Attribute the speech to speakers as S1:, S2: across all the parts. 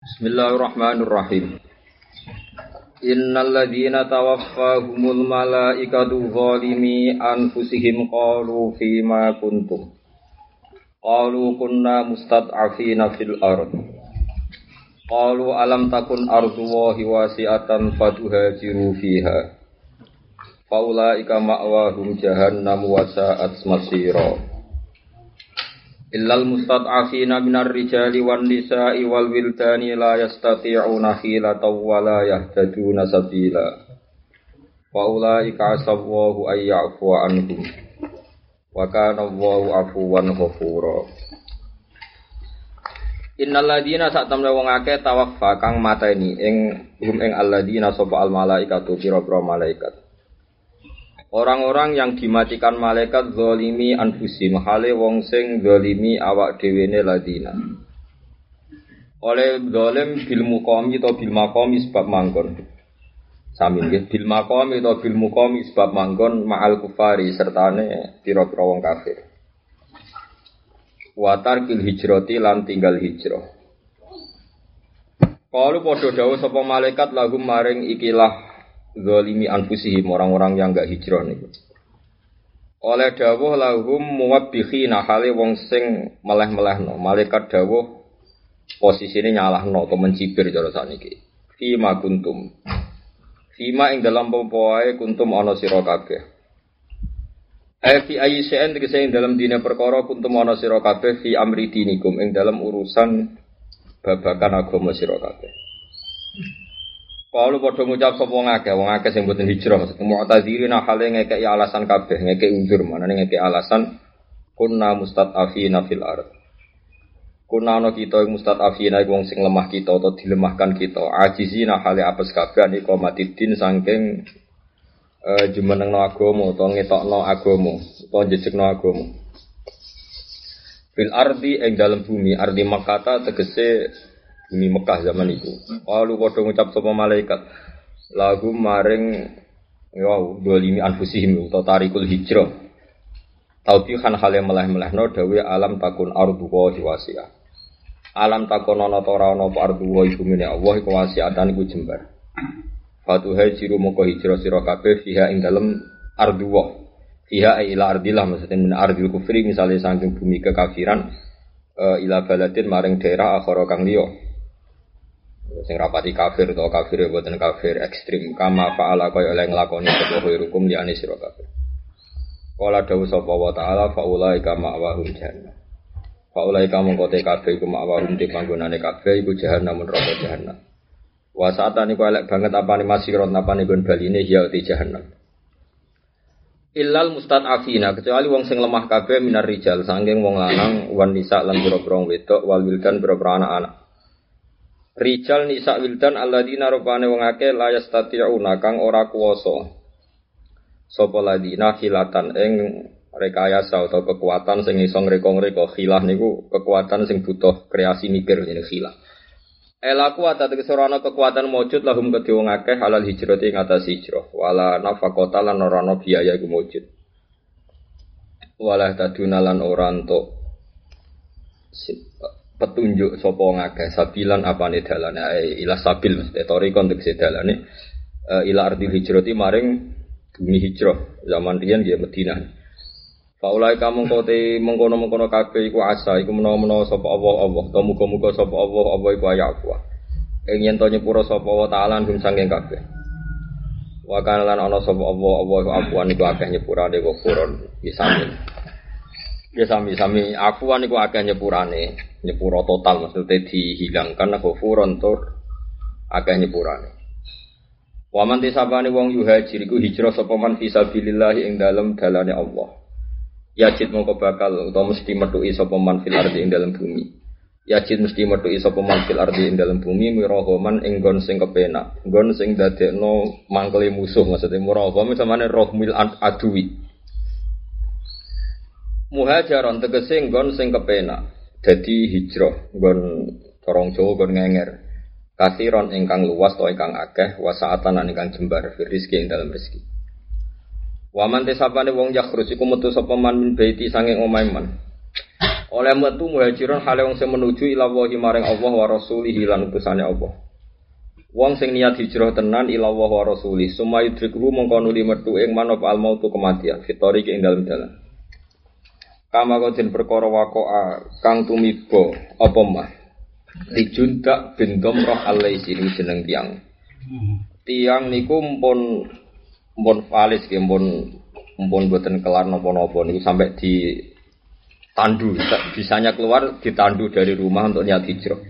S1: Bismillahirrahmanirrahim. Innal ladzina tawaffahumul malaikatu zalimi anfusihim qalu fima kuntum. Qalu kunna mustad'afina fil ard. Qalu alam takun ardullahi wasi'atan fatuhajiru fiha. Faulaika ma'wahum jahannam wa sa'at masira. Illal mustad'afina minar rijali wan nisa'i wal wildani la yastati'una hilatan wa la yahtaduna sabila. Wa ulaika asawwahu ay ya'fu anhum. Wa kana Allahu afuwan ghafura. Innal ladina sak temne wong akeh tawaffa kang mateni ing hum ing alladina sapa al malaikatu pira-pira malaikat. Orang-orang yang dimatikan malaikat zolimi anfusim hale wong sing zolimi awak dhewene ladina. Oleh zalim bil muqami atau bil maqami sebab manggon. Sami nggih bil maqami atau bil muqami sebab manggon ma'al kufari sertane pira-pira wong kafir. Wa tarkil hijrati lan tinggal hijrah. Kalau padha dawuh sapa malaikat lagu maring ikilah zalimi anfusihim orang-orang yang enggak hijrah niku. Oleh dawuh lahum muwabbikhina hale wong sing meleh-melehno. Malaikat dawuh posisine nyalahno atau mencibir cara saniki. Fima kuntum. Fima ing dalam popoe kuntum ana sira kabeh. Eh fi ayi sen tegese ing dalam dina perkara kuntum ana sira kabeh fi amri dinikum ing dalam urusan babakan agama sira kabeh. Kalau padha ngucap sapa wong wong akeh sing mboten hijrah, maksud mu'tadzirina hale ngekeki alasan kabeh, ngekeki uzur, manane ngekeki alasan kunna mustad'afina fil ard. Kunna ana kita ing mustad'afina iku wong sing lemah kita atau dilemahkan kita. Ajizina hale apes kabeh niku matidin saking uh, jumenengno agama utawa ngetokno agama utawa njejekno agama. Fil ardi ing dalam bumi, ardi Makkah tegese bumi Mekah zaman itu. Lalu padha ngucap sapa malaikat lagu maring wow dolimi anfusihim atau tarikul hijrah. Taubihan hal yang meleh-melehno dawe alam takun ardu wa wasi'ah. Alam takun ana ta ora ana apa ardu wa iku mene Allah iku wasi'atan iku jembar. Fatu hajiru moko hijrah sira kabeh fiha ing dalem ardu wa. Fiha ila ardillah maksudnya min ardil kufri misalnya saking bumi kekafiran uh, ila baladin maring daerah akhara kang liya sing rapati kafir atau kafir buatan kafir ekstrim. Kama faala kaya oleh nglakoni sapa hukum liyane sira kafir. Kala dawuh sapa wa ta'ala faulai kama awahum jahannam. Faulai kamu kote kabeh iku ma'wahum di panggonane kabeh iku jahannam neraka jahannam. Wa saatan iku elek banget apane masirot apane gon baline ya di jahannam. Illal mustad'afina kecuali wong sing lemah kabeh minar rijal sangking wong lanang wan lan pira-pira wedok wal wildan anak-anak Rijal nisa wildan alladzina rupane wong akeh la yastati'una kang ora kuwasa. Sapa ladina hilatan ing rekayasa atau kekuatan sing iso ngreka-ngreka khilah niku kekuatan sing butuh kreasi mikir jenenge khilah. Elaku ata tegese ora kekuatan mujud lahum kedhe wong akeh halal hijrah ing atas hijrah wala nafaqata lan ora ana biaya iku mujud. Wala taduna ora petunjuk sapa ngakeh sabilan apane dalane? Ila sabil mesti tori konteks dalane. Uh, ila arti hijrati maring bumi hijrah. Zaman riyen dia Madinah. Faulai kamu kote mengkono-mengkono kabeh iku asa iku menawa-menawa sapa Allah Allah. To muga-muga sapa Allah Allah iku ya aku ing yen to nyepuro sapa wa taala gum sanging kabeh. Wa kana lan Allah Allah iku afuan iku akeh nyepurane kok furon bisa Ya sami-sami akuan iku akeh nyepurane, nyepuro total maksudnya dihilangkan furon tur akeh nyepurane. Wa man tisabani wong yuhajir iku hijrah sapa man fisabilillah ing dalem dalane Allah. Yajid mongko bakal utawa mesti metuki sapa man fil ardi ing dalem bumi. Yajid mesti metuki sapa man fil ardi ing dalem bumi mirahoman ing gon sing kepenak. Gon sing dadekno mangkele musuh maksudnya murahom samane rohmil adui muhajaron tegese nggon sing kepenak dadi hijrah nggon corong Jawa nggon ngenger kasiron ingkang luas to ingkang akeh wasaatan ingkang jembar fi rizki ing dalam rezeki Waman tesapane wong yakhrus iku metu sapa man min baiti sanging omahe man Oleh metu muhajirun hale wong sing menuju ila wahi maring Allah wa rasulih lan utusane Allah. Wong sing niat hijrah tenan ila Allah wa rasulih, summa yudrikuhu mongko nuli metu ing manop al mautu kematian, fitori ing dalem dalan. Kama kodin perkara wakoa kang tumibo apa mah. Dijuntak bin Domroh alaisi ini jeneng tiang. Tiang niku mpun mpun valis nggih mpun mpun boten kelar napa-napa niku sampai di tandu bisanya keluar ditandu dari rumah untuk niat hijrah.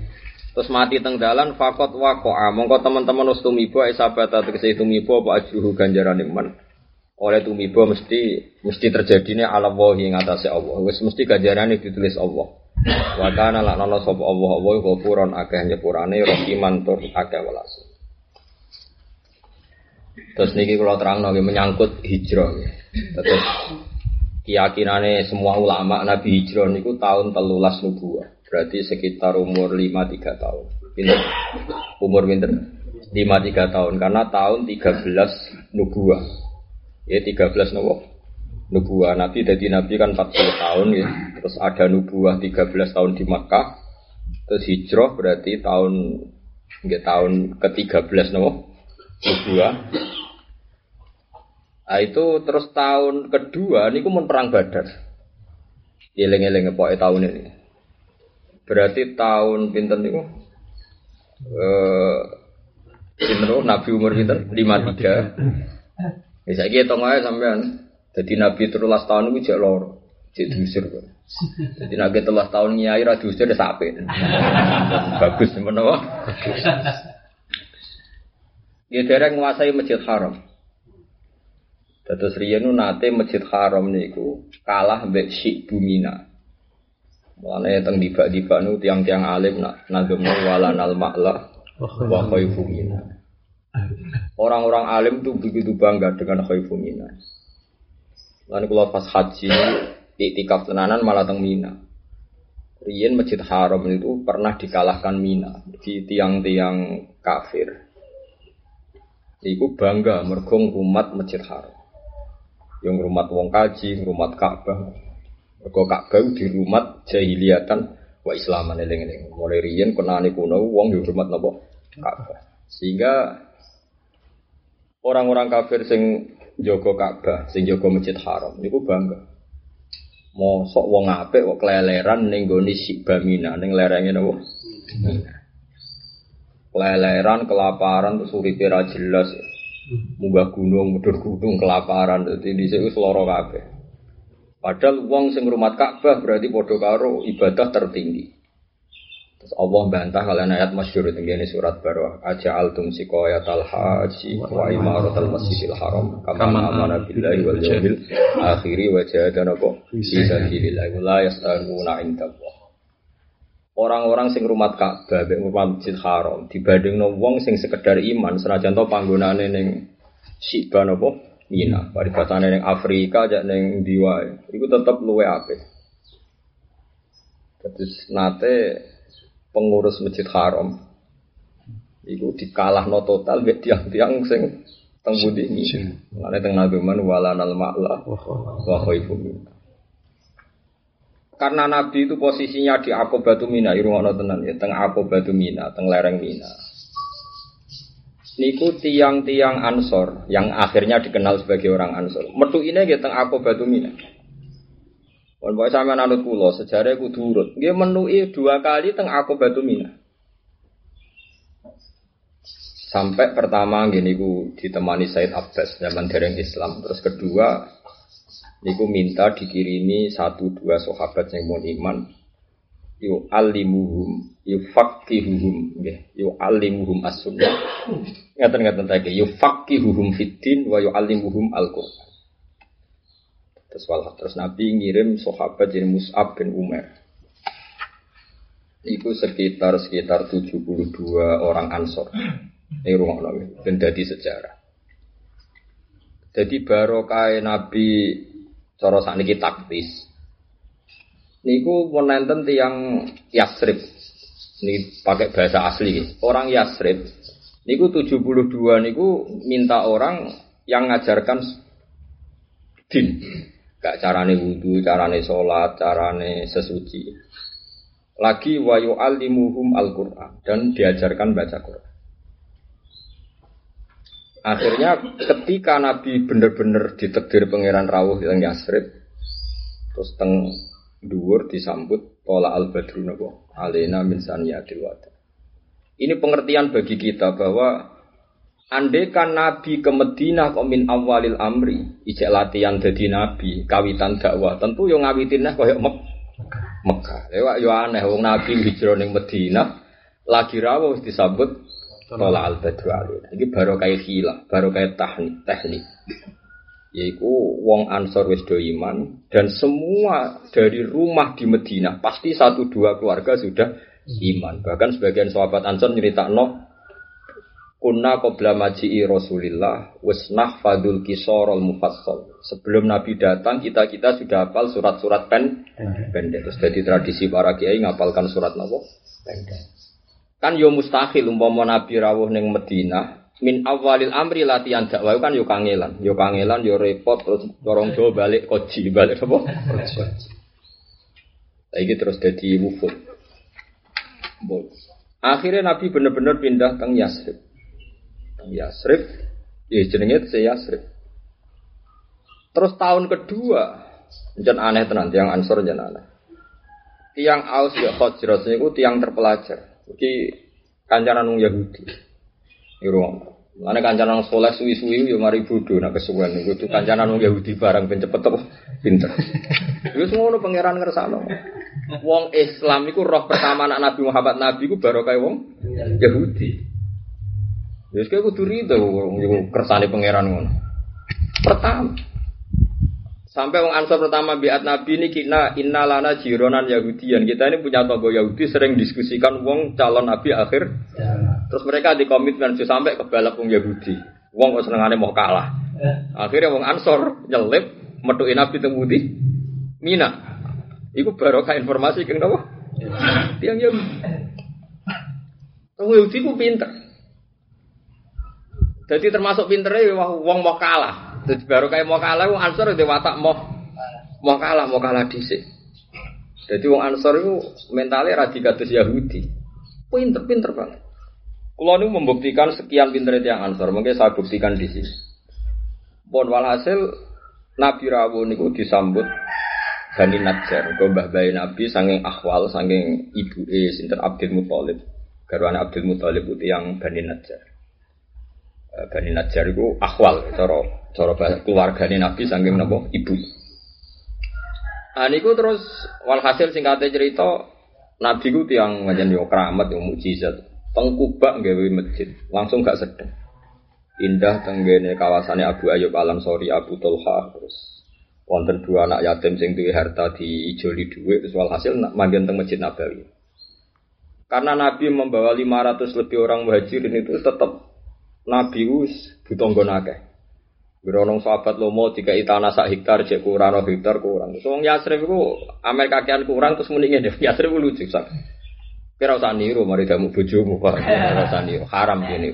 S1: Terus mati teng dalan fakot wakoa. Mongko teman-teman wis tumiba sahabat tegese tumiba apa ajruhu ganjaran iman oleh tumiba mesti mesti terjadine ala wahi ing atase Allah wis mesti ganjarane ditulis Allah wa kana laknana sapa Allah Allah ghafuron akeh nyepurane rahiman tur akeh welas terus niki kula terangno menyangkut hijrah terus keyakinannya semua ulama Nabi Hijrah niku tahun telulas nubuah. Berarti sekitar umur 5-3 tahun. Pinter. Umur pinter. 5-3 tahun. Karena tahun 13 nubuah. Ya 13 nubuah. Nubuah Nabi jadi Nabi kan 40 tahun ya. Terus ada nubuah 13 tahun di Makkah. Terus hijrah berarti tahun enggak tahun ke-13 nubuah. Nubuah Nah itu terus tahun kedua ini mun perang Badar. Eling-eling pokoke tahun ini. Berarti tahun pinten niku? Eh Nabi umur pinten? 53. Bisa saiki hitung ae sampean. Jadi Nabi terulas tahun itu jek loro. Jek diusir. Jadi Nabi terulas tahun nyai ra diusir ya sape. Bagus menapa? Ya dereng nguasai Masjid Haram. Terus Rianu nate Masjid Haram niku kalah mbek Syekh Bumina. Mulane teng dibak-dibak nu tiang-tiang alim nak nagem walanal ma'la wa khaifu mina. Orang-orang alim tuh begitu bangga dengan khaifu mina. Lalu kalau pas haji iktikaf tenanan malah teng Mina. Rien Masjid Haram itu pernah dikalahkan Mina di tiang-tiang kafir. Iku bangga mergong umat Masjid Haram yang rumah wong kaji, rumah Ka'bah. Mergo Ka'bah di rumah jahiliyatan wa islaman eling-eling. Mulai riyen kenane kuno wong yo rumah napa Ka'bah. Sehingga orang-orang kafir sing jaga Ka'bah, sing jaga Masjid Haram niku bangga. Mosok wong apik kok keleleran ning gone Sibamina ning lerenge napa? Keleleran, kelaparan, terus uripe ra jelas. munggah gunung, mudur gunung, kelaparan, jadi di sini seloro kabeh. Padahal wong sing rumat Ka'bah berarti podo karo ibadah tertinggi. Terus Allah bantah kalian ayat masyhur itu ini surat baru. Aja altum sikoyat al haji wa imarat al masjidil haram kama amana billahi wal yawmil akhiri wa jahadana kok bisa sabilillah la yastaguna indallah. Orang-orang sing rumat Ka'bah mek Masjid Haram dibandingno wong sing sekedar iman senajan to panggonane ning Siba napa? Mina, paribasane ning Afrika aja ning Diwa. Iku tetep luwe apik. Terus nate pengurus Masjid Haram iku dikalahno total mek tiang-tiang sing teng budi ini. Mulane teng naduman walanal ma'la wa khaifu. Karena Nabi itu posisinya di Akobatu Mina, irungono tenan ya, teng Akobatu Mina, teng lereng Mina. Niku tiang-tiang Ansor yang akhirnya dikenal sebagai orang Ansor. Metu ini ya teng Akobatu Mina. Wong pokoke sampean anut kula, sejarah kudu urut. Nggih menuki dua kali teng Akobatu Mina. Sampai pertama gini ku ditemani Said Abbas zaman dereng Islam. Terus kedua Niku minta dikirimi satu dua sahabat yang mau iman. Yu alimuhum, yu fakihuhum, yu alimuhum as-sunnah. Ngaten ngaten tadi, yu fakihuhum fitin, wa yu alimuhum al-Qur'an. Terus terus Nabi ngirim sahabat jadi Mus'ab bin Umar. Itu sekitar sekitar 72 orang Ansor. Ini rumah Nabi, dan jadi sejarah. Jadi barokah Nabi cara sakniki taktis. Niku wonten tiang Yasrib. Ini pakai bahasa asli. Orang Yasrib niku 72 niku minta orang yang ngajarkan din. Gak carane wudhu, carane sholat, carane sesuci. Lagi wayu alimuhum al-Quran dan diajarkan baca Quran. Akhirnya ketika Nabi benar-benar ditekdir pangeran rawuh yang Yasrib, terus teng dhuwur disambut pola al badru alena min saniyatil wada. Ini pengertian bagi kita bahwa Andekan Nabi ke Medina kok min awalil amri, ijek latihan jadi Nabi, kawitan dakwah, tentu yang ngawitin nah koyok Mek Mekah. Lewat yo aneh, wong Nabi hijrah ning Medina, lagi rawuh disambut Tola al badru alina. Ini baru kayak hilah, baru kayak teknik, teknik. Yaitu wong ansor wis do iman dan semua dari rumah di Medina pasti satu dua keluarga sudah iman. Bahkan sebagian sahabat ansor cerita no Kunna qabla maji'i Rasulillah wasnah fadul kisorol mufassal. Sebelum Nabi datang, kita-kita sudah hafal surat-surat pen pendek. Terus jadi tradisi para kiai ngapalkan surat napa? Pendek. Kan yo mustahil umpama Nabi rawuh ning Madinah, min awalil amri latihan dakwah kan yo kangelan. Yo kangelan yo repot terus dorong do balik koji, balik apa? Lagi terus jadi wufud. Akhirnya Nabi benar-benar pindah ke Yasrib. Yasrib, ya jenenge se Yasrib. Terus tahun kedua, jen aneh tenan, tiang Ansor jen aneh. Tiang Aus ya Khosros itu tiang terpelajar. Iki kancanan wong Yahudi. Iru Mana kancanan soleh suwi-suwi yo mari bodho nak kesuwen niku tuh kancanan wong Yahudi barang ben cepet apa pinter. Wis ngono pangeran ngersano. Wong Islam iku roh pertama anak Nabi Muhammad Nabi iku baru kayak wong Yahudi. Ya kayak kudu rido kersane pangeran ngono. Pertama Sampai wong Ansor pertama biat Nabi ini kita innalana jironan Yahudian. Kita ini punya tonggo Yahudi sering diskusikan wong calon Nabi akhir. Ya. Terus mereka di komitmen sampai ke balap wong Yahudi. Wong kok senengane mau kalah. Ya. Akhirnya wong Ansor nyelip metuin Nabi tembudi Mina. Iku barokah informasi keng napa? Ya. Tiang Yahudi. Wong Yahudi ku pinter. Jadi termasuk pinternya wong mau kalah. Jadi baru kayak mau kalah, wong ansor itu watak mau mau kalah, mau kalah dhisik. Jadi wong ansor itu mentalnya radikatus Yahudi. Pinter-pinter banget. Kalau ini membuktikan sekian pinter yang ansor, mungkin saya buktikan di sini. Bon walhasil Nabi Rawu niku disambut Bani Najjar, mbah bayi Nabi sanging akhwal, sanging ibu e sinten Abdul Muthalib. Garwane Abdul Muthalib itu yang Bani Najjar. Eh, Bani Najjar itu akhwal, cara cara keluargane Nabi saking napa ibu. Ah niku terus walhasil singkatnya cerita Nabi ku tiang ngajen yo keramat yo mukjizat. Tengkubak gawe masjid, langsung gak sedeng. Indah tenggene kawasannya Abu Ayub Alam Sori Abu Tulha terus wonten dua anak yatim sing duwe harta di ijoli duwe terus walhasil manggen teng Masjid Nabawi. Karena Nabi membawa 500 lebih orang muhajirin itu tetap Nabi us ditonggo akeh. Beronong sahabat lomo tiga itana sak hektar cek kurang no hektar kurang. So wong Yasrib iku amer kakean kurang terus muni ngene Yasrib lucu sak. Kira usah niru mari kamu bojomu Pak. Kira usah niru haram gini.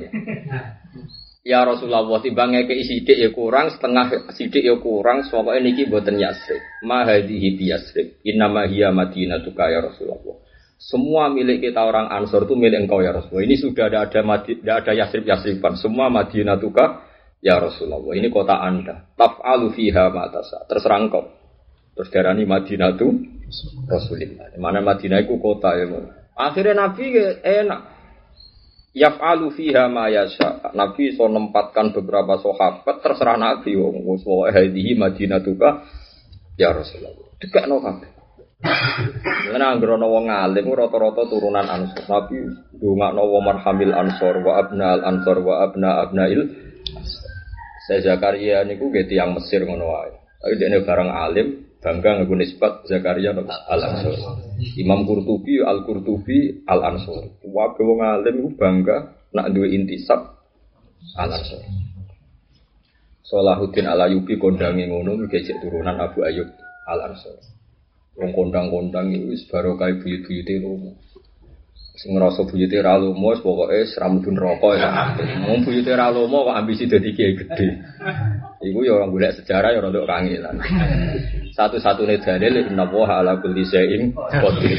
S1: Ya Rasulullah timbang ngeke sidik ya kurang setengah sidik ya kurang pokoke niki boten Yasrib. Ma hadhihi bi Yasrib. Innama hiya Madinatuka ya Rasulullah. Semua milik kita orang Ansor itu milik engkau ya Rasulullah. Ini sudah ada ada tidak ada Yasrib Yasriban. Semua Madinah tuka ya Rasulullah. Ini kota anda. Taf'alu fiha matasa. Terserah engkau. Terus darani Madinah itu Rasulullah. Mana Madinah itu kota ya. Akhirnya Nabi enak. Yaf'alu fiha ma yasha. Nabi so nempatkan beberapa sahabat terserah Nabi. Wong hadihi Madinah tuka ya Rasulullah. Dekat no. Karena anggar ana wong alim rata-rata turunan Ansor. Nabi ndongakno wa marhamil Ansor wa abnal Ansor wa abna abnail. Saya Zakaria niku nggih tiyang Mesir ngono wae. Tapi dene barang alim bangga ngaku nisbat Zakaria al Ansor. Imam Qurtubi al Qurtubi al Ansor. Wae wong alim bangga nak duwe intisab al Ansor. Salahuddin al Ayyubi kondange ngono ngejek turunan Abu Ayyub al Ansor. Wong kondang-kondang itu wis barokah buyut-buyute romo. Sing ngerasa buyute ra lomo pokoke serambu neraka ya. Wong buyute ra lomo ambisi dadi kiai gede. Ya orang golek sejarah ya rada kangelan. Satu-satunya dalil inna wa ala kulli syai'in qadir.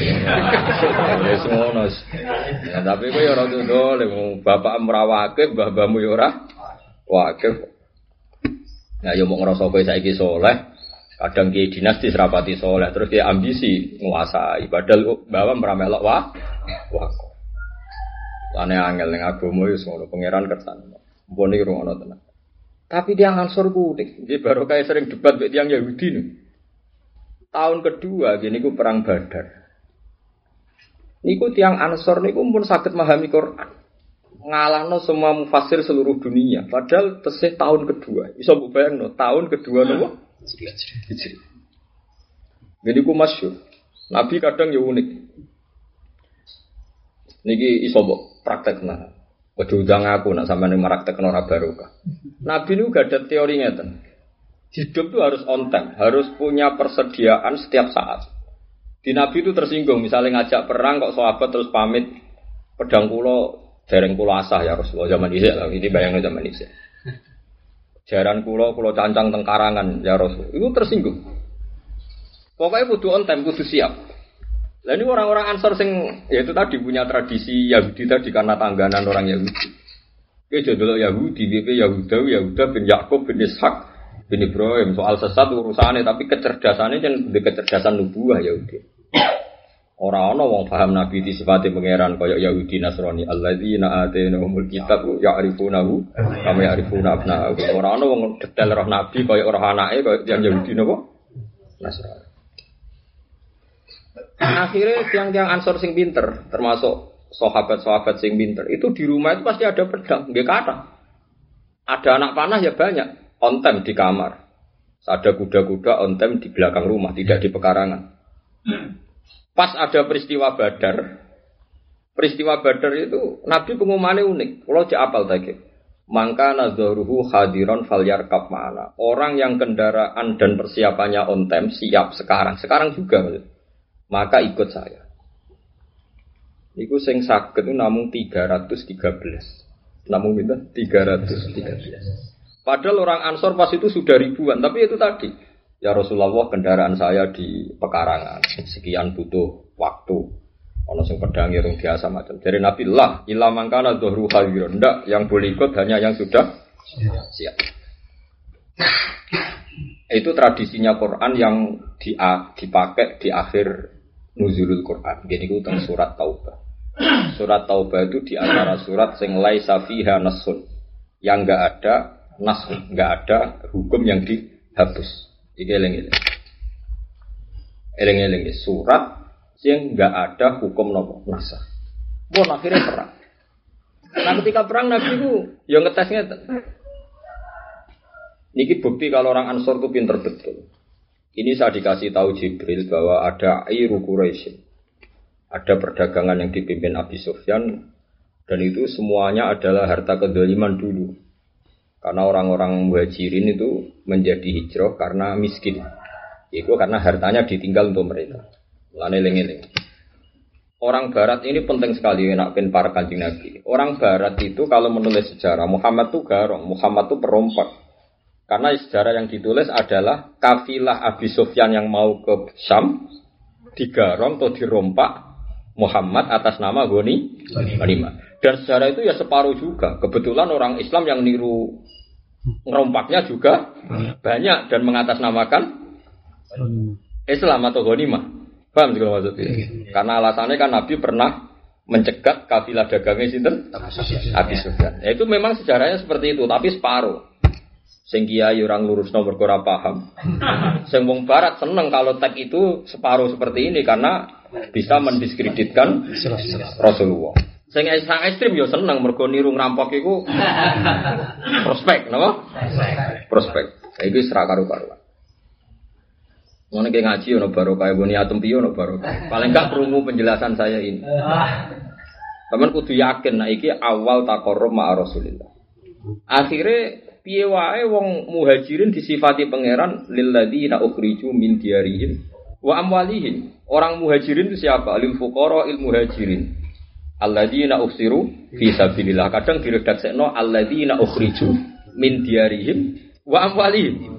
S1: Ngono. Ya, tapi kok ya rada dole bapak merawake, mbah-mbahmu ya ora wakil. Nah, ya mau ngerasa kowe saiki soleh, kadang kiai dinasti serapati soleh, terus dia ambisi nguasai, padahal bawa meramelok wah Wah. Lane angel ning agama wis ngono pangeran kersane. Mpun iki ngono tenan. Tapi dia Ansor ku unik. Dia baru kayak sering debat dengan tiang Yahudi nih. Tahun kedua gini ku perang Badar. Niku tiang Ansor niku pun sakit memahami Quran. Ngalahno semua mufasir seluruh dunia. Padahal tesih tahun kedua. Bisa bu no tahun kedua nopo? Jadi ku masyur. Nabi kadang ya unik. Niki iso mbok praktekna. Ojo udang aku nak sampean praktekno ora barokah. Nabi nu gak ada teori ngeten. Hidup itu harus on time, harus punya persediaan setiap saat. Di Nabi itu tersinggung, misalnya ngajak perang kok sahabat terus pamit pedang kulo dereng kulo asah ya Rasulullah zaman isya lah, ini bayangin zaman isya. Jaran kulo kulo cancang tengkarangan ya Rasul, itu tersinggung. Pokoknya butuh on time, butuh siap. Nah ini orang-orang Ansor sing ya itu tadi punya tradisi Yahudi tadi karena tangganan orang Yahudi. Oke jadi Yahudi, BP Yahuda, Yahuda bin Yakub bin Ishak bin Ibrahim soal sesat urusannya tapi kecerdasannya kan kecerdasan nubuah Yahudi. Orang orang wong paham Nabi di sifati pangeran kaya Yahudi Nasrani alladzina atainahumul kitab ya'rifunahu kama ya'rifuna abna'ahum. Orang orang wong detail roh Nabi kaya orang anake kaya yang Yahudi napa? Nasrani. Akhirnya tiang-tiang ansor sing pinter, termasuk sahabat-sahabat sing pinter, itu di rumah itu pasti ada pedang, nggak kata. Ada anak panah ya banyak, on time di kamar. Ada kuda-kuda on time di belakang rumah, tidak di pekarangan. Pas ada peristiwa Badar, peristiwa Badar itu Nabi pengumumannya unik. Kalau cek apal tadi. Maka nazaruhu hadiron falyar mana. Orang yang kendaraan dan persiapannya on time siap sekarang. Sekarang juga maka ikut saya. Iku sing sakit itu namun 313. Namun itu 313. Padahal orang Ansor pas itu sudah ribuan, tapi itu tadi. Ya Rasulullah kendaraan saya di pekarangan, sekian butuh waktu. Ono sing pedang irung biasa macam. Jadi Nabi lah, ilah mangkana dohru khalirun. Ndak, yang boleh ikut hanya yang sudah siap. Itu tradisinya Quran yang dipakai di akhir nuzulul Quran. Gini ku tentang surat Taubah. Surat Taubah itu di antara surat sing laisa fiha nasun. Yang enggak ada nasun, enggak ada hukum yang dihapus. Iki eling-eling. Eling-eling surat yang enggak ada hukum nopo nasa. Bon akhirnya perang. Nah ketika perang Nabi itu yang ngetesnya Niki bukti kalau orang Ansor itu pinter betul. Ini saya dikasih tahu Jibril bahwa ada Airu Quraisy. Ada perdagangan yang dipimpin Abi Sufyan dan itu semuanya adalah harta kedoliman dulu. Karena orang-orang muhajirin itu menjadi hijrah karena miskin. Itu karena hartanya ditinggal untuk mereka. Lane lengi Orang Barat ini penting sekali nak pin para kanjeng Nabi. Orang Barat itu kalau menulis sejarah Muhammad itu garong, Muhammad itu perompak. Karena sejarah yang ditulis adalah kafilah Abi Sufyan yang mau ke Syam digarong atau dirompak Muhammad atas nama Goni Ghanimah. Dan sejarah itu ya separuh juga. Kebetulan orang Islam yang niru ngerompaknya juga banyak dan mengatasnamakan Islam atau Ghanimah. Paham sih maksudnya? Karena alasannya kan Nabi pernah mencegat kafilah dagangnya sinten Abi Sufyan. Ya, itu memang sejarahnya seperti itu, tapi separuh. Sing kiai orang lurus nomor ora paham. Sing wong barat seneng kalau tag itu separuh seperti ini karena bisa mendiskreditkan Rasulullah. Sing sang ekstrim yo seneng mergo niru ngerampok iku prospek, napa? Prospek. Iku serak karo karuan. Ngono ki ngaji ono barokah, boni atom piye ono barokah. Paling gak krungu penjelasan saya ini. Teman kudu yakin nah iki awal takorum ma Rasulillah. Akhirnya piye wae wong muhajirin disifati pangeran lilladzina ukhriju min diarihim wa amwalihim. Orang muhajirin itu siapa? Lil fuqara il muhajirin. Alladzina ukhsiru fi sabilillah. Kadang diredaksekno alladzina ukhriju min diarihim wa amwalihim.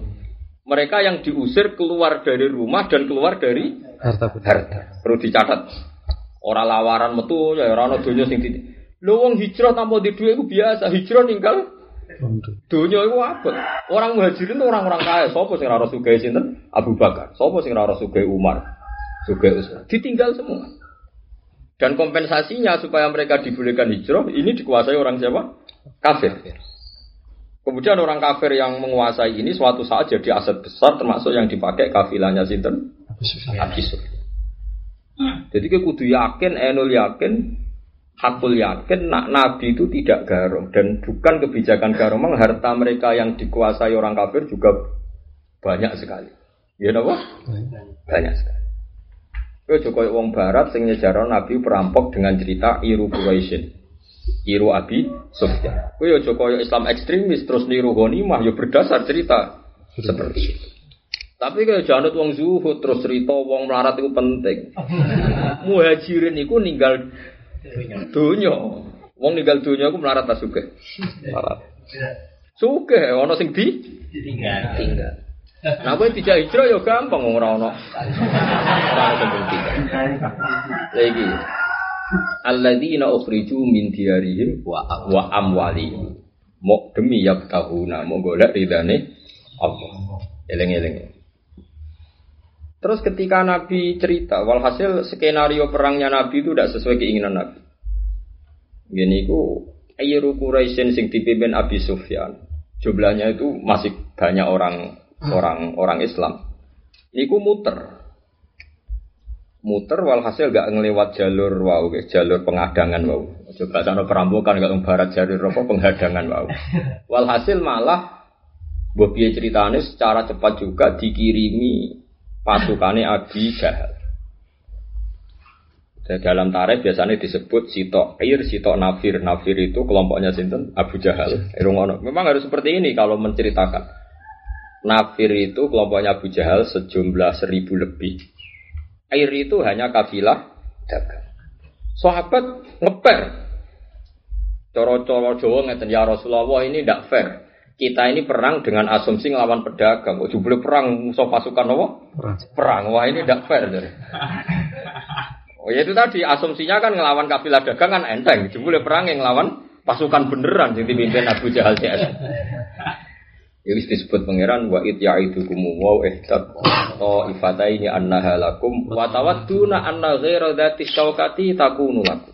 S1: Mereka yang diusir keluar dari rumah dan keluar dari
S2: Harta
S1: harta. Perlu dicatat. Orang lawaran metu ya ora ana donya sing di Lho wong hijrah tanpa di duit itu biasa, hijrah ninggal Dunia itu apa? Orang muhajirin itu orang-orang kaya. Sopo sing rara sugih sinten? Abu Bakar. Sopo sing rara sugih Umar? Sugih Utsman. Ditinggal semua. Dan kompensasinya supaya mereka dibolehkan hijrah ini dikuasai orang siapa? Kafir. Kemudian orang kafir yang menguasai ini suatu saat jadi aset besar termasuk yang dipakai kafilahnya sinten? Abi Sufyan. Jadi kita kudu yakin, enul yakin, hakul yakin nak nabi itu tidak garong dan bukan kebijakan garong memang harta mereka yang dikuasai orang kafir juga banyak sekali ya apa banyak sekali Kau Jokowi wong barat sing nyejarah nabi perampok dengan cerita iru Quraisyin iru Abi Sufyan Kau Jokowi Islam ekstremis terus niru ghanimah ya berdasar cerita seperti itu tapi kalau jangan wong zuhud terus cerita wong melarat itu penting. Muhajirin itu ninggal Dunya. Wong ninggal dunya aku melarat ta sugih. Melarat. Sugih ana sing di
S3: Ditinggal.
S1: tinggal. Nah, kowe dijak hijrah ya gampang wong ora ana. Ora tinggal. Lagi. Alladzina ukhriju min diyarihim wa wa amwalihim. Mau demi yabtahuna, mau golek ridane Allah. Eleng-eleng. Terus ketika Nabi cerita, walhasil skenario perangnya Nabi itu tidak sesuai keinginan Nabi. Gini ku Ayru Quraisyin sing dipimpin Abi Sufyan. Jumlahnya itu masih banyak orang orang orang Islam. Niku muter. Muter walhasil gak ngelewat jalur wow, jalur pengadangan wow. Coba sana perampokan gak barat jalur apa penghadangan wow. Walhasil malah Bobi ceritanya secara cepat juga dikirimi pasukannya Abi Jahal. Dalam tarikh biasanya disebut sitok air, sitok nafir. Nafir itu kelompoknya sinten Abu Jahal. Irungono. Memang harus seperti ini kalau menceritakan. Nafir itu kelompoknya Abu Jahal sejumlah seribu lebih. Air itu hanya kafilah dagang. Sahabat ngeper. Coro-coro Jawa ngeten ya Rasulullah ini tidak fair. Kita ini perang dengan asumsi ngelawan pedagang. Kok jubli perang musuh pasukan apa? Perang. Wah ini tidak fair. Jadi. Oh ya itu tadi asumsinya kan ngelawan kafilah dagang kan enteng. Jebule perang yang ngelawan pasukan beneran yang dipimpin Abu Jahal CS. Ya wis disebut pangeran wa it ya'idukum wa ihtab ifataini annaha lakum wa tawadduna anna ghaira dzati syaukati takunu lakum.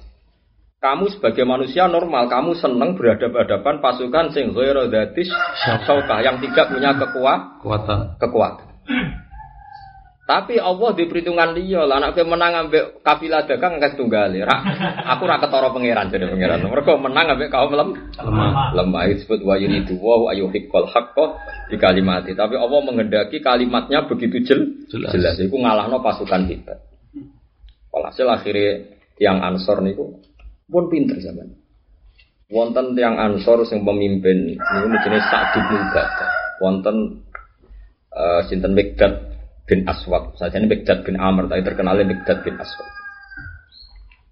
S1: Kamu sebagai manusia normal, kamu senang berhadapan-hadapan pasukan sing ghaira dzati syaukah yang tidak punya kekuatan
S2: Kekuatan.
S1: Tapi Allah di perhitungan dia lah anak menang ambek kafilah dagang nggak tunggal Ra, aku ra ketara pangeran jadi pangeran. Mereka menang ambek kaum lem
S2: Lemah.
S1: lemah disebut wa yuridu wa ayuhiqqal haqqo di kalimati. Tapi Allah menghendaki kalimatnya begitu jel,
S2: Jelas.
S1: jelas. Iku ngalahno pasukan kita. Walhasil akhirnya tiang Ansor niku pun pinter zaman. Wonten tiang Ansor sing pemimpin niku jenenge Sa'd bin Ubadah. Wonten eh sinten Mikdad bin Aswad. Saja ini Mikdad bin Amr, tapi terkenalnya Mikdad bin Aswad.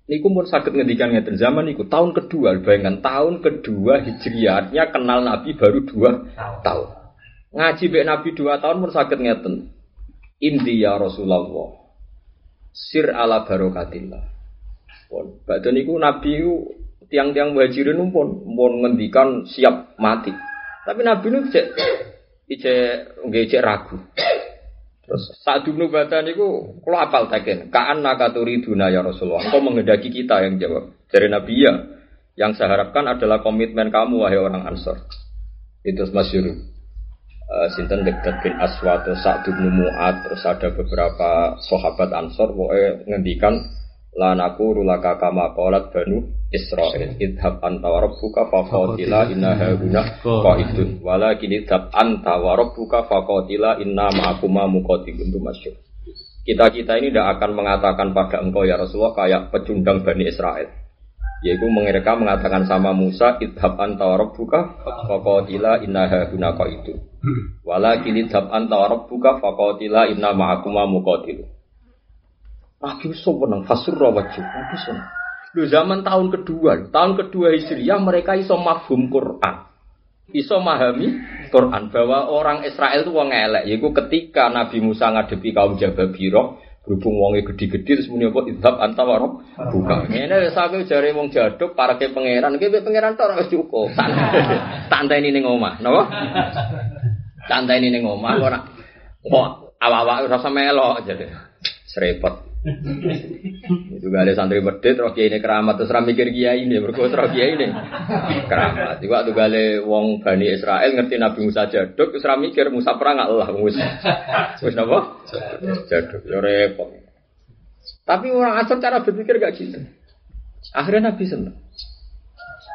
S1: Niku pun sakit ngendikan ngeten zaman niku tahun kedua, bayangkan tahun kedua Hijriah, artinya kenal Nabi baru dua tahun. Ngaji bek Nabi dua tahun pun sakit ngeten. Indi ya Rasulullah. Sir ala barokatillah. Pun, badhe niku Nabi niku tiang-tiang muhajirin pun pun ngendikan siap mati. Tapi Nabi niku cek ijek nggih cek ragu. Terus saat dulu baca niku kalau apal taken, kaan nakaturi duna ya Rasulullah. Engkau menghendaki kita yang jawab. Dari Nabi ya, yang saya harapkan adalah komitmen kamu wahai orang Ansor. Itu masyur. Uh, Sinten dekat bin Aswad, Sa'd bin Mu'ad, terus ada beberapa sahabat Ansor, pokoknya ngendikan la naku rulaka kama qalat banu Israil. Idhab anta wa rabbuka faqatila inna hauna qaidun. Walakin idhab anta wa rabbuka faqatila inna ma'akuma muqatilun. Itu masyhur kita-kita ini tidak akan mengatakan pada engkau ya Rasulullah kayak pecundang Bani Israel yaitu mereka mengatakan sama Musa idhab anta wa rabbuka faqatila inna hauna qaidun. Walakin idhab anta wa rabbuka faqatila inna ma'akuma muqatilun Nabi seneng fasurra wajib. Nabi seneng. Lu zaman tahun kedua, tahun kedua Hijriah mereka iso mafhum Quran. Iso memahami Quran bahwa orang Israel itu wong elek. Yaitu ketika Nabi Musa ngadepi kaum Jababiro, berhubung wonge gede-gede terus muni apa idhab anta warok buka. Ngene wis aku jare wong jaduk para ke pangeran, iki pangeran tok wis cukup. Santai ini ning omah, napa? Santai ini ning omah kok kok awak-awak ora usah melok jadi. Serepot. Itu gak ada santri medit, roh kiai ini keramat, terus mikir kiai ini, berkuat roh kiai ini keramat. Itu waktu gale wong Bani Israel ngerti Nabi Musa jaduk, terus mikir Musa perang gak Allah, Musa. Terus apa? Jaduk, ya repot. Tapi orang asal cara berpikir gak gitu. Akhirnya Nabi senang.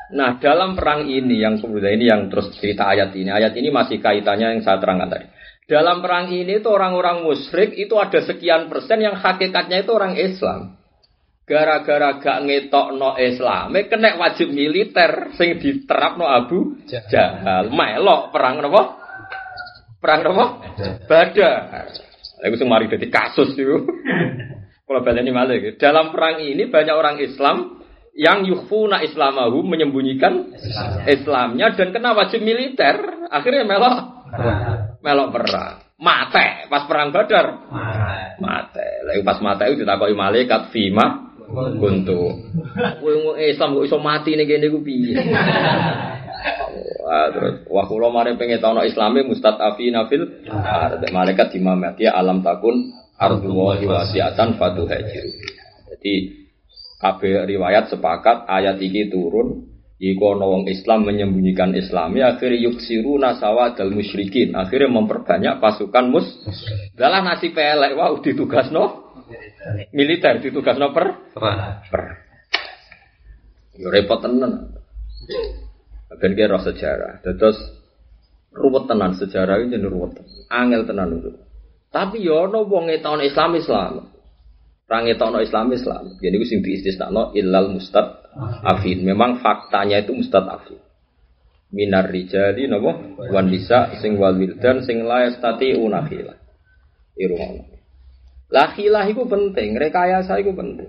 S1: Nah dalam perang ini yang kemudian ini yang terus cerita ayat ini, ayat ini masih kaitannya yang saya terangkan tadi. Dalam perang ini itu orang-orang musyrik itu ada sekian persen yang hakikatnya itu orang Islam. Gara-gara gak ngetok no Islam, kena wajib militer sing diterap no Abu Jahal. Melok perang nopo? Perang nopo? Badar. Aku sing mari dadi kasus itu. Kalau baleni malah Dalam perang ini banyak orang Islam yang yukhfuna islamahu menyembunyikan Islamnya dan kena wajib militer. Akhirnya melok melok perang. Mate pas perang Badar. Mate. Lagi pas mate itu ditakoki malaikat fima kuntu. Kowe Islam kok iso mati ning kene ku piye? Wah, terus wah kula mari pengen tahu Islami mustadafina fil ada malaikat imamati alam takun ardullahi wasiatan fatuhajiru. Jadi kabeh riwayat sepakat ayat ini turun Iku wong Islam menyembunyikan Islami akhirnya yuksiru nasawa dal musyrikin akhirnya memperbanyak pasukan mus. Dalam nasi pelek wah ditugas militer ditugas no per per. Yo repot tenan. Ben kira sejarah. Terus ruwet tenan sejarah ini ruwet. Angel tenan itu. Tapi yo no wong tahun Islam Islam. Rangi tahun Islam Islam. Jadi itu sing diistisnakno ilal mustad afid. Memang faktanya itu mustad afid. Minar rijali napa wan bisa sing wal wildan sing la yastati unafila. Irungono. Lah khilah iku penting, rekayasa iku penting.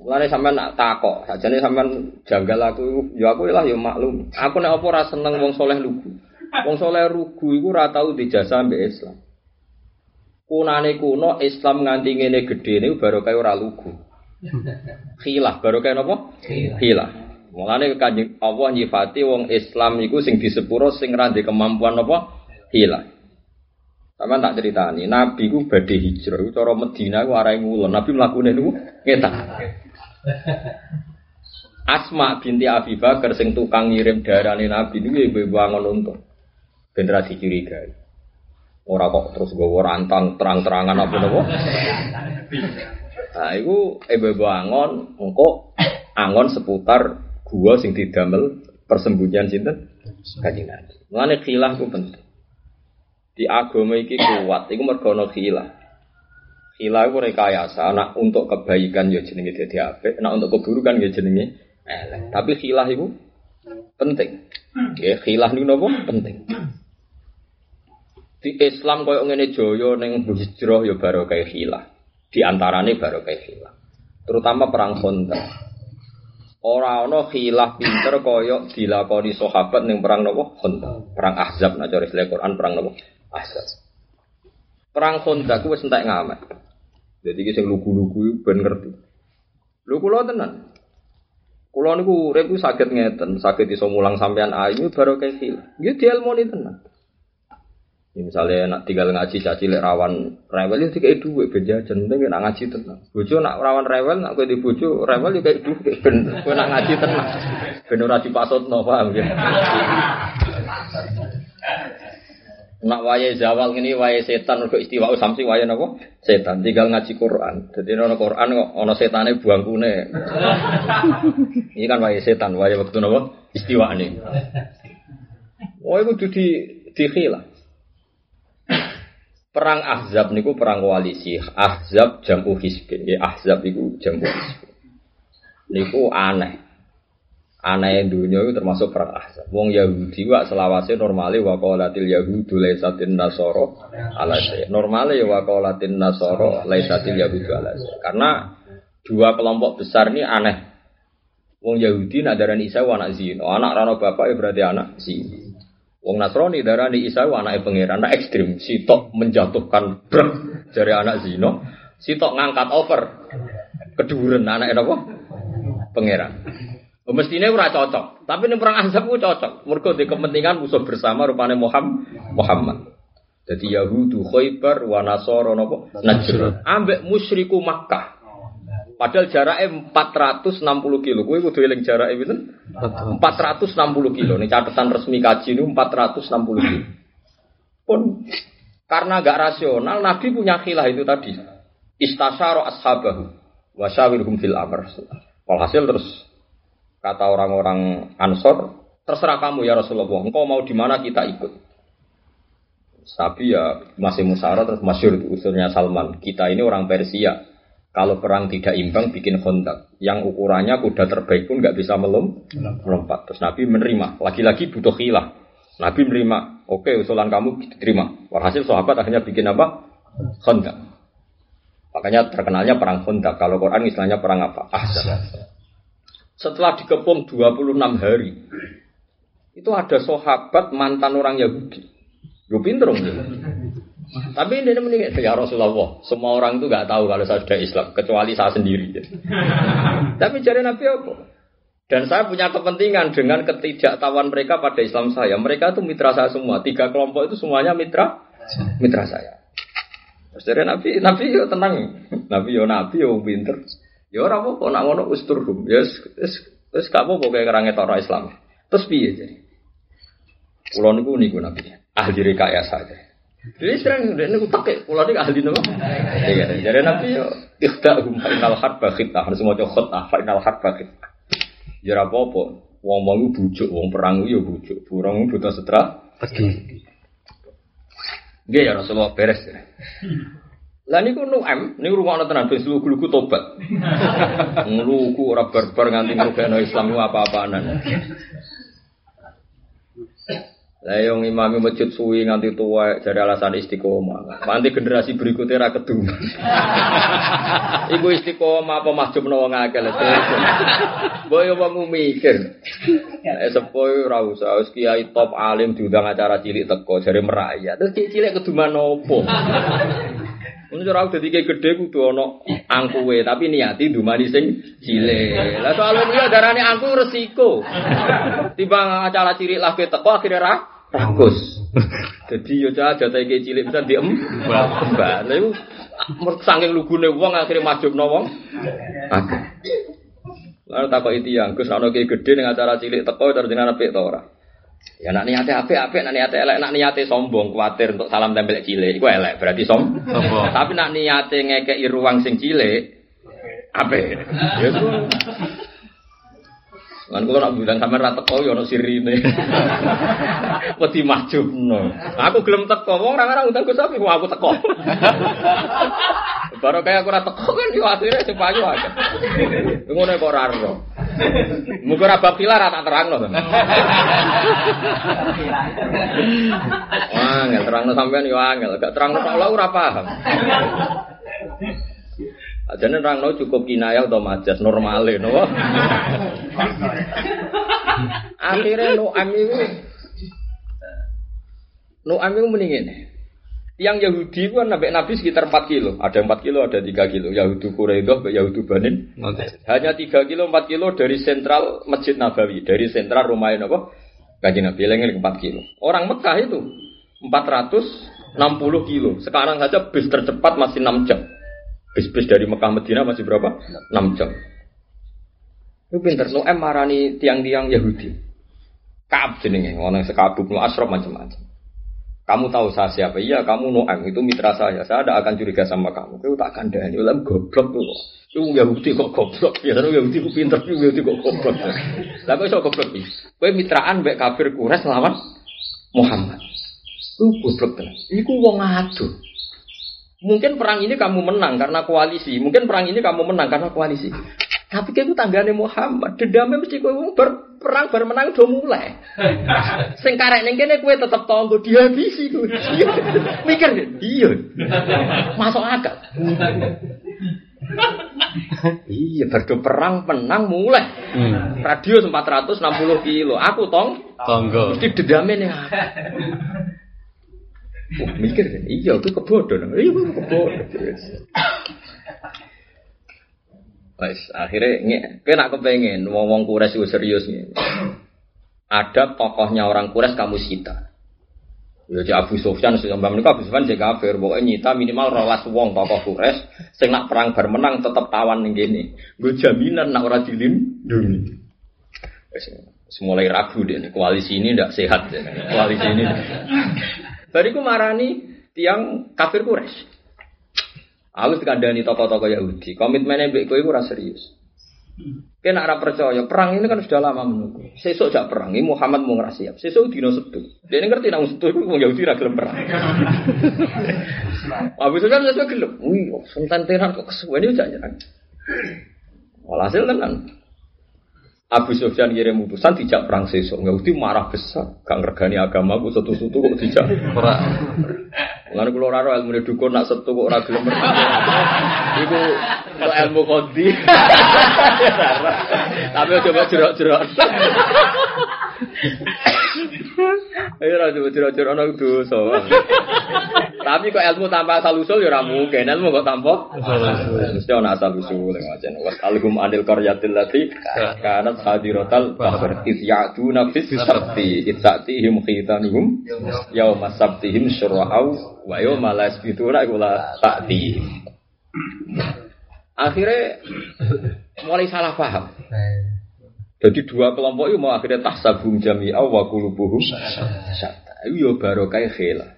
S1: Mulane sampean nak takok, sajane sampean janggal aku ya aku lah ya maklum. Aku nek apa ora seneng wong soleh lugu. Wong soleh rugu iku ora tau dijasa mbek Islam. Kunane kuno Islam nganti ngene gedhe niku baru kaya ora lugu. Khilah baru kaya napa? Khilah. Mulane kanjeng Allah nyifati wong Islam iku sing disepuro sing ra kemampuan napa? Khilah. Sama tak ceritani, Nabi ku badhe hijrah, iku cara Medina ku arahe ngulon. Nabi mlakune niku ngetak. Asma binti Abi Bakar sing tukang ngirim darane Nabi niku ibu-ibu angon untung. Generasi curiga. Ora kok terus gue rantang terang-terangan apa nopo. Nah, itu ibu angon, engko angon seputar gua sing didamel persembunyian sinten kanjeng Nabi. Mulane khilah ku penting. Di agama iki kuat, iku mergo ana khilah. Khilah rekayasa, anak untuk kebaikan ya jenenge dadi apik, anak untuk keburukan ya jenenge elek. Tapi khilah iku penting. Ya, khilah niku napa? Penting di Islam koyo ngene joyo ning hijrah ya baru kayak hilah. Di antarane baru kayak hilah. Terutama perang Khandaq. Ora ana khilaf pinter koyo dilakoni sahabat ning perang nopo Khandaq. Perang Ahzab cara istilah Quran perang nopo? Ahzab. Perang Khandaq wis entek ngamet. Jadi sing lugu-lugu ben ngerti. Lho kula tenan. Kula niku urip saged ngeten, saged iso mulang sampean ayu baru kayak hilah. Nggih dielmoni tenan. Ya, misalnya nak tinggal ngaji caci lek rawan rewel itu kayak duit ben jajan penting nak ngaji tenang. Bojo nak rawan rewel nak kowe di bojo rewel itu kayak duit ben kowe nak ngaji tenang. Ben ora dipasutno paham ya. Nak wayahe zawal ngene wayahe setan kok istiwa samsi wayahe napa? Setan tinggal ngaji Quran. Jadi ana Quran kok ana setane buangkune. Ini kan wayahe setan, wayahe waktu napa? Istiwane. Oh, itu di dikhilah. Perang Ahzab niku perang koalisi. Ahzab jamu hisbin. Ya Ahzab niku jamu hisbin. Niku aneh. Aneh dunia itu termasuk perang Ahzab. Wong Yahudi wa selawase normale wa qalatil yahudu laisatin nasoro ala Normale ya wa qalatin nasoro laisatil yahudu ala Karena dua kelompok besar ini aneh. Wong Yahudi nak darani Isa anak zino, anak rano bapak ya berarti anak zino. Wong Nasrani darani Isa anak pangeran, anak ekstrim, sitok menjatuhkan brek dari anak zino, sitok ngangkat over keduren anak apa? Pangeran. Oh, mestinya ora cocok, tapi ini perang Ahzab cocok. Mergo di kepentingan musuh bersama rupanya Muhammad. Muhammad. Jadi Yahudu Khaybar wa Nasara napa? Najran. Ambek musyriku Makkah. Padahal jaraknya 460 kilo. Gue kudu eling jaraknya itu 460 kilo. Ini catatan resmi kaji ini 460 kilo. Pun karena gak rasional, Nabi punya khilah itu tadi. Istasyara ashabahu wa syawirhum fil amr. Walhasil terus kata orang-orang Ansor, terserah kamu ya Rasulullah. Engkau mau di mana kita ikut. Tapi ya masih musara terus masyur usulnya Salman. Kita ini orang Persia. Kalau perang tidak imbang bikin kontak. Yang ukurannya kuda terbaik pun nggak bisa melom, melompat. Terus Nabi menerima. Lagi-lagi butuh khilah. Nabi menerima. Oke usulan kamu diterima. Walhasil sahabat akhirnya bikin apa? Kontak. Makanya terkenalnya perang kontak. Kalau Quran istilahnya perang apa? Ahzab. Setelah dikepung 26 hari. Itu ada sahabat mantan orang Yahudi Gue pinter. Tapi ini mending ya Rasulullah. Semua orang itu nggak tahu kalau saya sudah Islam kecuali saya sendiri. Tapi cari Nabi apa? Dan saya punya kepentingan dengan ketidaktahuan mereka pada Islam saya. Mereka itu mitra saya semua. Tiga kelompok itu semuanya mitra mitra saya. Terus dari Nabi, Nabi yo tenang. Nabi yo Nabi yo pinter. Ya orang apa nak ngono usturhum. Ya wis wis gak apa-apa Islam. Terus piye jadi? Kulo niku niku Nabi ahli rekayasa saja. Jadi sering ini utak ya, pulau ini ahli nama. Iya, jadi nabi yo ikhtahum final harba khitah, harus mau coba final harba khitah. Jadi apa apa, wong mau bujuk, wong perang yo bujuk, burung butuh setra. Gak ya Rasulullah beres ya. Lah niku nu'am, niku rumah tenan ben lugu-lugu tobat. Ngluku ora barbar nganti ngrugekno Islam apa-apaanan. Lah yang imam masjid suwi nganti tua jadi alasan istiqomah. Nanti generasi berikutnya ra kedung. Iku istiqomah apa mahjub nawa ngakal itu. Boyo apa mikir. Eh sepoy ora usah wis kiai top alim diundang acara cilik teko jare merayat. Terus cilik keduman opo? Mun ora dadi gede kudu ana angkuwe, tapi niati dumani sing cilik. Lah soal dia darane angku resiko. Timbang acara cilik lah teko akhirnya ra rakus. Jadi yo cah jatah iki cilik bisa diem. Mbak, lha iku saking lugune wong akhire majubno wong. Akeh. Lalu takut itu yang Gus ana gede ning acara cilik teko terus dengan apik to ora? Ya nak niate apik apik nak niate elek nak niate sombong kuatir untuk salam tempel cilik iku elek berarti som. Sombong. Tapi nak niate ngekeki ruang sing cilik apik. Ya Kan kula nak bilang sampean ra teko ya ono sirine. Wedi mahjubno. Aku gelem teko, wong ora ora undang Gus Sapi, aku teko. Baru kayak aku ra teko kan yo akhire sing payu akeh. Ngono kok ora ro. Muga ora bab pilar tak terangno. Wah, nggak terangno sampean yo angel, gak terangno tok ora paham. Ajane orang no cukup kinayah atau majas normale no. Akhirnya no itu no itu mendingin. Yang Yahudi itu kan nabi Nabi sekitar 4 kilo. Ada 4 kilo, ada 3 kilo. Yahudi Quraidah, Yahudi Banin. Hanya 3 kilo, 4 kilo dari sentral Masjid Nabawi. Dari sentral rumah apa? Kaji Nabi, lengin 4 kilo. Orang Mekah itu 460 kilo. Sekarang saja bis tercepat masih 6 jam. Bis-bis dari Mekah Medina masih berapa? 6 jam. Itu pinter. Noem marani tiang-tiang Yahudi. Kaab jenenge, orang sekabuk no asrof macam-macam. Kamu tahu saya siapa? Iya, kamu Noem itu mitra saya. Saya tidak akan curiga sama kamu. Kau tak akan dani. Ulam goblok tuh. Itu Yahudi kok goblok. Biasanya Yahudi kok pinter, Yahudi kok goblok. Tapi kok goblok sih? Kau mitraan baik kafir kures lawan Muhammad. Itu goblok tenan. Iku wong adu. Mungkin perang ini kamu menang karena koalisi. Mungkin perang ini kamu menang karena koalisi. Tapi kayak tanggane Muhammad, dendamnya mesti kowe ber, perang bar menang do mulai. Sing karek ning kene kowe tetep tonggo dihabisi kowe. Mikir iya. Masuk akal. iya, berdo perang menang mulai.
S2: Hmm.
S1: Radio 460 kilo. Aku tong
S2: Tonggo.
S1: mesti dedame nih. Wah, mikir kan, iya aku kebodohan. Iya, aku kebodohan. Wes, akhirnya nge, kena kepengen wong-wong kures itu serius nih. Ada tokohnya orang kures kamu sita. Ya si Abu Sufyan sing mbak menika Abu Sufyan sing kafir, pokoke nyita minimal rolas wong tokoh kures sing nak perang bar menang tetep tawan ning kene. Nggo jaminan nak ora dilindungi. Wes, ragu deh nih, koalisi ini ndak sehat. Koalisi ini. Bariku marani tiang kafir Quraisy. Aku dikandani tokoh-tokoh Yahudi. Komitmennya mbek kowe ora serius. Kena ora percaya, perang ini kan sudah lama menunggu. Sesuk jak perang, ini Muhammad mau ngerasa siap. Sesuk dino setu. Dia ini ngerti nang setu itu wong Yahudi ra gelem perang. Abu Sufyan sesuk gelem. Wih, sententenan kok kesuwen jak nyerang. Walhasil tenan. Abu Sufyan kirim utusan dijak perang sesuk. Yahudi marah besar. Gak ngergani agamaku setu-setu kok dijak.
S2: Ora.
S1: Mulane kula ora ilmu dukun nak setu kok ora gelem perang. Iku kok ilmu kondi. Tapi coba jerok-jerok. Ayo coba jerok-jerok ana dosa. Tapi kok ilmu tanpa asal usul ya ora mungkin. Ilmu kok tanpa mesti ana asal usul yang macam wasalhum anil qaryatil lati kanat hadiratal bahr iz ya'tuna fis sabti. Iz ta'tihim khitanuhum yauma sabtihim syura'au wa yauma la yasbituna iku la ta'tihim akhirnya mulai salah paham jadi dua kelompok itu mau akhirnya tahsabum jami'a wa qulubuhum. Syatta itu ya barokah khila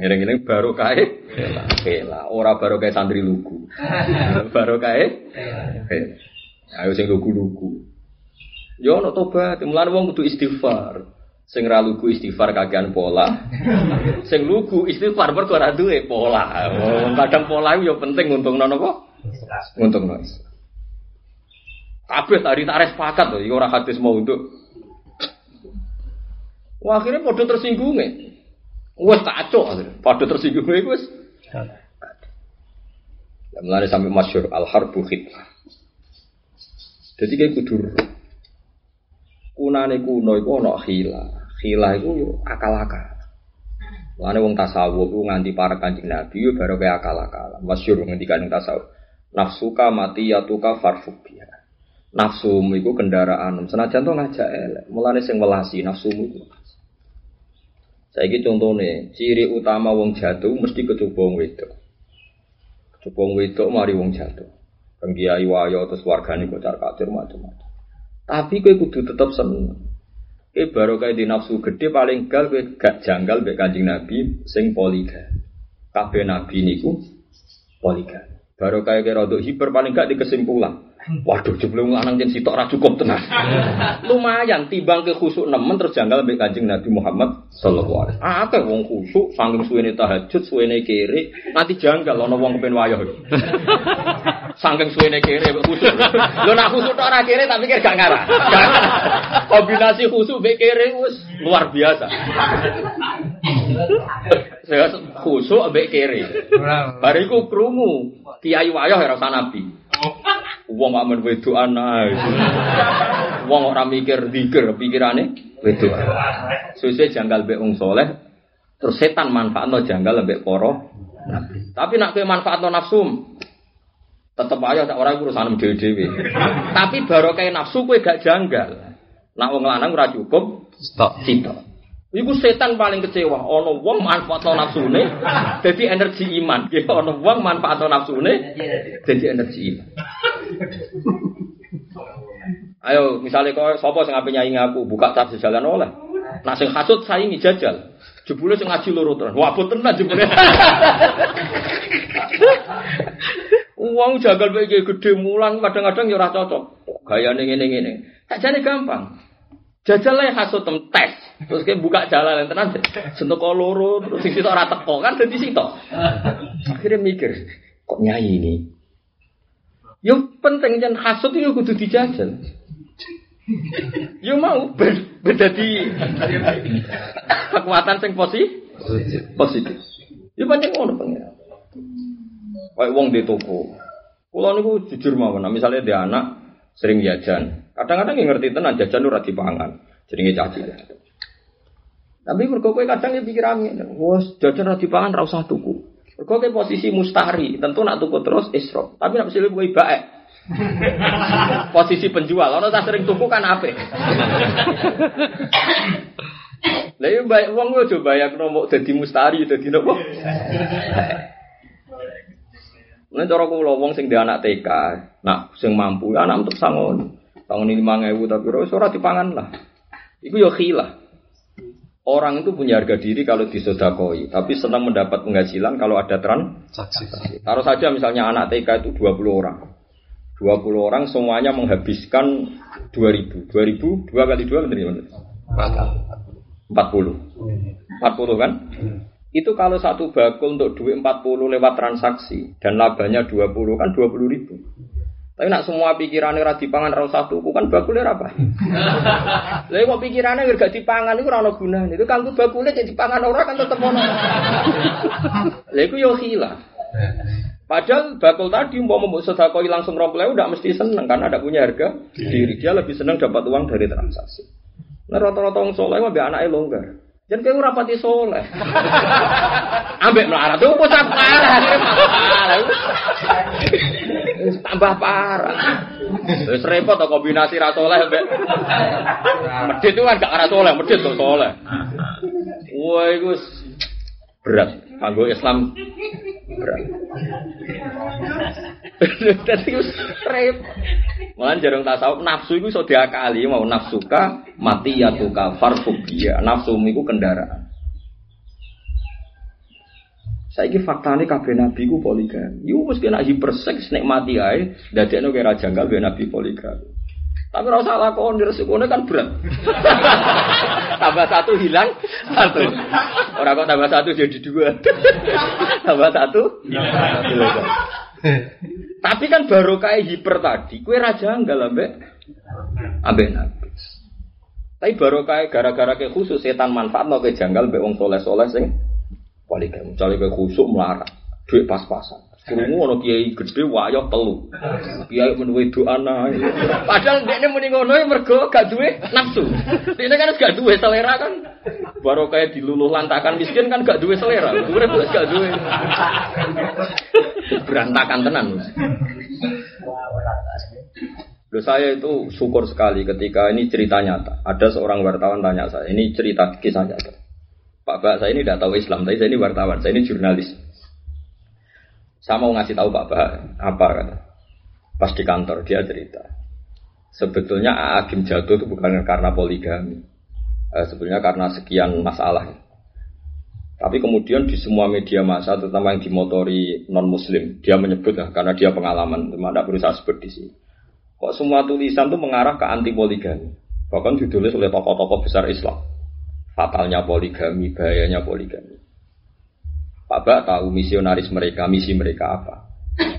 S1: Ngiring-ngiring barokah khila khila ora barokah santri lugu. Barokah khila ayo sing lugu-lugu. Yo ono tobat. Mulane wong kudu istighfar. Sing ra lugu istighfar kakean pola. Sing lugu istighfar mergo ora duwe pola. Kadang pola ya penting untungno napa? Untungno kabeh tadi tarik sepakat loh, iki ora hadis mau untuk Wah, akhirnya pada tersinggung Wes kacau akhirnya. Pada tersinggung iku wis. Ya, Mulane sampai masyur al harbu khidmah. Jadi kayak kudur kunane kuno iku ana khila. Khila yo akal-akal. Lane wong tasawuf ku nganti para Kanjeng Nabi baru kayak akal-akal. Masyhur ngendikan ing tasawuf. Nafsuka mati yatuka farfuk biha. Nafsumu iku kendaraan. Senajan to ngajak elek. Mulane sing welasi nafsumu iku. Saiki contone, ciri utama wong jatuh mesti kecoba wong wedok. Wong wedok mari wong jatuh. Pengkiai wayo terus wargane kocar kacir macam-macam. Tapi kowe kudu tetep seneng. Kowe baru kayak di nafsu gede paling gal kowe gak janggal mbek Kanjeng Nabi sing poliga. Kabeh nabi niku poliga. Baru kayak kira rodok hiper paling gak di kesimpulan. Waduh, wong lanang jen sitok ra cukup tenan. Lumayan timbang ke khusuk nemen terus janggal mbek Kanjeng Nabi Muhammad sallallahu alaihi wasallam. Akeh wong khusuk saking suwene tahajud, suwene kiri, nanti janggal ana wong kepen wayah. Saking suwene kiri mbek khusuk. Lho nak khusuk tok ora kiri tak pikir gak ngarah. Kombinasi khusuk mbek kiri wis luar biasa. Saya khusuk mbek kiri. Bariku krungu kiai wayah ora usah nabi. Wong amen wedoan ae. Wong ora mikir zikir, pikirane wedoan. Suwe janggal mbek wong saleh, terus setan manfaatno janggal mbek para nabi. Tapi nak kowe manfaatno nafsu, tetep aja tak ora urusan dhewe-dhewe. Tapi barokah nafsu kowe gak janggal. Nak wong lanang ora cukup
S2: Stop.
S1: sitok. Iku setan paling kecewa. Ono wong manfaatno nafsune dadi energi iman. Ono wong manfaatno nafsune dadi energi iman. Ayo, misalnya kau sopo sing ape ngaku buka tab jalan oleh. Nah sing hasud saingi jajal. Jebule sing ngaji loro tenan. Wah, boten tenan jebule. Uang jagal bae gede mulang kadang-kadang ya ora cocok. Gayane ngene-ngene. Sakjane gampang. Jajal lah hasud tem tes. Terus kayak buka jalan yang tenan sentuh loro terus sing sitok ora teko kan dadi sitok. Akhirnya mikir, kok nyai ini? Yo penting jan hasud itu kudu dijajal. Yo mau beda di kekuatan sing positif. Positif. Yo pancen ngono pengen. Kayak wong di toko. Kulo niku jujur mawon, nah, misalnya dia anak sering jajan. Kadang-kadang yang ngerti tenan jajan ora dipangan. Jenenge caci. Tapi mergo kowe kadang ya pikir amin, wes jajan ora dipangan ra usah tuku. Mergo kowe posisi mustari, tentu nak tuku terus isro. Tapi nak silih kowe baik. posisi penjual, orang tak sering tuku kan apa? Lah yo baik wong yo coba ya mau dadi mustari dadi nopo? Nek cara kula wong sing di anak TK, nak sing mampu ya anak untuk sangon. Sangon ini ewu tapi ora dipangan lah. Iku yo khilah. Orang itu punya harga diri kalau disodakoi, tapi senang mendapat penghasilan kalau ada transaksi. Taruh saja misalnya anak TK itu 20 orang. 20 orang semuanya menghabiskan 2000. 2000, 2 kali 2 benar 40. 40 kan? Hmm. Itu kalau satu bakul untuk duit 40 lewat transaksi dan labanya 20 kan 20 ribu. Tapi nak semua pikirannya ra dipangan ra satu kan bakulnya apa? Lah kok pikirannya gak dipangan iku ora ono gunane. Itu kanggo bakulnya jadi dipangan orang kan tetep ono. Lah iku yo hilang. Padahal bakul tadi mau mau sedekah langsung rompel udah mesti seneng karena ada punya harga diri. Dia lebih senang dapat uang dari transaksi. Nah rata-rata orang soleh mah anaknya longgar. Jangan kayak rapati soleh. Ambek melarat itu bocah parah. Tambah parah. Terus repot atau kombinasi ra soleh ambek. Medit itu kan gak ra soleh, medit tuh soleh. Wah, itu berat. Kanggo Islam berat. Dadi repot. Malah jarang tasawuf nafsu itu sudah diakali mau nafsuka mati ya tuka farfobia nafsu itu kendaraan. Saya ini fakta ini kabeh nabi ku poligami. Nak hiperseks nek mati ae, dadekno kira janggal be nabi poligami. Tapi rasa lakon resikonya kan berat. tambah satu hilang satu. Orang kok tambah satu jadi dua. tambah satu hilang. Tapi kan baru kayak hiper tadi, kue raja enggak ambek nabi. Tapi baru kayak gara-gara kayak khusus setan manfaat no kayak janggal wong soleh soleh sing poligami. Misalnya kayak khusus melarang, duit pas-pasan. Krungu ono kiai gede wayo telu. Kiai menuwe doa Padahal dekne muni ngono ya mergo gak duwe nafsu. Dekne kan gak duwe selera kan. Baru kayak diluluh lantakan miskin kan gak duwe selera. Urip gak duwe. Berantakan tenan. Loh, saya itu syukur sekali ketika ini cerita nyata. Ada seorang wartawan tanya saya, ini cerita kisah nyata. Pak Pak, saya ini tidak tahu Islam, tapi saya ini wartawan, saya ini jurnalis. Saya mau ngasih tahu Pak Bah apa kata. Pas di kantor dia cerita. Sebetulnya Agim jatuh itu bukan karena poligami. Eh, sebetulnya karena sekian masalah. Tapi kemudian di semua media massa, terutama yang dimotori non Muslim, dia menyebut lah karena dia pengalaman, teman tidak perlu sebut di sini. Kok semua tulisan itu mengarah ke anti poligami, bahkan ditulis oleh tokoh-tokoh besar Islam. Fatalnya poligami, bahayanya poligami. Pak Bak tahu misionaris mereka, misi mereka apa.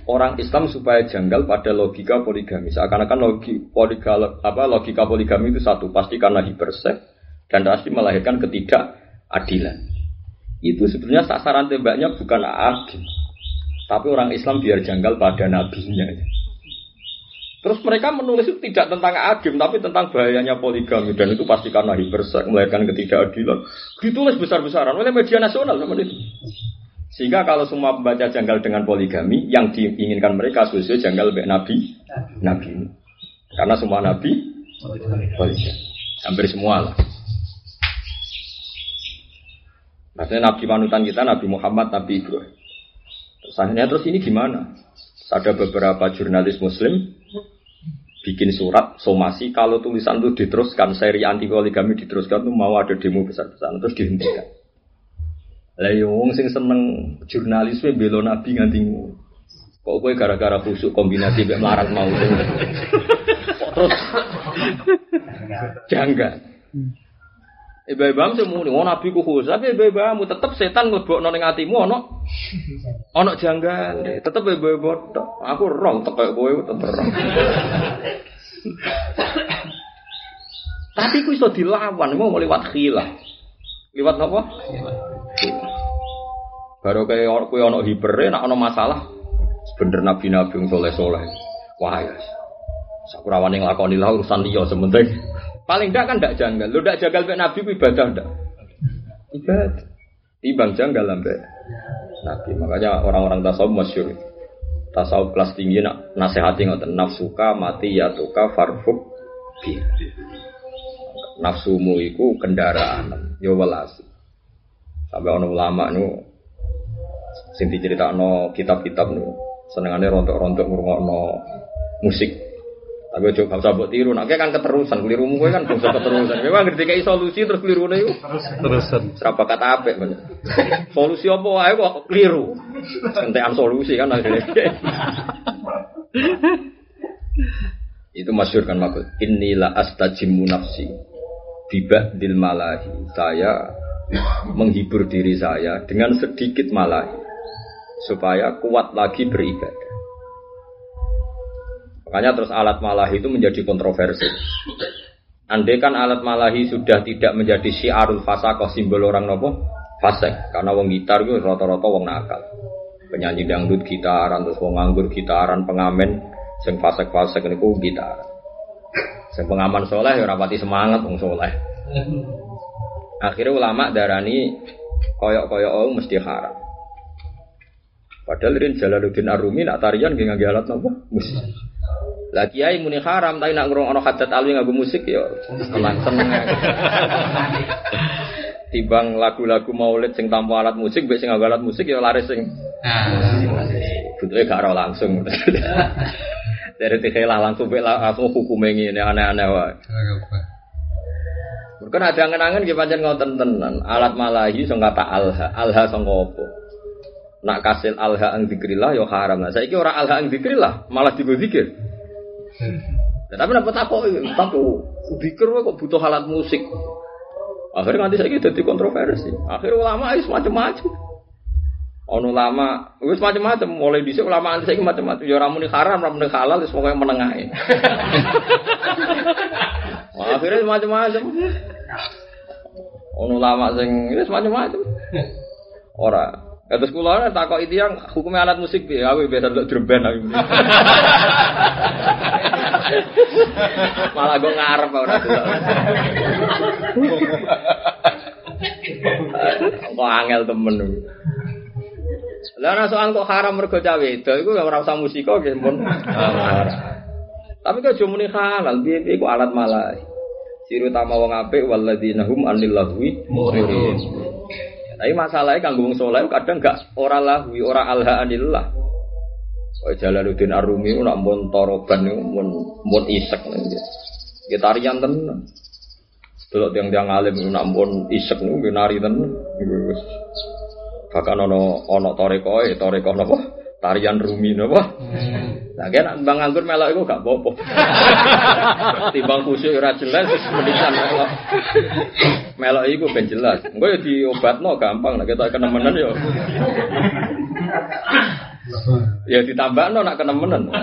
S1: Orang Islam supaya janggal pada logika poligami. Seakan-akan logi, poliga, apa, logika poligami itu satu, pasti karena hipersek dan pasti melahirkan ketidakadilan. Itu sebenarnya sasaran tembaknya bukan adil. Tapi orang Islam biar janggal pada nabinya. Terus mereka menulis itu tidak tentang agim, tapi tentang bahayanya poligami dan itu pasti karena hipersek melahirkan ketidakadilan. Ditulis besar-besaran oleh media nasional sama itu. Sehingga kalau semua membaca janggal dengan poligami, yang diinginkan mereka sesuai janggal baik nabi, nabi. Karena semua nabi poligami. Hampir semua lah. Maksudnya nabi panutan kita Nabi Muhammad, Nabi Ibrahim. Terus terus ini gimana? Ada beberapa jurnalis Muslim bikin surat somasi kalau tulisan itu diteruskan seri anti poligami diteruskan itu mau ada demo besar-besaran terus dihentikan. Lah yo wong sing seneng jurnalisme belo nabi nganti Kok kowe gara-gara khusuk kombinasi mek melarat mau. Terus jangga. Ibu-ibu semua nih, oh nabi ku khusus, tapi ibu-ibu tetap setan ngelebok noning hatimu, ono, ono janggal, tetap ibu-ibu Aku rong, tetap kowe tetap rong. tapi ku iso dilawan, mau lewat khilah. Lewat apa? Baru kayak kowe ono hiper, nak ono masalah bener nabi-nabi yang soleh-soleh. Wah ya. Sakurawan yang lakoni lah urusan dia sementing. Paling enggak kan enggak janggal. Lu enggak janggal mek nabi ibadah enggak? Ibadah. Timbang janggal lambe. Nabi. Makanya orang-orang tasawuf masyhur. Tasawuf kelas tinggi nak nasihati ngoten nafsuka mati ya tuka farfuk bi. Nafsumu iku kendaraan, yo welasi. Sampai ono ulama nu sing diceritakno kitab-kitab nu senengane rontok-rontok ngrungokno musik. Tapi ojo gak usah mbok tiru, nek kan keterusan kelirumu kowe kan bisa keterusan. Memang ngerti kayak solusi terus kelirune iku.
S2: Terusan.
S1: Serapa kata apik men. Solusi apa wae kok keliru. Entekan solusi kan akhirnya. Itu masyhur kan makul. Inilah astajimu nafsi. Bibah dil malahi. Saya menghibur diri saya dengan sedikit malahi supaya kuat lagi beribadah. Makanya terus alat malahi itu menjadi kontroversi. Andai kan alat malahi sudah tidak menjadi syiarul fasakoh simbol orang nopo fasek karena wong gitar itu rata-rata wong nakal. Penyanyi dangdut gitaran terus wong nganggur gitaran pengamen sing fasek-fasek niku gitaran sing pengaman soleh ya rapati semangat wong soleh. Akhirnya ulama darani koyok-koyok oh mesti haram. Padahal Rin Jalaluddin Arumi nak tarian gak alat nopo? Musik lah kiai muni haram tapi nak ngurung ono hadat alwi nganggo musik ya tenang seneng Tibang lagu-lagu maulid sing tanpa alat musik, mbek sing alat musik ya laris sing. Butuhe gak ora langsung. Dari tikhelah langsung mbek langsung hukume ngene aneh-aneh wae. Mungkin ada angen-angen nggih pancen ngoten tenan. Alat malahi sing kata alha, alha sing apa? Nak kasil alha ang zikrillah ya haram. Nah, saiki ora alha ang zikrillah, malah digo zikir. Nah, tapi napa takok tapi zikir kok butuh alat musik. Akhirnya nanti saya jadi kontroversi. Akhirnya ulama itu macam-macam. Ono ulama, wis macam-macam. Mulai dhisik ulama anti saya macam-macam. Ya ramu nih haram, ramu nih halal, wis pokoknya menengahin. Akhirnya macam-macam. Ono ulama sing wis macam-macam. Ora. Terus kula takok itu yang hukumnya alat musik piye? Aku biasa ndelok drum band aku. Malah gue ngarep ora Kok angel temen. Lah ana soal kok haram mergo cawe itu iku ora usah musika nggih pun. Tapi kok cuma muni halal, piye iku alat malah. Siru tama wong apik walladzina hum anil lahwi. Tapi masalahnya kanggo wong saleh kadang gak ora lahwi, ora alha anillah. Kaya Jalaluddin Arumi nak mun toroban niku mun mun isek niku. Ya tarian tenan. Delok tiang-tiang alim nak mun isek nggih nari. Wis. Bahkan ana ana toreko e, toreko napa? Tarian Rumi napa? Nah, kan bang anggur melok iku gak apa-apa. Timbang khusyuk ora jelas menisan melok. Melok iku ben jelas. Engko ya diobatno gampang nek ketok kenemenan ya. Ya ditambah no nak kenemenan.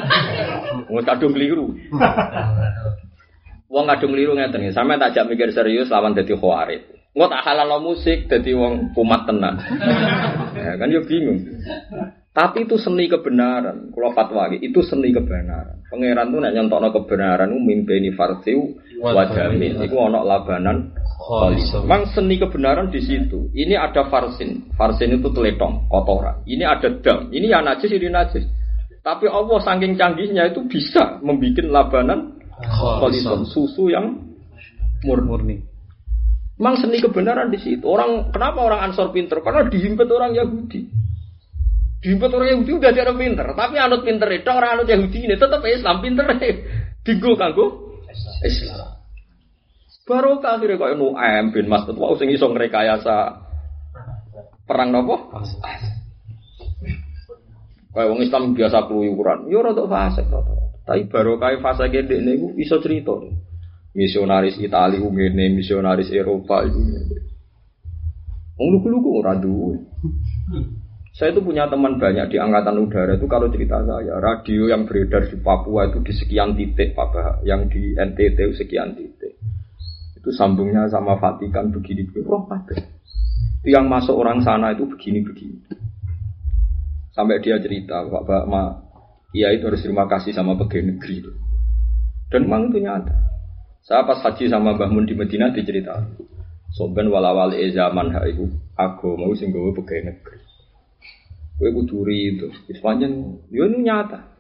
S1: Wong kadung keliru. Wong kadung keliru ngeten iki. Sampe tak jak mikir serius lawan dadi khawarit. Engko tak halal musik dadi wong kumat tenan. Ya kan yo bingung. Tapi itu seni kebenaran. Kalau fatwa itu seni kebenaran. Pangeran tuh nek nyontokno kebenaran ku mimpeni farsiu wadamin. Iku ana labanan Memang seni kebenaran di situ. Ini ada farsin. Farsin itu teletong, kotoran. Ini ada dam. Ini yang najis, ini najis. Tapi Allah saking canggihnya itu bisa membuat labanan kholison. Susu yang murni. Memang seni kebenaran di situ. Orang kenapa orang Ansor pinter? Karena dihimpit orang Yahudi. Dihimpit orang Yahudi udah tidak pinter. Tapi anut pinter itu orang anut Yahudi ini tetap Islam pinter. Digo kanggo Islam. Baru akhirnya kok Nuaim bin Mas'ud wau sing iso ngrekayasa perang nopo? Kayak wong Islam biasa keluyuran, yo rada fasik rada. Tapi baru kayak fase gede niku iso cerita. Misionaris Italia ku ngene, misionaris Eropa ngene. Wong lugu-lugu ora. Saya itu punya teman banyak di angkatan udara itu kalau cerita saya radio yang beredar di Papua itu di sekian titik yang di NTT sekian titik itu sambungnya sama Vatikan begini begini roh itu yang masuk orang sana itu begini begini sampai dia cerita Pak Pak Ma, Iya itu harus terima kasih sama pegawai negeri itu. Dan memang itu nyata. Saya pas haji sama Mbah Mun di Medina diceritakan. Soben walawali e zaman ha iku aku mau sing gawe pegawai negeri. Kowe kudu itu. Wis pancen yo nyata.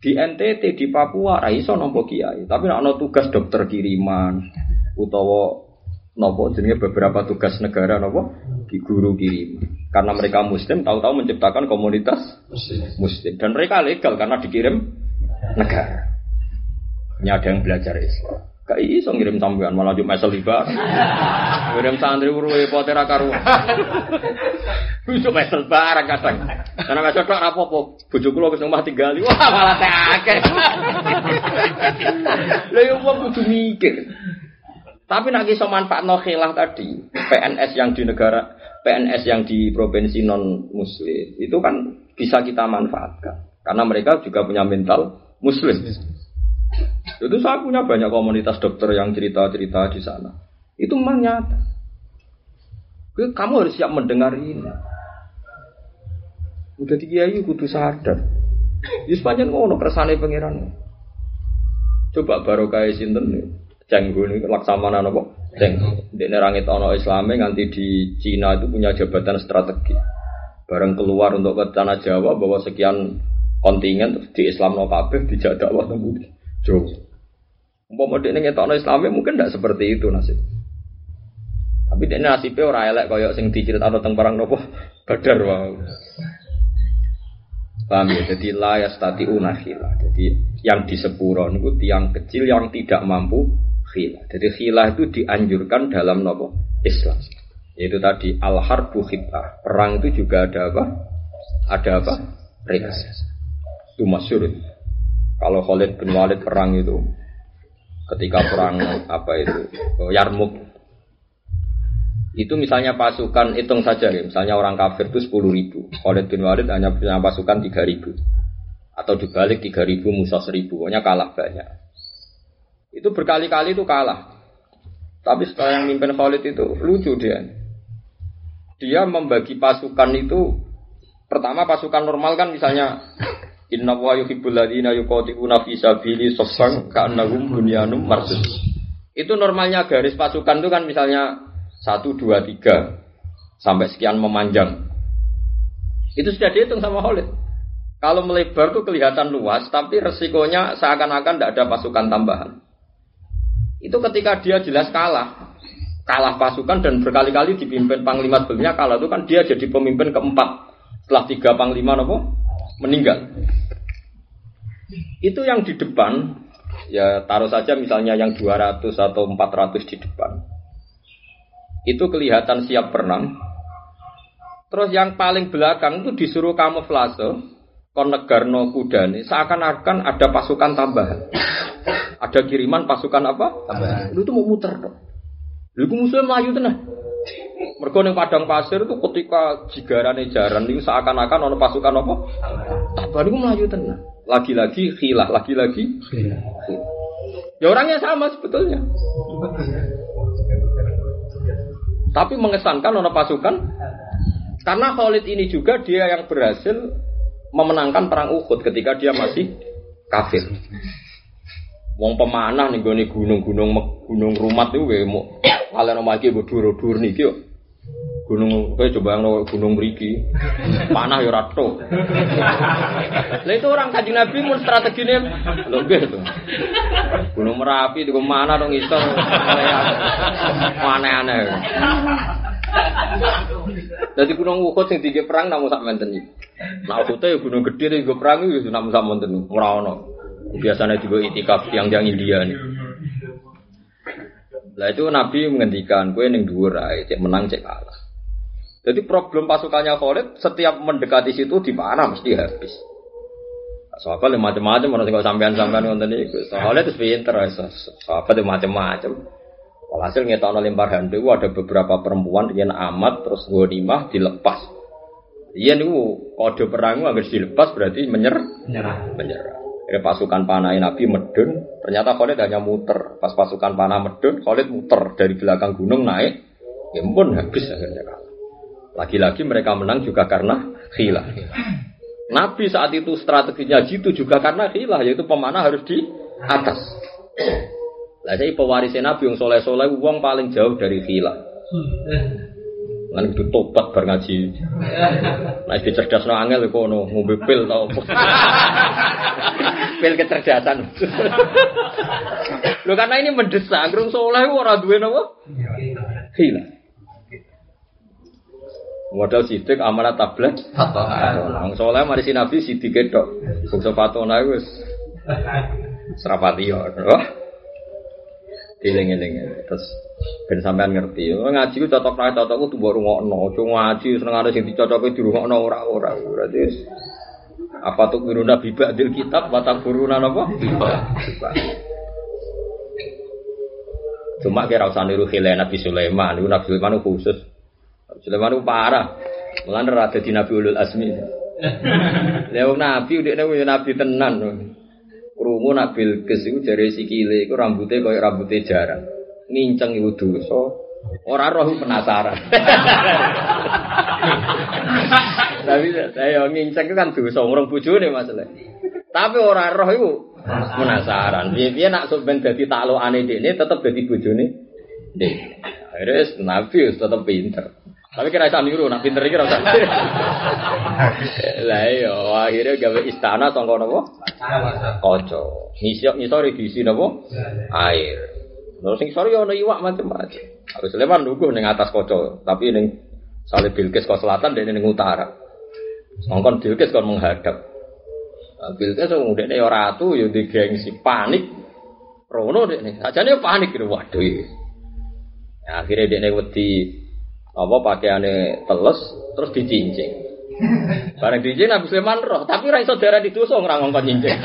S1: Di NTT di Papua ra iso nampa kiai, tapi ana tugas dokter kiriman utawa nopo jenenge beberapa tugas negara nopo di guru kirim karena mereka muslim tahu-tahu menciptakan komunitas muslim. Dan mereka legal karena dikirim negara. Ini ada yang belajar Islam Kayak iso ngirim sampean malah cuma mesel liba. Ngirim santri urwe potera karu. Iso mesel barang kadang. Karena mesel tok apa-apa. Bojo kula wis omah tinggali. Wah malah akeh. Lah yo wong kudu mikir. Tapi nak iso manfaatno khilaf tadi, PNS yang di negara PNS yang di provinsi non muslim itu kan bisa kita manfaatkan karena mereka juga punya mental muslim. Itu saya punya banyak komunitas dokter yang cerita-cerita di sana. Itu memang nyata. Kamu harus siap mendengar ini. Udah tiga kiai kudu sadar. Di sepanjang ngono kersane pangeran. Coba baru kayak sinten. Cenggu ini laksamana nopo. Ceng. Di nerangit ono Islame nganti di Cina itu punya jabatan strategi. Bareng keluar untuk ke tanah Jawa bahwa sekian kontingen di Islam no kabeh dijak dakwah tembudi. Jauh. Umpama dia ngetokno Islami mungkin tidak seperti itu nasib. Tapi dia nasibnya orang elek kaya sing atau tentang barang nopo badar wow. Paham ya? Jadi layas tati unahila. Jadi yang di sepuro itu tiang kecil yang tidak mampu khilah. Jadi khilah itu dianjurkan dalam nopo Islam. Yaitu tadi al harbu khitah. Perang itu juga ada apa? Ada apa? Rekas. Itu. Kalau Khalid bin Walid perang itu ketika perang apa itu oh, Yarmuk itu misalnya pasukan hitung saja ya misalnya orang kafir itu sepuluh ribu. Khalid bin Walid hanya punya pasukan tiga ribu. Atau dibalik tiga ribu musuh seribu. Pokoknya kalah banyak. Itu berkali-kali itu kalah. Tapi setelah yang mimpin Khalid itu lucu dia. Dia membagi pasukan itu pertama pasukan normal kan misalnya Inna wa yuhibbul ladina yuqatiluna fi sabili saffan ka'annahum bunyanum marsus. Itu normalnya garis pasukan itu kan misalnya 1 2 3 sampai sekian memanjang. Itu sudah dihitung sama Khalid. Kalau melebar tuh kelihatan luas, tapi resikonya seakan-akan tidak ada pasukan tambahan. Itu ketika dia jelas kalah, kalah pasukan dan berkali-kali dipimpin panglima sebelumnya kalah itu kan dia jadi pemimpin keempat setelah tiga panglima nopo meninggal. Itu yang di depan, ya taruh saja misalnya yang 200 atau 400 di depan. Itu kelihatan siap berenang. Terus yang paling belakang itu disuruh kamuflase, konegarno kudane, seakan-akan ada pasukan tambahan. Ada kiriman pasukan apa? Tambahan. Lu itu mau muter dong. Lu musuhnya melayu tenang. Mereka ning padang pasir itu ketika jigarane jaran itu seakan-akan ono pasukan apa? Tambah niku melayu tenang. Lagi-lagi khilah, lagi-lagi Ya orangnya sama sebetulnya. Tapi mengesankan ono pasukan karena Khalid ini juga dia yang berhasil memenangkan perang Uhud ketika dia masih kafir. Wong pemanah nih gue gunung-gunung gunung rumat itu gue mau kalian lagi gue dur-dur nih Gunung kowe coba yang gunung mriki. Panah ya rato. Lah itu orang kaji Nabi mun strategine lho nggih to. Gunung Merapi di mana dong iso. Aneh-aneh. Jadi gunung Uhud sing dige perang namun sak menten. Nah Uhud ya gunung gede dige perang itu namun sak menten ono. Biasanya juga itikaf yang yang India nih. Lah itu Nabi menghentikan kue neng dhuwur ae, cek menang cek kalah. Jadi problem pasukannya Khalid setiap mendekati situ di mana mesti habis. Sahabat yang macam-macam, mana tinggal sampean-sampean ngonten itu. Khalid itu pinter, sahabat yang macam-macam. Walhasil ngetokno lempar handu ada beberapa perempuan yang amat terus ghanimah dilepas. Iya nih kode perang harus dilepas berarti menyer menyerah. Menyerah. Ini pasukan panah Nabi medun, ternyata Khalid hanya muter. Pas pasukan panah medun, Khalid muter dari belakang gunung naik, ya pun habis akhirnya kalah. Lagi-lagi mereka menang juga karena khilaf. Nabi saat itu strateginya gitu juga karena khilah yaitu pemanah harus di atas. Lah saya pewarisnya Nabi yang soleh soleh uang paling jauh dari khilah. Lan itu topat bar ngaji. Lah iki cerdas no angel kok ono ngombe pil tau apa. pil kecerdasan. Lho karena ini mendesak, grung soleh ora duwe napa? Khilah. Modal sidik amanat tablet. Wong soleh mari si Nabi sidik tok. Bungsu fatona wis serapati yo. Diling-eling terus ben sampean ngerti. Oh, ngaji ku cocok ra cocok ku tumbuk rungokno. Aja ngaji senengane sing dicocoke dirungokno ora-ora. Berarti apa tuh guru nabi ba'dil kitab mata guru apa? Cuma kira usah niru khilai Nabi Sulaiman, Nabi Sulaiman khusus Sulaiman itu parah. Mulan rada di Nabi Ulul Asmi. Lewat Nabi udah nabi Nabi tenan. Rumu Nabi Bilqis itu jari sikile itu rambutnya kayak rambutnya jarang. Nginceng itu dosa. Orang roh penasaran. Tapi saya nginceng itu kan dosa orang bojone masalah. Tapi orang roh itu penasaran. Biar nak sebenarnya jadi talu aneh ini tetap jadi bojone. Deh. Akhirnya Nabi tetap pinter. Tapi kira iso niru, nak pinter iki ora usah. Lah iya, akhirnya gawe istana sangka napa? Kaca. Ngisok ngisore diisi napa? Air. Terus sing sore ono iwak macam-macam. Harus Sulaiman nunggu ning atas kaca, tapi ning Salib Bilqis ke selatan dan ning utara. Mongkon Bilqis kon menghadap. Nah, Bilqis wong dekne ya ratu ya digengsi panik. Rono dekne. Sajane panik waduh. Ya, akhirnya dekne wedi apa pakaiannya teles terus dicincing. Barang dicincing Nabi Sulaiman roh, tapi ra iso darah didosa ora ngongkon cincing.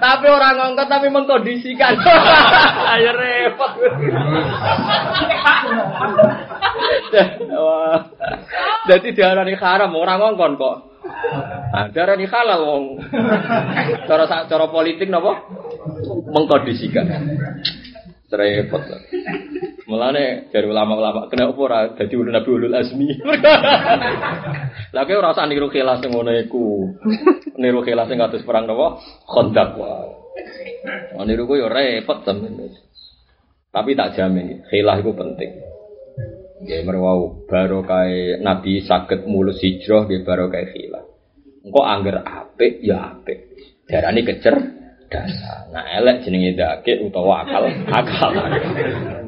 S1: tapi orang ngongkon tapi mengkondisikan. Ayo repot. Jadi diarani haram orang ngongkon kok. Nah, diarani halal wong. Cara politik napa? Mengkondisikan. Repot. Mulane dari ulama-ulama kena apa ora dadi ulun Nabi ulul azmi. Lah kowe ora usah niru khilas sing ngono iku. Niru khilas sing kados perang napa? Khandaq wae. Oh, niru ku yo repot temen. Tapi tak jamin khilah iku penting. Nggih merwau baru kae Nabi saged mulus hijrah baru kae khilah. Engko angger apik ya apik. Darane kecer dasar. Nah elek jenenge dake utawa akal, akal.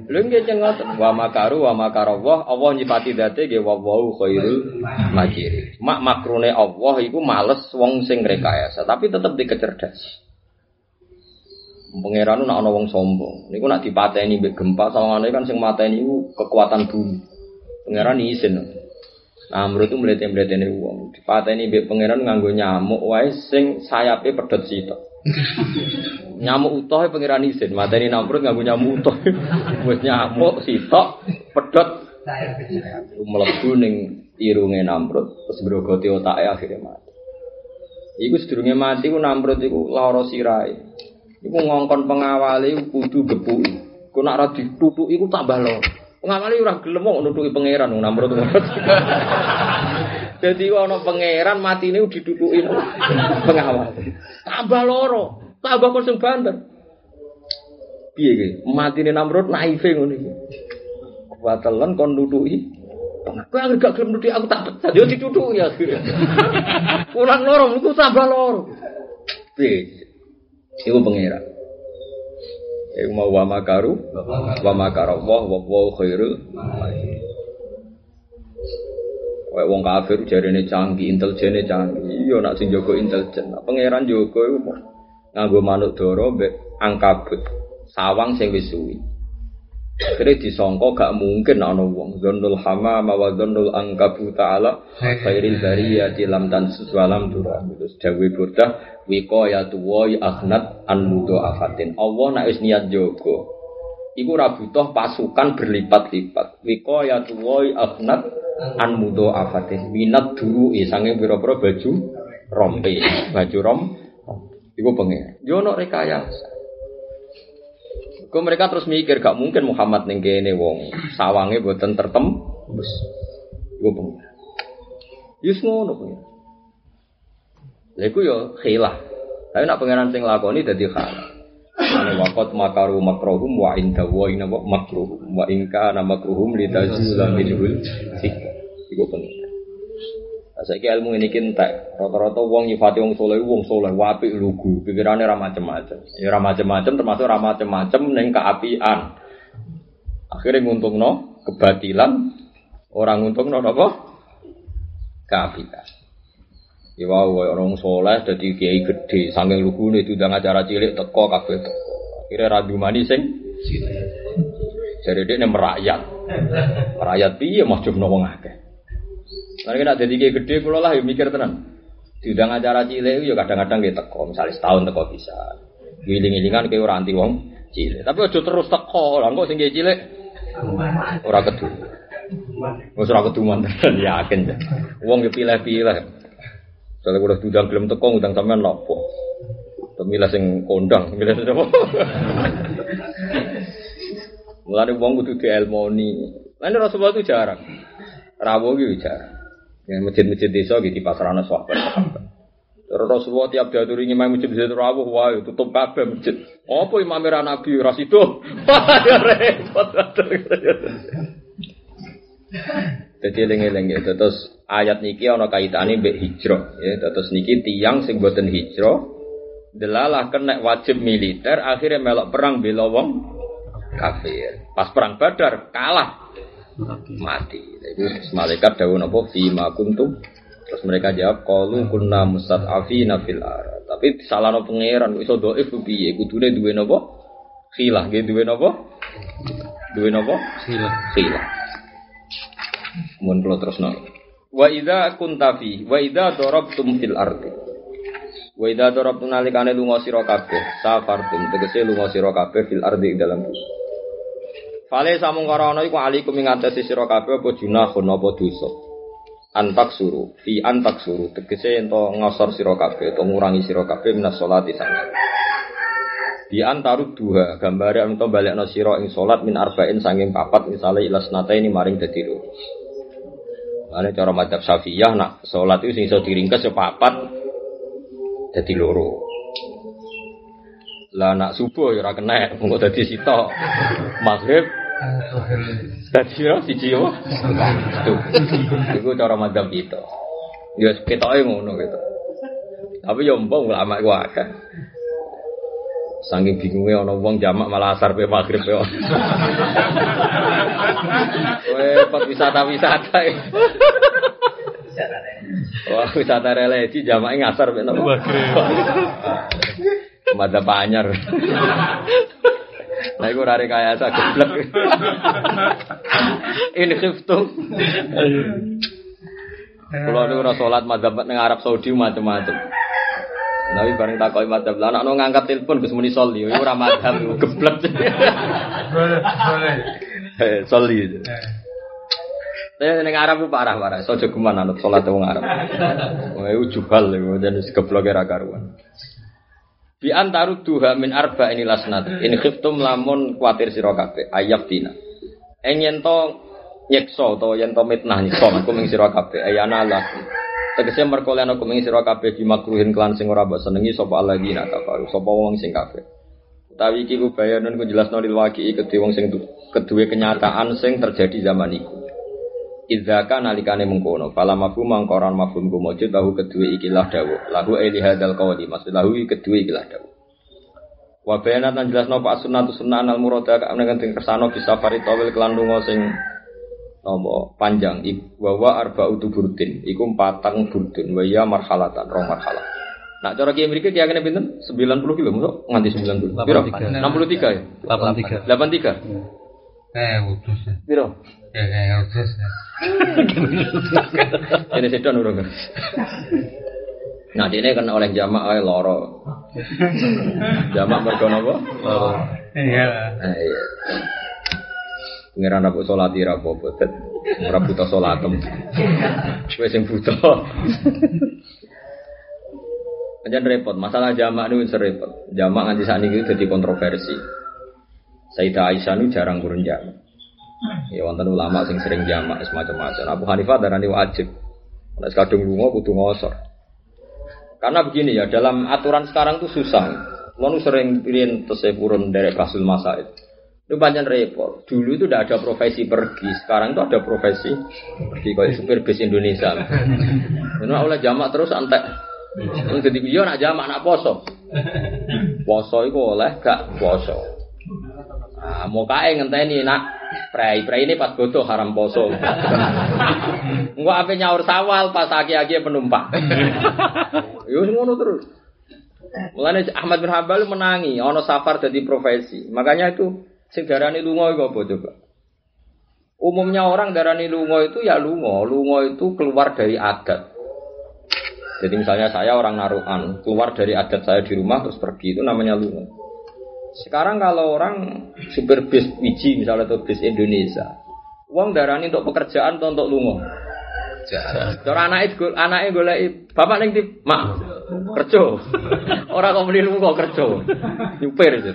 S1: Lha nggih jeneng wa makaru wa makarallah Allah nyipati date nggih wa wau khairul makiri. Mak makrune Allah iku males wong sing rekayasa, tapi tetep dikecerdas. Pangeran nak ana wong sombong. Niku nak dipateni mbek gempa sawangane kan sing mateni iku kekuatan bumi. Pangeran izin. Menurut itu melihat-melihat uang. Dipateni mbek pangeran nganggo nyamuk wae sing sayape pedhot sitok. nyamuk utuh pangeran izin, mateni namrud nganggo nyamuk utuh. Wis nyamuk sitok pedhot mlebu ning irunge namrud terus grogoti otake akhirnya mati. Iku sedurunge mati ku namrud iku lara sirahe. Iku ngongkon pengawali kudu gepuki. Ku nak ora ditutuki ku tambah loro. Pengawali ora gelem nutuki pangeran namrud. Jadi ono pangeran mati ini didudukin pengawal. Tambah loro, tambah kosong banter. Piye? Mati ini Namrud naife ngono iki. Kuwatelan kon nutuki. Kowe anggere gak gelem aku tak pecat yo ditutuki ya akhirnya. Ulang loro iku tambah loro. Piye? Iku pangeran. Iku mau wa makaru, wa makara Allah khairul Kayak wong kafir jarene canggih, intelijene canggih. Iya nak sing jaga intelijen. Nah, pangeran jaga iku nganggo manuk dara mbek angkabut. Sawang sing wis suwi. Akhirnya disangka gak mungkin ana wong Zonnul hama wa zonnul angkabu ta'ala khairil bariyati lam tan walam dura terus dawe burdah wiqayatu wa akhnat an afatin Allah nek wis niat jaga iku ora butuh pasukan berlipat-lipat wiqayatu wa akhnat an mudo afatih minat dulu isange pira-pira baju rompe baju rom iku pengen yo ono rekayasa Kau mereka terus mikir gak mungkin Muhammad ning kene wong sawange boten tertem bus iku pengen Yus ngono pengiran. Lha iku yo khilah. Tapi nak pengiran sing lakoni dadi khalah. Ane wakot makaru makrohum wa inda wa ina wa makruhum wa inka na makruhum li tazula minhul sika. Iku pengiran. Nah, saiki ilmu ini kintek. Rata-rata wong nyifati wong soleh, wong soleh, wapi lugu, pikirannya ra macem-macem. Ya ra macem-macem termasuk ra macem-macem ning keapian. Akhirnya nguntungno kebatilan, orang nguntungno apa? Keapian. Ya orang soleh jadi kiai gede, saking lugu itu udah acara cilik teko kabeh teko. Akhirnya radu mani sing jadi dia merakyat, merakyat piye mau coba wong akeh. Nanti kena jadi kiai gede, kalau lah ya mikir tenan. Diundang acara cilik ya kadang-kadang kita teko, misalnya setahun teko bisa. Giling-gilingan kayak orang anti wong cilik. Tapi aja terus teko, lah kok sing cilik ora kedu. Wes ora kedu mantan yakin. Wong ya pilih-pilih. Kalau udah tudang gelem teko ngundang sampean lapo. Pemilah sing kondang, milah sing apa? Mulane wong kudu dielmoni. Lan Rasulullah itu jarang. Rawo gitu jarang. Yang masjid-masjid desa gitu di pasarana sahabat. Terus Rasulullah tiap diaturi ngimai masjid masjid rawuh, wah tutup kabeh masjid. Apa imam Nabi rasido? Wah ya repot. Jadi eling-eling ya. Terus ayat niki ana kaitane mbek hijrah ya. Terus niki tiang sing boten hijrah delalah kena wajib militer akhirnya melok perang bela wong kafir. Pas perang Badar kalah mati. Jadi malaikat dawuh napa fi ma kuntum Terus mereka jawab qalu kunna mustad'afina fil ar. Tapi salahno pangeran iso dhaif piye? Kudune duwe napa? Khilah, nggih duwe napa? Duwe napa?
S2: Khilah.
S1: Khilah. Mun kula terusno. Wa idza kunta fi wa idza darabtum fil ardi. Wa idza darabtum nalikane lunga sira kabeh, safartum tegese lunga sira kabeh fil ing dalam bumi. Fale samung karana iku alikum ing atase sira kabeh apa junahun apa dosa. Antak suru, fi antak suru, tegese ento ngosor sira kabeh, ento ngurangi sira kabeh minas sholati sang. Di antaru dua gambare ento balekno sira ing salat min arba'in sanging papat misale ilas nata ini maring loro. Ane cara madzhab Syafi'iyah nak salat itu sing iso diringkes ya papat dadi loro. Lah nak subuh ya ora kena, mengko dadi sitok. Maghrib dadi yo siji yo. Iku cara madzhab itu. Ya ketoke ngono gitu. Tapi yo mbok ulama iku akeh. Saking bingungnya ono wong jamak malah asar pe maghrib pe. Repot wisata-wisata. Wah, wisata religi jamaknya ngasar pe nopo. Mada panyar. Nah, iku rare kaya sa geblek. Ini khiftum. Kalau nu ora salat madzhab Arab Saudi macam-macam. Tapi bareng takoi madzhab lah anak ngangkat telepon Gus muni soli, iku ora madzhab iku geblek.
S2: Boleh, boleh.
S1: Eh, soli. Saya ning Arab ku parah-parah, sojo geman anut salat wong Arab. Wah, iku jubal iku jadi geblok ra karuan. Bi antaru duha min arba ini lasnat. In khiftum lamun kuatir sira kabeh ayab dina. Eng yen to nyekso to yen to mitnah nyekso aku ming sira kabeh ayana lakum. Tegese merko lan aku ming sira kabeh di makruhin kelan sing ora mbok senengi sapa alladzina kafaru sapa wong sing kafir. Utawi iki ku bayanun ku jelasno lil waqi kedhe wong sing kedue kenyataan sing terjadi zaman iku. Idzaka nalikane mengkono, fala mafhum mangkoran mafhum ku mujud lahu kedue ikilah dawuh. Lahu eli hadal qawli, maksud lahu kedue ikilah dawuh. Wa lan jelasno pak sunnatu sunnah al murada ka menawa teng kersano bisa fari tawil kelan sing nopo panjang wa wa arba'u burdin iku patang burdun wa ya marhalatan rong marhalah. Nah, cara kiai mriki kiai kene pinten? 90 kilo, mosok nganti 90. Piro? 63 ya?
S2: 83.
S1: 83.
S2: Eh, utus.
S1: Piro?
S2: Ya, ya, utus.
S1: Ini sedon urung. Nah, ini kan oleh jamak ae loro. Jamak mergo napa? Loro.
S2: Iya.
S1: Nah, iya. Pengiran aku sholat ira Tet. ora buta sholatem. Kowe sing buta. Panjen repot, masalah jamak ini wis repot. Jamak nganti saat ini jadi kontroversi. Sayyidah Aisyah ini jarang kurun jamak. Ya wonten ulama sing sering jamak semacam macam Abu Hanifah darani wajib. Nek kadung lunga kudu ngosor. Karena begini ya, dalam aturan sekarang tuh susah. Lalu sering pilih tesih purun dari Basul Masaid. Itu banyak repot. Dulu itu tidak ada profesi pergi, sekarang itu ada profesi pergi kayak supir bis Indonesia. Karena oleh jamak terus antek. Jadi dia nak jamak nak poso. Poso itu oleh gak poso. Nah, mau kae ngenteni nak prei prei ini pas bodoh haram poso. Enggak apa nyaur sawal pas aki-aki penumpang. Yo ngono terus. Mulane Ahmad bin Hambal menangi, ono safar jadi profesi. Makanya itu sing darani lunga iku apa coba? Umumnya orang darani lunga itu ya lunga, lunga itu keluar dari adat. Jadi misalnya saya orang naruhan, keluar dari adat saya di rumah terus pergi itu namanya lunga. Sekarang kalau orang supir bis biji misalnya atau bis Indonesia, uang darani untuk pekerjaan atau untuk lunga. Cara anak itu anaknya golek bapak ning di mak kerja. Ora kok muni lunga kerja. Nyupir itu.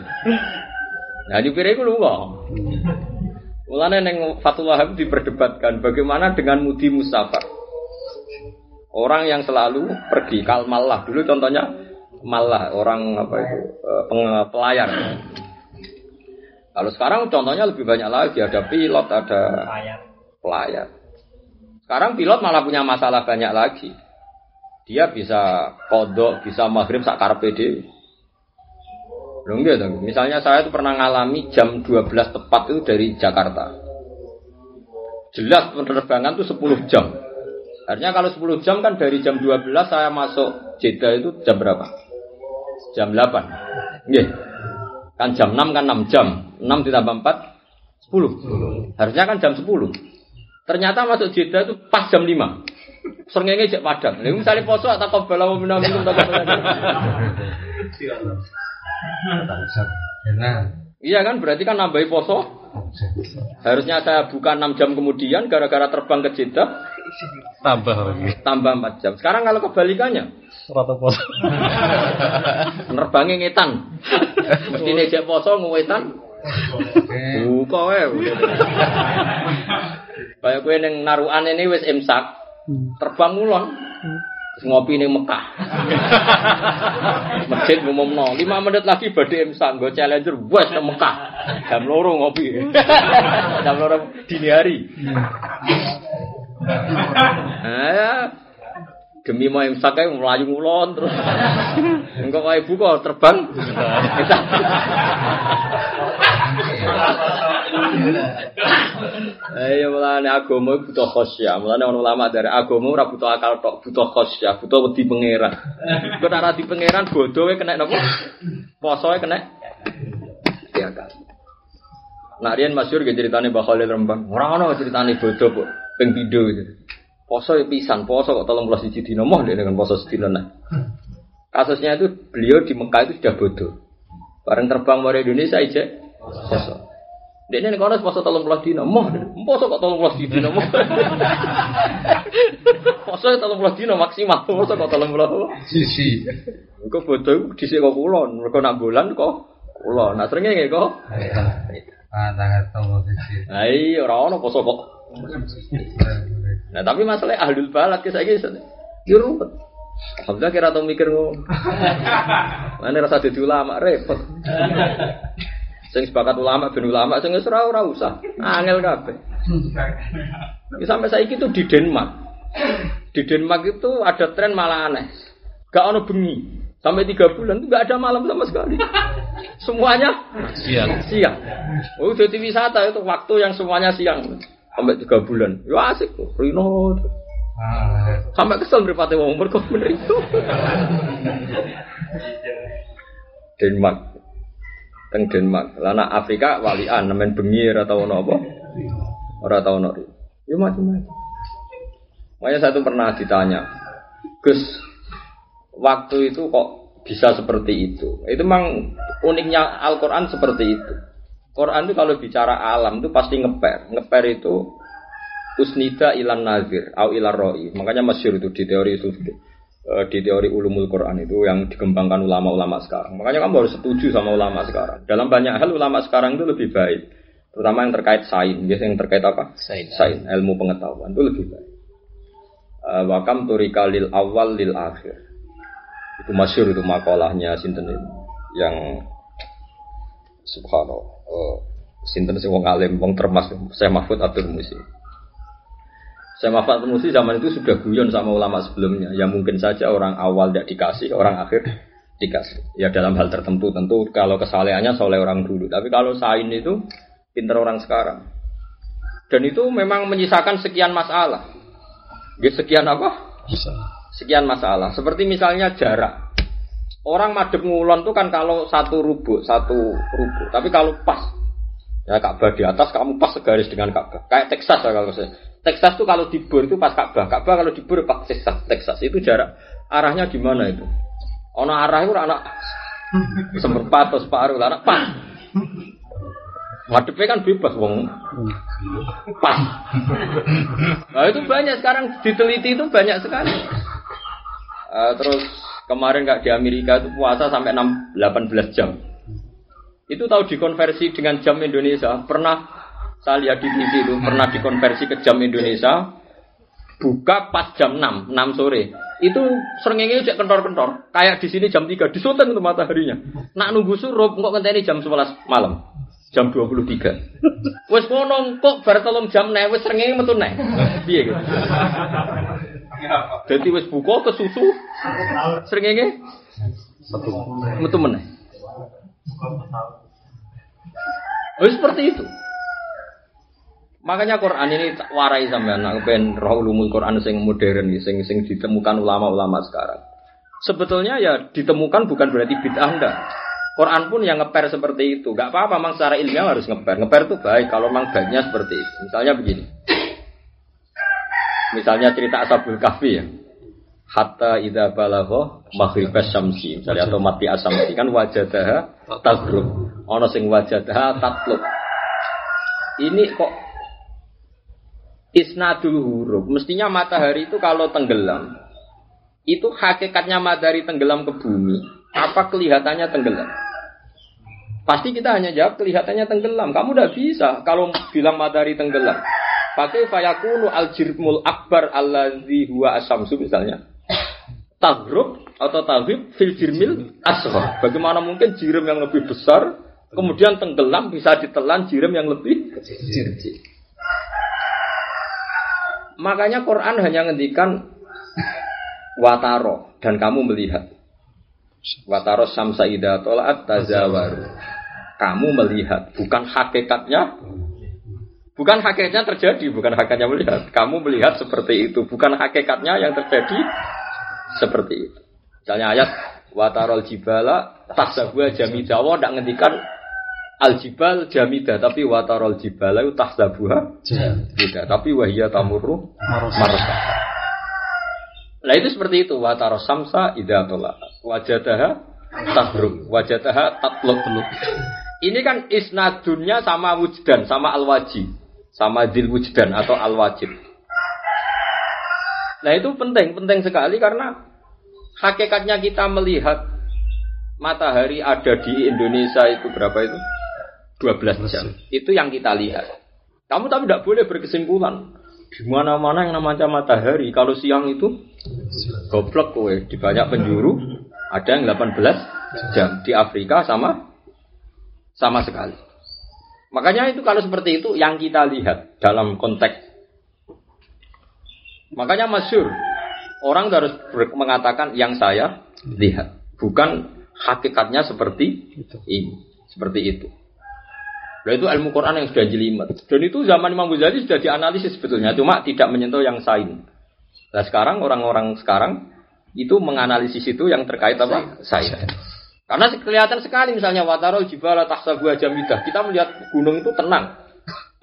S1: Nah nyupir itu lunga. Mulane ning Fathul Wahab diperdebatkan bagaimana dengan mudi musafar. Orang yang selalu pergi kal malah dulu contohnya malah orang apa itu eh, peng- pelayar. Kalau sekarang contohnya lebih banyak lagi ada pilot, ada pelayar. Sekarang pilot malah punya masalah banyak lagi. Dia bisa kodok, bisa maghrib sak karepe enggak dong. Misalnya saya itu pernah ngalami jam 12 tepat itu dari Jakarta. Jelas penerbangan itu 10 jam. Artinya kalau 10 jam kan dari jam 12 saya masuk Jeddah itu jam berapa? Jam 8. Nggih. Kan jam 6 kan 6 jam. 6 ditambah 4 10. Harusnya kan jam 10. Ternyata masuk Jeddah itu pas jam 5. Srengenge cek padang. Lha misalnya poso atau qabala wa minna minum tak. Iya kan berarti kan nambahi poso. Harusnya saya buka 6 jam kemudian gara-gara terbang ke Jeddah
S2: Tambah lagi.
S1: tambah 4 jam. Sekarang kalau kebalikannya
S2: Rata pos.
S1: Nerbangnya ngetan. Mesti nejak poso ngewetan. Buka wae. Kayak kowe ning narukan ini wis imsak. Terbang ngulon. Ngopi ning Mekah. Masjid ngumumno, 5 menit lagi badhe imsak nggo challenger wes nang Mekah. Jam loro ngopi. Jam loro dini hari. Nah, ya. demi mau imsak kae mlayu ngulon terus. Engko kae buka terbang. Ayo mulane agama butuh khosyah. Mulane ana ulama dari agama ora butuh akal tok, butuh khosyah, butuh wedi pangeran. Kok ora di pangeran bodoh kena napa? Posoe kena ya kan. Nah, Rian Masyur ke ceritanya Mbak Khalil Rembang. Orang ana ceritanya bodoh ping pindho gitu. Poso ya pisan, poso kok tolong belas siji dino dia dengan poso sedina nah. Kasusnya itu beliau di Mekah itu sudah bodoh. Bareng terbang dari Indonesia aja poso. Dia ini kalau poso tolong belas dino moh, poso kok tolong belas dino moh. poso tolong belas dino maksimal, poso kok tolong belas.
S2: Sisi.
S1: Kok bodoh itu disik kok kulon, mereka nak bulan kok kulon. Nah seringnya nggak kok.
S2: Ah, tangan tombol sisi.
S1: Iya orang ono poso kok. Nah tapi masalahnya ahlul balad kisah kisah. Ya ruwet. Alhamdulillah kira tau mikir ngono. Mana rasa jadi ulama repot. Sing sepakat ulama ben ulama sing wis ora ora usah. Angel kabeh. Ya, sampai saiki itu di Denmark. Di Denmark itu ada tren malah aneh. Gak ono bengi. Sampai tiga bulan itu gak ada malam sama sekali. Semuanya
S2: Siang.
S1: siang. Oh, jadi wisata itu waktu yang semuanya siang. Sampai tiga bulan. Ya asik kok. Rino. Sampai kesel berpati wong mergo bener itu. Denmark. Teng Denmark. Lana Afrika walian nemen bengi ora tau ono apa? Ora tau ono. Ya macam-macam. Makanya saya tuh pernah ditanya, Gus, waktu itu kok bisa seperti itu? Itu memang uniknya Al-Quran seperti itu. Quran itu kalau bicara alam itu pasti ngeper. Ngeper itu usnida ilan nazir au ilar roi. Makanya masyur itu di teori eh, di teori ulumul Quran itu yang dikembangkan ulama-ulama sekarang. Makanya kamu harus setuju sama ulama sekarang. Dalam banyak hal ulama sekarang itu lebih baik. Terutama yang terkait sains, biasanya yang terkait apa?
S2: Sains.
S1: Sains, ilmu pengetahuan itu lebih baik. Eh, Wakam turika lil awal lil akhir. Itu masyur itu makalahnya sinten itu yang subhanallah. eh, sinten sing wong alim wong termas saya Mahfud Abdul Musi. Saya Abdul Musi zaman itu sudah guyon sama ulama sebelumnya. Ya mungkin saja orang awal tidak dikasih, orang akhir dikasih. Ya dalam hal tertentu tentu kalau kesalehannya soleh orang dulu. Tapi kalau sain itu pinter orang sekarang. Dan itu memang menyisakan sekian masalah. Ya, sekian apa? Sekian masalah. Seperti misalnya jarak. Orang madep ngulon tuh kan kalau satu rubuk, satu rubuk. Tapi kalau pas, ya Ka'bah di atas, kamu pas segaris dengan Ka'bah. Kayak Texas ya kalau saya. Texas tuh kalau dibur itu pas Ka'bah. Ka'bah kalau dibur pas Texas. Texas itu jarak. Arahnya di mana itu? Ono arah itu anak seperempat atau separuh anak pas. Madepnya kan bebas wong pas. Nah itu banyak sekarang diteliti itu banyak sekali. Eh, terus kemarin nggak di Amerika itu puasa sampai 6, 18 jam. Itu tahu dikonversi dengan jam Indonesia. Pernah saya lihat di TV itu pernah dikonversi ke jam Indonesia. Buka pas jam 6, 6 sore. Itu serengenge cek kentor-kentor. Kayak di sini jam 3 disuteng tuh mataharinya. Nak nunggu surup kok ngenteni jam 11 malam. Jam 23. Wes ngono kok bar telung jam nek wis srengenge metu nek. Piye gitu. Jadi wis buka ke susu srengenge metu meneh. Oh, seperti itu. Makanya Quran ini warai sampean nak ben roh ulumul Quran sing modern sing sing ditemukan ulama-ulama sekarang. Sebetulnya ya ditemukan bukan berarti bid'ah enggak. Quran pun yang ngeper seperti itu. Gak apa-apa, memang secara ilmiah harus ngeper. Ngeper itu baik kalau memang baiknya seperti itu. Misalnya begini. Misalnya cerita Ashabul Kahfi ya. Hatta idza balagha maghribas syamsi. Misalnya atau mati asamsi kan wajadaha tagrub. Ono sing wajadaha tatlub. Ini kok isnadul huruf. Mestinya matahari itu kalau tenggelam itu hakikatnya matahari tenggelam ke bumi. Apa kelihatannya tenggelam? Pasti kita hanya jawab kelihatannya tenggelam. Kamu udah bisa kalau bilang matahari tenggelam. Pakai fayakunu al jirmul akbar allazi huwa asamsu misalnya. Tagrub atau tagrib fil jirmil asghar. Bagaimana mungkin jirim yang lebih besar kemudian tenggelam bisa ditelan jirim yang lebih kecil. Makanya Quran hanya ngendikan wataro dan kamu melihat. Wataro samsa ida tolaat tazawaru. Kamu melihat, bukan hakikatnya. Bukan hakikatnya terjadi, bukan hakikatnya melihat. Kamu melihat seperti itu, bukan hakikatnya yang terjadi seperti itu. Misalnya ayat watarol jibala tahsabuha jamida. Allah tidak ngendikan al jibal jamida, tapi watarol jibala itu tahsabuha jamida. Tapi wahia tamurru marasa. Nah itu seperti itu wataros samsa idatola wajadaha tabruk wajadaha tatlub ini kan isnadunnya sama wujdan sama al wajib sama dil wujdan atau al wajib nah itu penting penting sekali karena hakikatnya kita melihat matahari ada di Indonesia itu berapa itu 12 jam. Itu yang kita lihat. Kamu tapi tidak boleh berkesimpulan. Di mana-mana yang namanya matahari kalau siang itu goblok kowe. Di banyak penjuru ada yang 18 jam. Di Afrika sama sama sekali. Makanya itu kalau seperti itu yang kita lihat dalam konteks. Makanya masyur orang harus mengatakan yang saya lihat. Bukan hakikatnya seperti ini seperti itu Nah itu ilmu Quran yang sudah jelimet. Dan itu zaman Imam Ghazali sudah dianalisis sebetulnya, cuma tidak menyentuh yang sain. Nah sekarang orang-orang sekarang itu menganalisis itu yang terkait apa? Sain. Karena kelihatan sekali misalnya watarol jibala tahsabu jamidah. Kita melihat gunung itu tenang.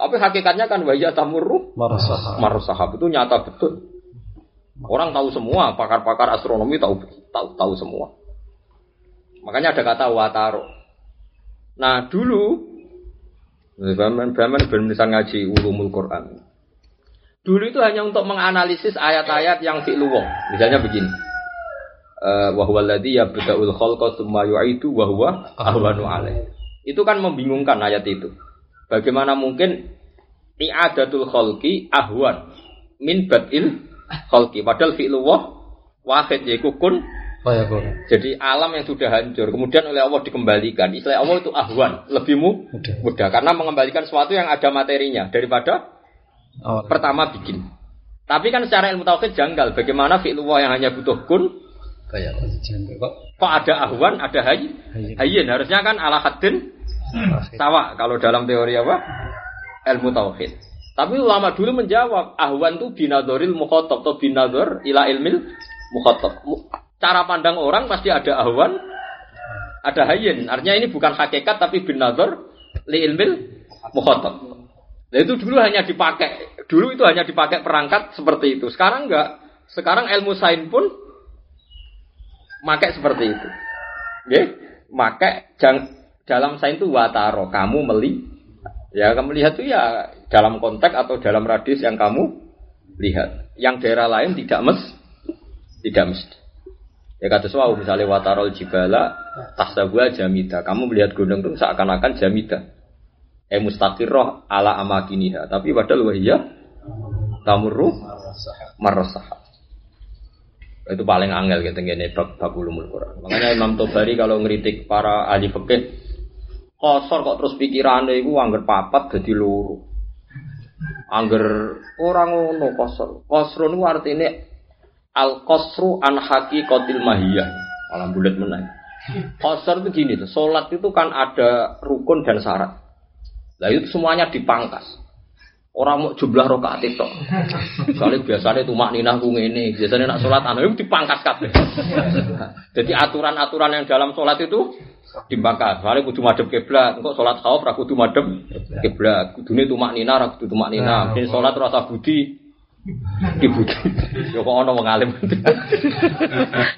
S1: Tapi hakikatnya kan wajah tamurru
S2: Marasah.
S1: marusahab itu nyata betul. Orang tahu semua, pakar-pakar astronomi tahu tahu tahu semua. Makanya ada kata wataro. Nah dulu Baman Baman bisa ngaji ulumul Quran. Dulu itu hanya untuk menganalisis ayat-ayat yang fi'lu wong. Misalnya begini. Eh wa huwa alladzi yabda'ul khalqa tsumma yu'idu wa huwa ahwanu alaih. Itu kan membingungkan ayat itu. Bagaimana mungkin i'adatul khalqi ahwan min badil khalqi. Padahal fi'lullah wahid yaiku kun. Jadi alam yang sudah hancur kemudian oleh Allah dikembalikan. Istilah Allah itu ahwan, lebih mu-
S2: Mudah.
S1: mudah karena mengembalikan sesuatu yang ada materinya daripada
S2: Awal.
S1: pertama bikin. Tapi kan secara ilmu tauhid janggal. Bagaimana fi'lullah yang hanya butuh kun.
S2: Jangan kok.
S1: kok ada ahwan, ada hay,
S2: Hayyin.
S1: hayyin. Harusnya kan ala haddin sawa kalau dalam teori apa? Ilmu tauhid. Tapi ulama dulu menjawab ahwan itu binadoril mukhotob atau binador ila ilmil mukhotob. Cara pandang orang pasti ada ahwan, ada hayyin. Artinya ini bukan hakikat tapi binador li ilmil mukhotob. Nah itu dulu hanya dipakai, dulu itu hanya dipakai perangkat seperti itu. Sekarang enggak. Sekarang ilmu sains pun pakai seperti itu. Nggih, pakai jang dalam sains itu wataro, kamu meli ya kamu lihat itu ya dalam konteks atau dalam radius yang kamu lihat. Yang daerah lain tidak mes tidak mesti. Ya kata suau misalnya watarol jibala tahsabuha jamida. Kamu melihat gunung itu seakan-akan jamida. Eh mustaqirroh ala amakiniha. Tapi padahal wahiyah tamurru marasahah. Itu paling angel gitu ngene bab bab ulumul Quran. Makanya Imam Tobari kalau ngeritik para ahli fikih kosor kok terus pikirane iku angger papat dadi loro. Angger ora ngono kosor. Kosro niku artine al qasru an haqiqatil mahiyah. Malah bulat menang. Kosor itu gini tuh, sholat itu kan ada rukun dan syarat. Lah itu semuanya dipangkas. Orang mau jumlah rokaat itu. Soalnya biasanya itu makninah ku ngene, biasanya nak sholat anu dipangkas kabeh. Jadi aturan-aturan yang dalam sholat itu dipangkas. Soalnya kudu madhep kiblat, engkau sholat khauf ra kudu madhep kiblat. Kudune itu makninah ra kudu makninah. Ini sholat rasa budi Ki budi. Ya kok ana wong alim.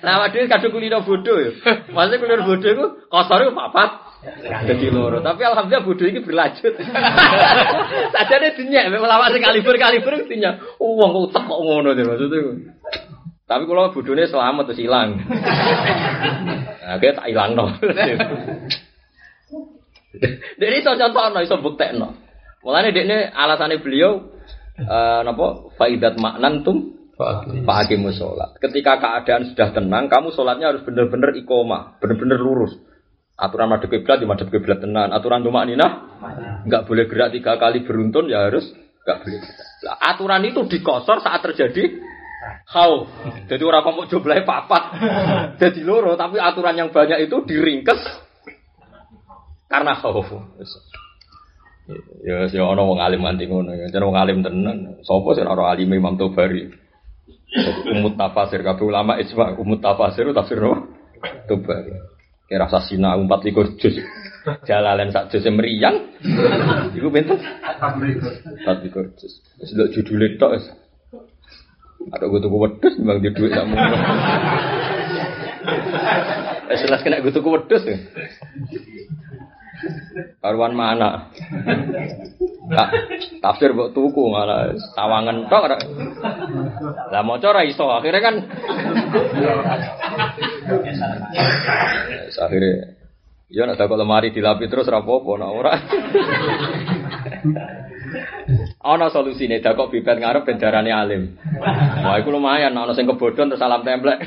S1: Nah, waduh kadung kulino bodoh ya. Maksudnya kulino bodoh itu kosor itu papat. Jadi loro. Tapi alhamdulillah bodoh ini berlanjut. Sajane dinyak, mek lawak sing kaliber-kaliber dinyak. Oh, wong kok utek kok ngono deh maksudnya. Tapi kalau bodohnya selamat terus hilang. Nah, kayak tak hilang no. Jadi iso contohno, iso buktekno. Mulane dekne alasane beliau eh napa faidat maknan tum. Pak Hakim sholat. Ketika keadaan sudah tenang, kamu sholatnya harus benar-benar ikoma, benar-benar lurus. Aturan madhep kiblat di madhep kiblat tenan. Aturan tumak ninah nggak boleh gerak tiga kali beruntun ya harus nggak boleh. Lah, aturan itu dikosor saat terjadi khauf. Jadi orang kamu jumlahnya papat. Jadi loro, tapi aturan yang banyak itu diringkes karena khauf. Ya, ya ono wong alim anti ngono ya. Jeneng wong alim tenan. Sopo sing ora alim Imam Tobari. Umut tafasir kabeh ulama ijma umut tafasir tafsir no Tobari. Kira rasa sina umpat likur juz. Jalalen sak juz meriang. Iku? Empat likur juz. Wis lho judule tok wis. Ada gue tuku wedhus memang di duit kamu. Eh jelas kena gue tuku wedhus ya. Karuan mana? Tak tafsir buat tuku malah tawangan tok. Lah mau ora iso akhirnya kan. Akhirnya Ya nak tak lemari dilapi terus rapopo nak ora. Ana solusine dakok bibet ngarep ben darane alim. Wah iku lumayan ana sing kebodhon terus salam templek.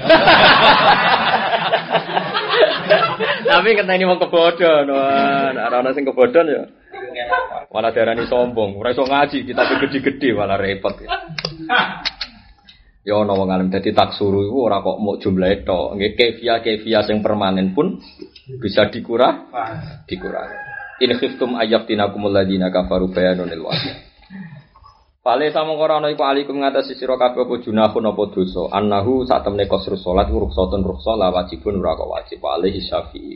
S1: Tapi ini mau kebodhon. Wah, ana sing kebodhon ya. Malah darani sombong, ora iso ngaji, kita gede-gede malah repot. Ya ana wong alim dadi taksuru iku ora kok mau jumlah tok. Nggih kefia-kefia sing permanen pun bisa dikurang dikurangi. In khiftum ayaftinakumul ladina kafaru bayanunil wahyi. Pale sama ora ana iku alikum ngatasi sira kabeh apa junahun apa dosa. Annahu sak temne qasru salat rukhsatun rukhsah la wajibun ora kok wajib. Pale Syafi'i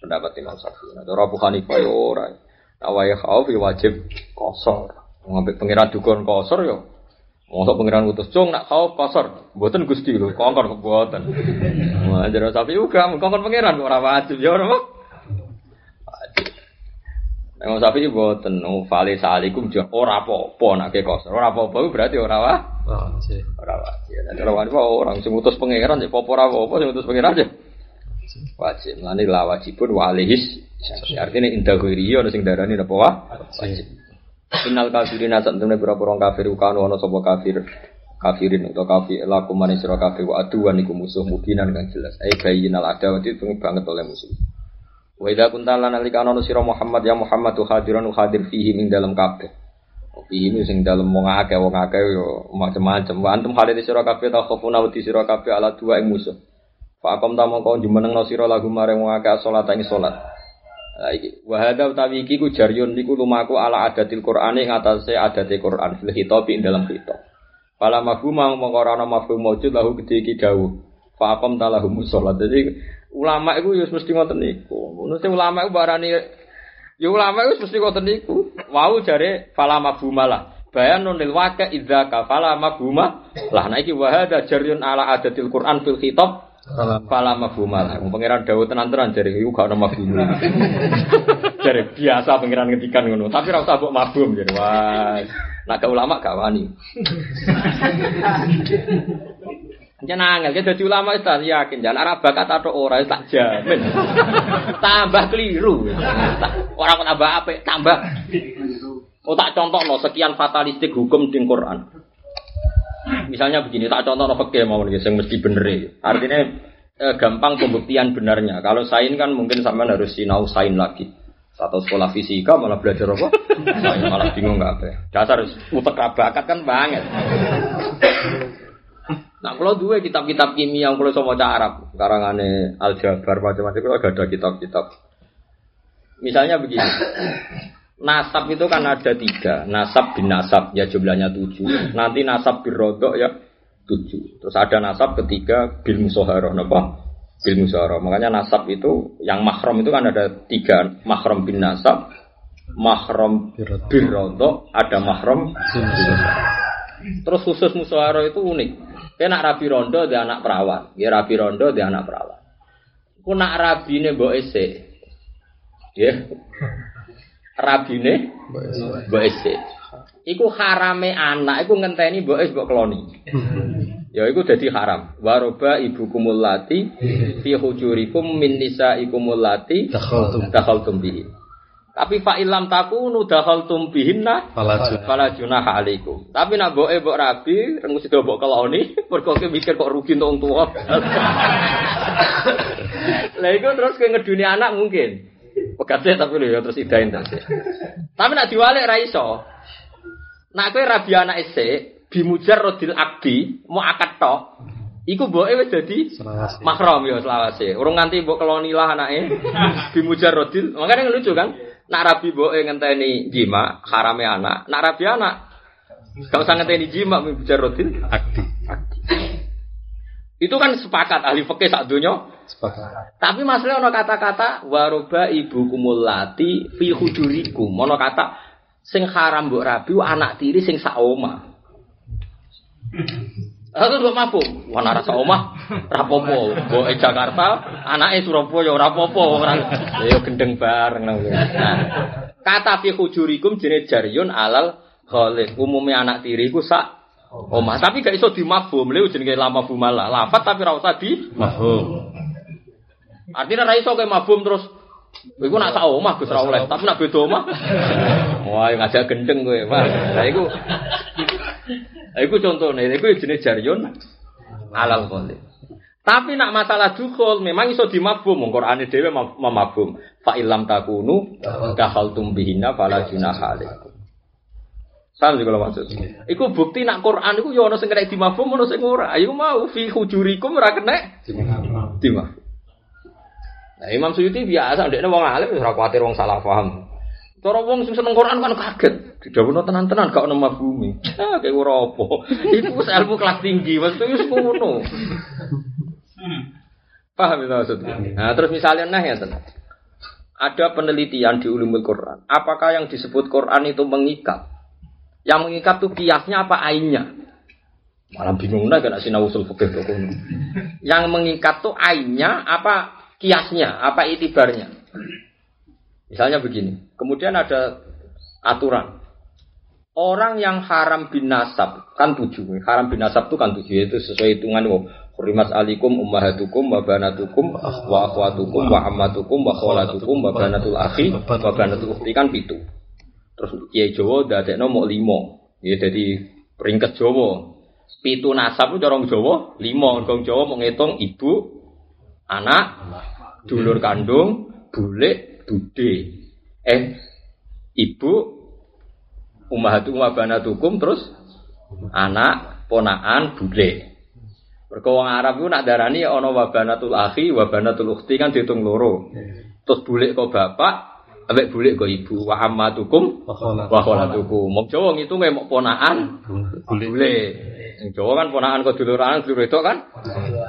S1: pendapat Imam Syafi'i. Nah, ora Abu Hanifah ya ora. Awaya khauf ya wajib kosor. Ngambek pangeran dukun kosor ya. Mosok pangeran utus cung nak khauf kosor. Mboten Gusti lho, kongkon kok mboten. Wah, jare Syafi'i uga kongkon pangeran kok ora wajib ya ora. Yang sapi boten no fale salikum jo ora apa-apa nak ke kos. Ora apa-apa berarti ora wah.
S2: Wajib.
S1: Ora wajib. Nek ora wajib orang sing utus pangeran ya apa ora apa sing utus pangeran aja. Wajib. Lani la wajibun wa alihis. Artinya indah ghairi ana sing darani apa wah? Wajib. Innal kafirina sak temne berapa orang kafir ukanu ana sapa kafir kafirin atau kafir lakum manis sira kafir wa aduan iku musuh mubinan kang jelas ai bayyinal adawati banget oleh musuh wa idza kunta lan alika ana sira Muhammad ya Muhammad tu hadiran hadir fihi dalam kabeh. Fihi ini sing dalam wong akeh wong akeh yo macam-macam wa antum hadir sira kabeh ta khofuna wedi sira kabeh ala dua ing musuh. Fa akom ta mongko jumeneng sira lagu maring wong akeh salat ing salat. Iki. Wa hadza utawi iki ku jaryun niku lumaku ala adatil Qur'an ing atase adate Qur'an. Fil khitab ing dalam khitab. Fala mafhum mongko ana mafhum maujud lahu gede iki dawuh. Fa aqam talahum sholat. Jadi ulama iku ya mesti ngoten niku. Mesti ulama iku barani ya ulama iku mesti ngoten niku. Wau jare fala mafhum lah. Bayanun lil waqa idza ka fala mafhum lah. Nah iki wa hadza jaryun ala adatil Quran fil khitab Fala mafhum lah. Pangeran dawuh tenan-tenan jare iku gak ana mafhum. jare biasa pangeran ngetikan ngono. Tapi ora usah mbok mafhum jare. Wah. Nak ulama gak wani. Jangan angel, jadi ulama itu yakin, jangan arah bakat atau orang tak jamin. tambah keliru. Orang kok tambah apa? Tambah. Oh tak contoh no sekian fatalistik hukum di Quran. Misalnya begini, tak contoh no fakir mau nih, yang mesti bener. Artinya eh, gampang pembuktian benarnya. Kalau sain kan mungkin sampai harus sinau sain lagi. Atau sekolah fisika malah belajar apa? Saya malah bingung nggak apa. Dasar utek bakat kan banget. Nah, kalau dua kitab-kitab kimia yang kalau sama Arab, karangane aljabar macam-macam, kalau ada kitab-kitab. Misalnya begini, nasab itu kan ada tiga, nasab bin nasab ya jumlahnya tujuh, nanti nasab bin rodok ya tujuh, terus ada nasab ketiga bil musoharoh, apa? Bil musoharoh. Makanya nasab itu yang mahram itu kan ada tiga, mahram bin nasab, mahram bin rodok, ada mahram bin Terus khusus musoharoh itu unik. Kayak nak rabi rondo dia anak perawan, ya rabi rondo dia anak perawan. Ku nak rabi ne mbok ese, ya rabi ne mbok ese. Iku harame anak, iku ngenteni mbok es mbok keloni. Ya iku dadi haram. Waroba ibu kumulati fi hujurikum min ikumulati
S2: Dakhaltum.
S1: dakhaltum bihi. Tapi fa ilam takunu dakhaltum bihinna
S2: Fala
S1: junaha alaikum. Tapi nak boke mbok rabi, rengus sida mbok keloni, mergo mikir kok rugi untuk tuwa. Lah iku terus kowe ngeduni anak mungkin. Pegate tapi lho ya terus idain terus. Tapi nak diwalik ra iso. Nak kowe rabi anak isik, bimujar rodil abdi, mau akad tok. Iku mboke wis dadi mahram ya selawase. Urung nganti mbok keloni lah anake. Bimujar rodil. Makanya lucu kan? Nak rabi mboke ngenteni jima, harame anak. Nak rabi anak Gak usah ngenteni jima bimujar rodil.
S2: Akdi.
S1: Itu kan sepakat ahli fikih sak donya.
S2: Sepakat.
S1: Tapi masalah ono kata-kata waroba ibu kumulati fi hujurikum. Ono kata sing haram mbok rabi anak tiri sing sak omah. Aku mbok mabuk, wana rasa omah, rapopo, mbok e Jakarta, anake Surabaya ora apa-apa, ora ya gendeng bareng nang. Nah, kata fi hujurikum jene jaryun alal khalid. Umume anak tiri ku sak omah, tapi gak iso dimafhum, lha jenenge lama bumalah. Lafat tapi ra usah di
S2: Mahfum.
S1: Artinya ra iso kowe terus Iku nak sak omah Gus ra oleh, tapi nak beda omah. Wah, ngajak gendeng kowe. Wah, lah iku Iku contohnya, iku jenis jaryun alal qoli. Tapi nak masalah dukul memang iso dimabum, wong Qur'ane dhewe mem- memabum. Fa illam takunu dakhaltum bihinna fala junaha alaikum. Paham kalau maksud? Iku bukti nak Quran iku ya ono sing kena dimabum, ono sing ora. Ayo mau fi hujurikum ora kena. Nah, Imam Suyuti biasa, dia wong alim ora kuwatir wong salah paham. Cara wong sing seneng Quran kan kaget. Didhawuhno tenan-tenan gak ono mafhumi. Ah, kayak ora apa. Iku wis ilmu kelas tinggi, maksudnya wis ngono. Paham itu maksudnya? Nah, terus misalnya nah ya tenang. Ada penelitian di ulumul Quran. Apakah yang disebut Quran itu mengikat? Yang mengikat tuh kiasnya apa ainnya? Malah bingung nah kena sinau usul fikih. Yang mengikat tuh ainnya apa kiasnya, apa itibarnya? Misalnya begini. Kemudian ada aturan. Orang yang haram bin nasab kan tujuh. Haram bin nasab itu kan tujuh itu sesuai hitungan wow. Hurimat alikum ummahatukum wa banatukum wa akhwatukum wa ammatukum wa kholatukum wa banatul akhi wa banatul ukhti kan pitu. Terus Kiai Jawa dadekno mau limo. Ya jadi peringkat Jawa. Pitu nasab itu orang Jawa, lima orang Jawa mau ngitung ibu, anak, dulur kandung, bule, bude. Eh, ibu, umahatu umah terus anak, ponaan, bule. Mergo wong Arab ku nak darani ana wabanatul akhi, wabanatul ukhti kan dihitung loro. Terus bulik kok bapak, ambek bulik kok ibu, wa ammatukum wa kholatukum. Wong Jawa ngitunge mok ponakan bulik. Sing Jawa kan ponakan kok duluran, dulur itu kan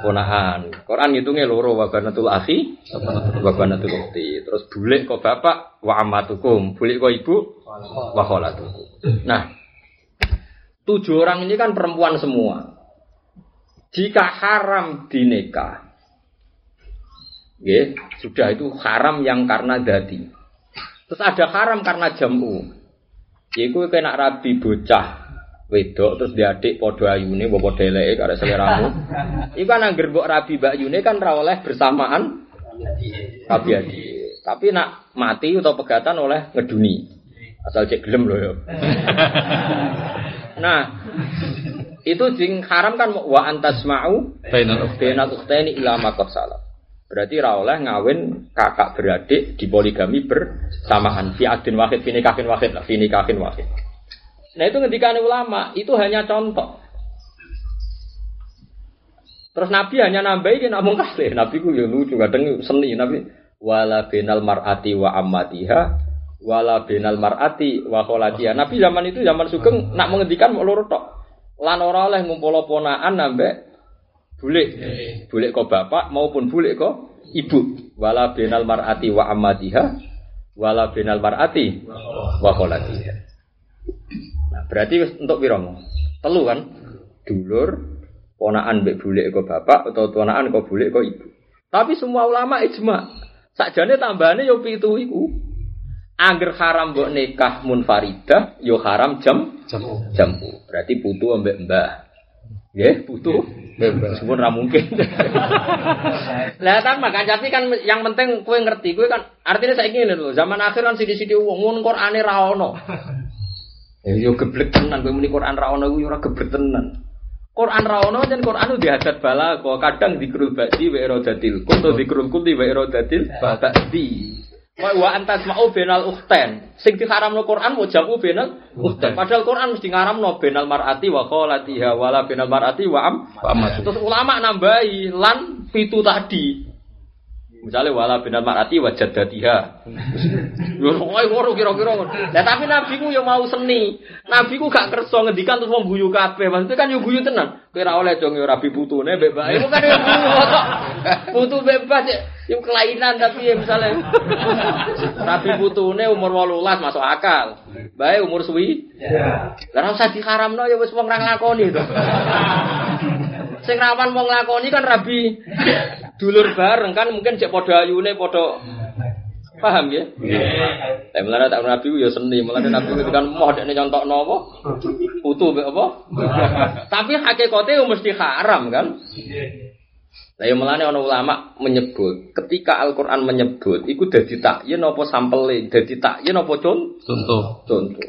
S1: ponakan. Quran ngitungnya loro wabanatul akhi, wabanatul ukhti. Terus bulik kok bapak, wa ammatukum. Bulik kok ibu, wa kholatukum. Nah, tujuh orang ini kan perempuan semua. Jika haram dinikah, ya, sudah itu haram yang karena dadi. Terus ada haram karena jamu. Iku kena rabi bocah wedok terus diadik podo ayune padha eleke karo seleramu. Iku kan angger mbok rabi mbak Yune kan ra oleh bersamaan rabi adi. Tapi nak mati atau pegatan oleh ngeduni. Asal cek gelem loh ya. nah, itu sing haram kan wa antas mau bainal ukhtaini ila ma salah. Berarti ra oleh ngawin kakak beradik di poligami bersamaan fi adin wahid fi nikahin wahid lah fi nikahin wahid. Nah itu ketika ulama itu hanya contoh. Terus Nabi hanya nambahin namun kasih. Nabi ku ya lucu kadang seni Nabi wala binal mar'ati wa ammatiha wala binal mar'ati wa kholatiha. Nabi zaman itu zaman sugeng nak menghentikan mau loro tok. Lan ora oleh ngumpul ponaan nambah bulik. Bulik kok bapak maupun bulik kok ibu. Wala benal mar'ati wa amatiha wala benal mar'ati wa kholatiha. Nah, berarti untuk piromo? Telu kan? Dulur, ponaan mbek bulik kok bapak atau ponaan kok bulik kok ibu. Tapi semua ulama ijma. Sakjane tambahane yo pitu iku. Angger haram mbok nikah munfaridah, yo haram jam jamu. Jamu. Berarti putu ambek mbah. Nggih, putu. Meskipun ra mungkin. Lah kan makan tapi kan yang penting kowe ngerti, kowe kan artinya saya ingin lho, zaman akhir kan sidi-sidi wong ngono Qur'ane ra ono. Ya yo geblek tenan kowe muni Qur'an ra ono kuwi ora geblek tenan. Quran ra ono jan Quran itu diadat bala kok kadang dikrul ba'di wa iradatil kun to kulli wa iradatil ba'di. Wa antas mau benal ukhten. Sing diharamno Quran mau jamu benal ukhten. Padahal Quran mesti ngaramno benal mar'ati wa kholatiha wala benal mar'ati wa am. Terus ulama nambahi lan pitu tadi. Misalnya wala binal marati wajad datiha. Yo kowe ngono kira-kira Lah tapi nabi ku yo mau seni. Nabi ku gak kerso ngendikan terus wong guyu kabeh. Maksudnya kan yo guyu tenan. Kowe ora oleh dong yo rabi putune mbek bae. Iku kan yo putu bebas yo kelainan tapi ya misalnya rabi putune umur 18 masuk akal. Bae umur suwi. Lah ora usah diharamno ya wis wong ra nglakoni to. Sing rawan wong nglakoni kan rabi dulur bareng kan mungkin cek podo ayune podo paham ya? Tapi malah tak nabi ya seni, malah nabi itu kan mau ada nyontok nopo, utuh apa? Tapi hakikatnya mesti haram kan? Nah yang melane ono ulama menyebut ketika Al-Qur'an menyebut iku dadi takyin apa sampele, dadi takyin apa contoh? Contoh.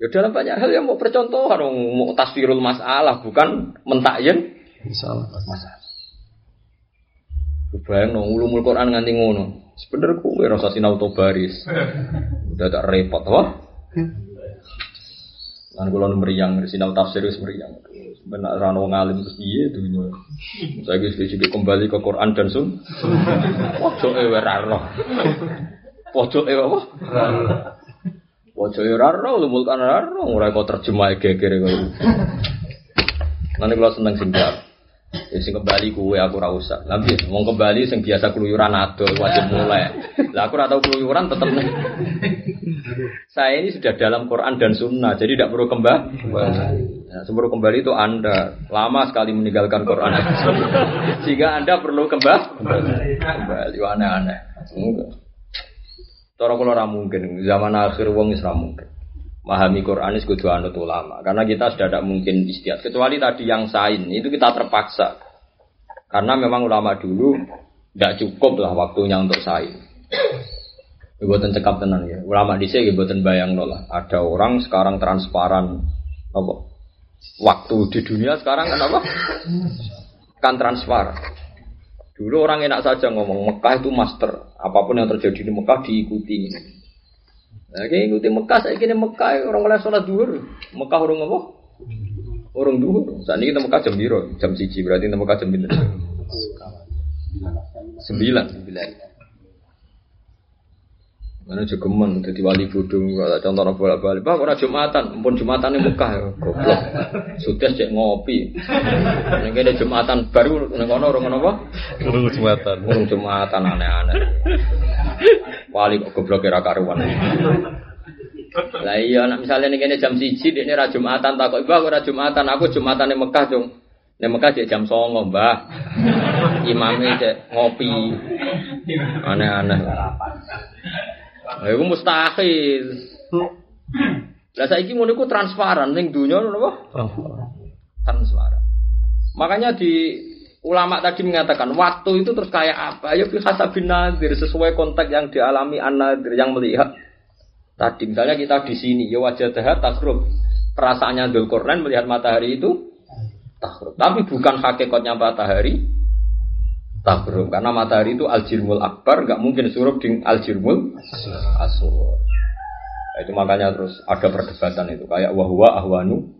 S1: Ya dalam banyak hal yang mau percontohan, mau taswirul masalah bukan mentakyin masalah. masalah. Bayang no, ulumul Quran nganti ngono. Sebenernya kowe rasa sinau to baris. Udah tak repot, wah. Lan kula meriang sinau tafsir wis meriang. Benar rano ngalim terus piye dunya. Saya wis kembali ke Quran dan Sun. Pojoke ora roh. Pojoke apa? Pojoke ora roh, ulumul Quran ora roh, ora kok terjemah geger kok. Nanti kalau seneng sing Ya sing kembali kue aku ora usah. Mau kembali sing biasa keluyuran adol wajib mulai. Lah aku tau keluyuran tetep nih. Saya ini sudah dalam Quran dan Sunnah, jadi tidak perlu kembali. Nah, sebelum kembali itu Anda lama sekali meninggalkan Quran. Sehingga Anda perlu kembali. Kembali aneh-aneh. Kula ora mungkin zaman akhir wong wis mungkin memahami Quran itu kudu anut ulama karena kita sudah tidak mungkin istiad kecuali tadi yang sain itu kita terpaksa karena memang ulama dulu tidak cukup lah waktunya untuk sain buatan cekap tenan ya ulama di sini bayang lah ada orang sekarang transparan apa waktu di dunia sekarang kan apa? Kan transfer. Dulu orang enak saja ngomong Mekah itu master. Apa pun yang terjadi di Mekah diikuti. Nah, kayak ikuti Mekah, saya kira Mekah orang mulai sholat duhur. Mekah orang apa? Orang duhur. Saat ini kita Mekah jam biru, jam siji berarti kita Mekah jam biru. Sembilan. Sembilan. Mana juga men, jadi wali bodong, kalau contoh bolak balik, bah orang jumatan, pun jumatan ini Mekah, ya, goblok, sudah cek ngopi, ini ada jumatan baru, ini kono orang apa?
S2: Urung Jumatan.
S1: Orang jumatan aneh-aneh, wali kok goblok kira karuan. Lah iya, nak misalnya nih kene jam siji, ini ra jumatan, tak kok ibu ora jumatan, aku jumatan di Mekah dong. Di Mekah cek jam songo, mbah. Imamnya cek ngopi, aneh-aneh. Lah iku mustahil. Lah saiki ngono iku transparan ning dunya napa? Transparan. Makanya di ulama tadi mengatakan waktu itu terus kayak apa? Ya fi hasabin nadir sesuai konteks yang dialami an-nadir yang melihat. Tadi misalnya kita di sini ya wajah dahat tasruf. Perasaannya Dzulqarnain melihat matahari itu takrub. Tapi bukan hakikatnya matahari takrub karena matahari itu aljirmul akbar nggak mungkin suruh di aljirmul asur Nah, itu makanya terus ada perdebatan itu. Kayak wahwa ahwanu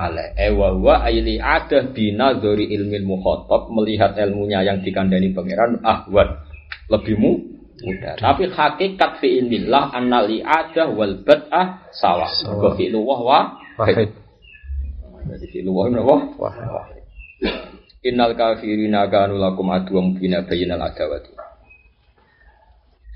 S1: ale eh wahwa aili ada bina dari ilmu mukhotob melihat ilmunya yang dikandani pangeran ahwan lebih mu mudah. Tapi hakikat fi'ilillah annali ada wal bad'ah sawa wa fi'lu
S2: Wahid.
S1: jadi fi'lu apa?
S2: Wahid.
S1: Innal kafirina kanu lakum aduwam bina bayinal adawati.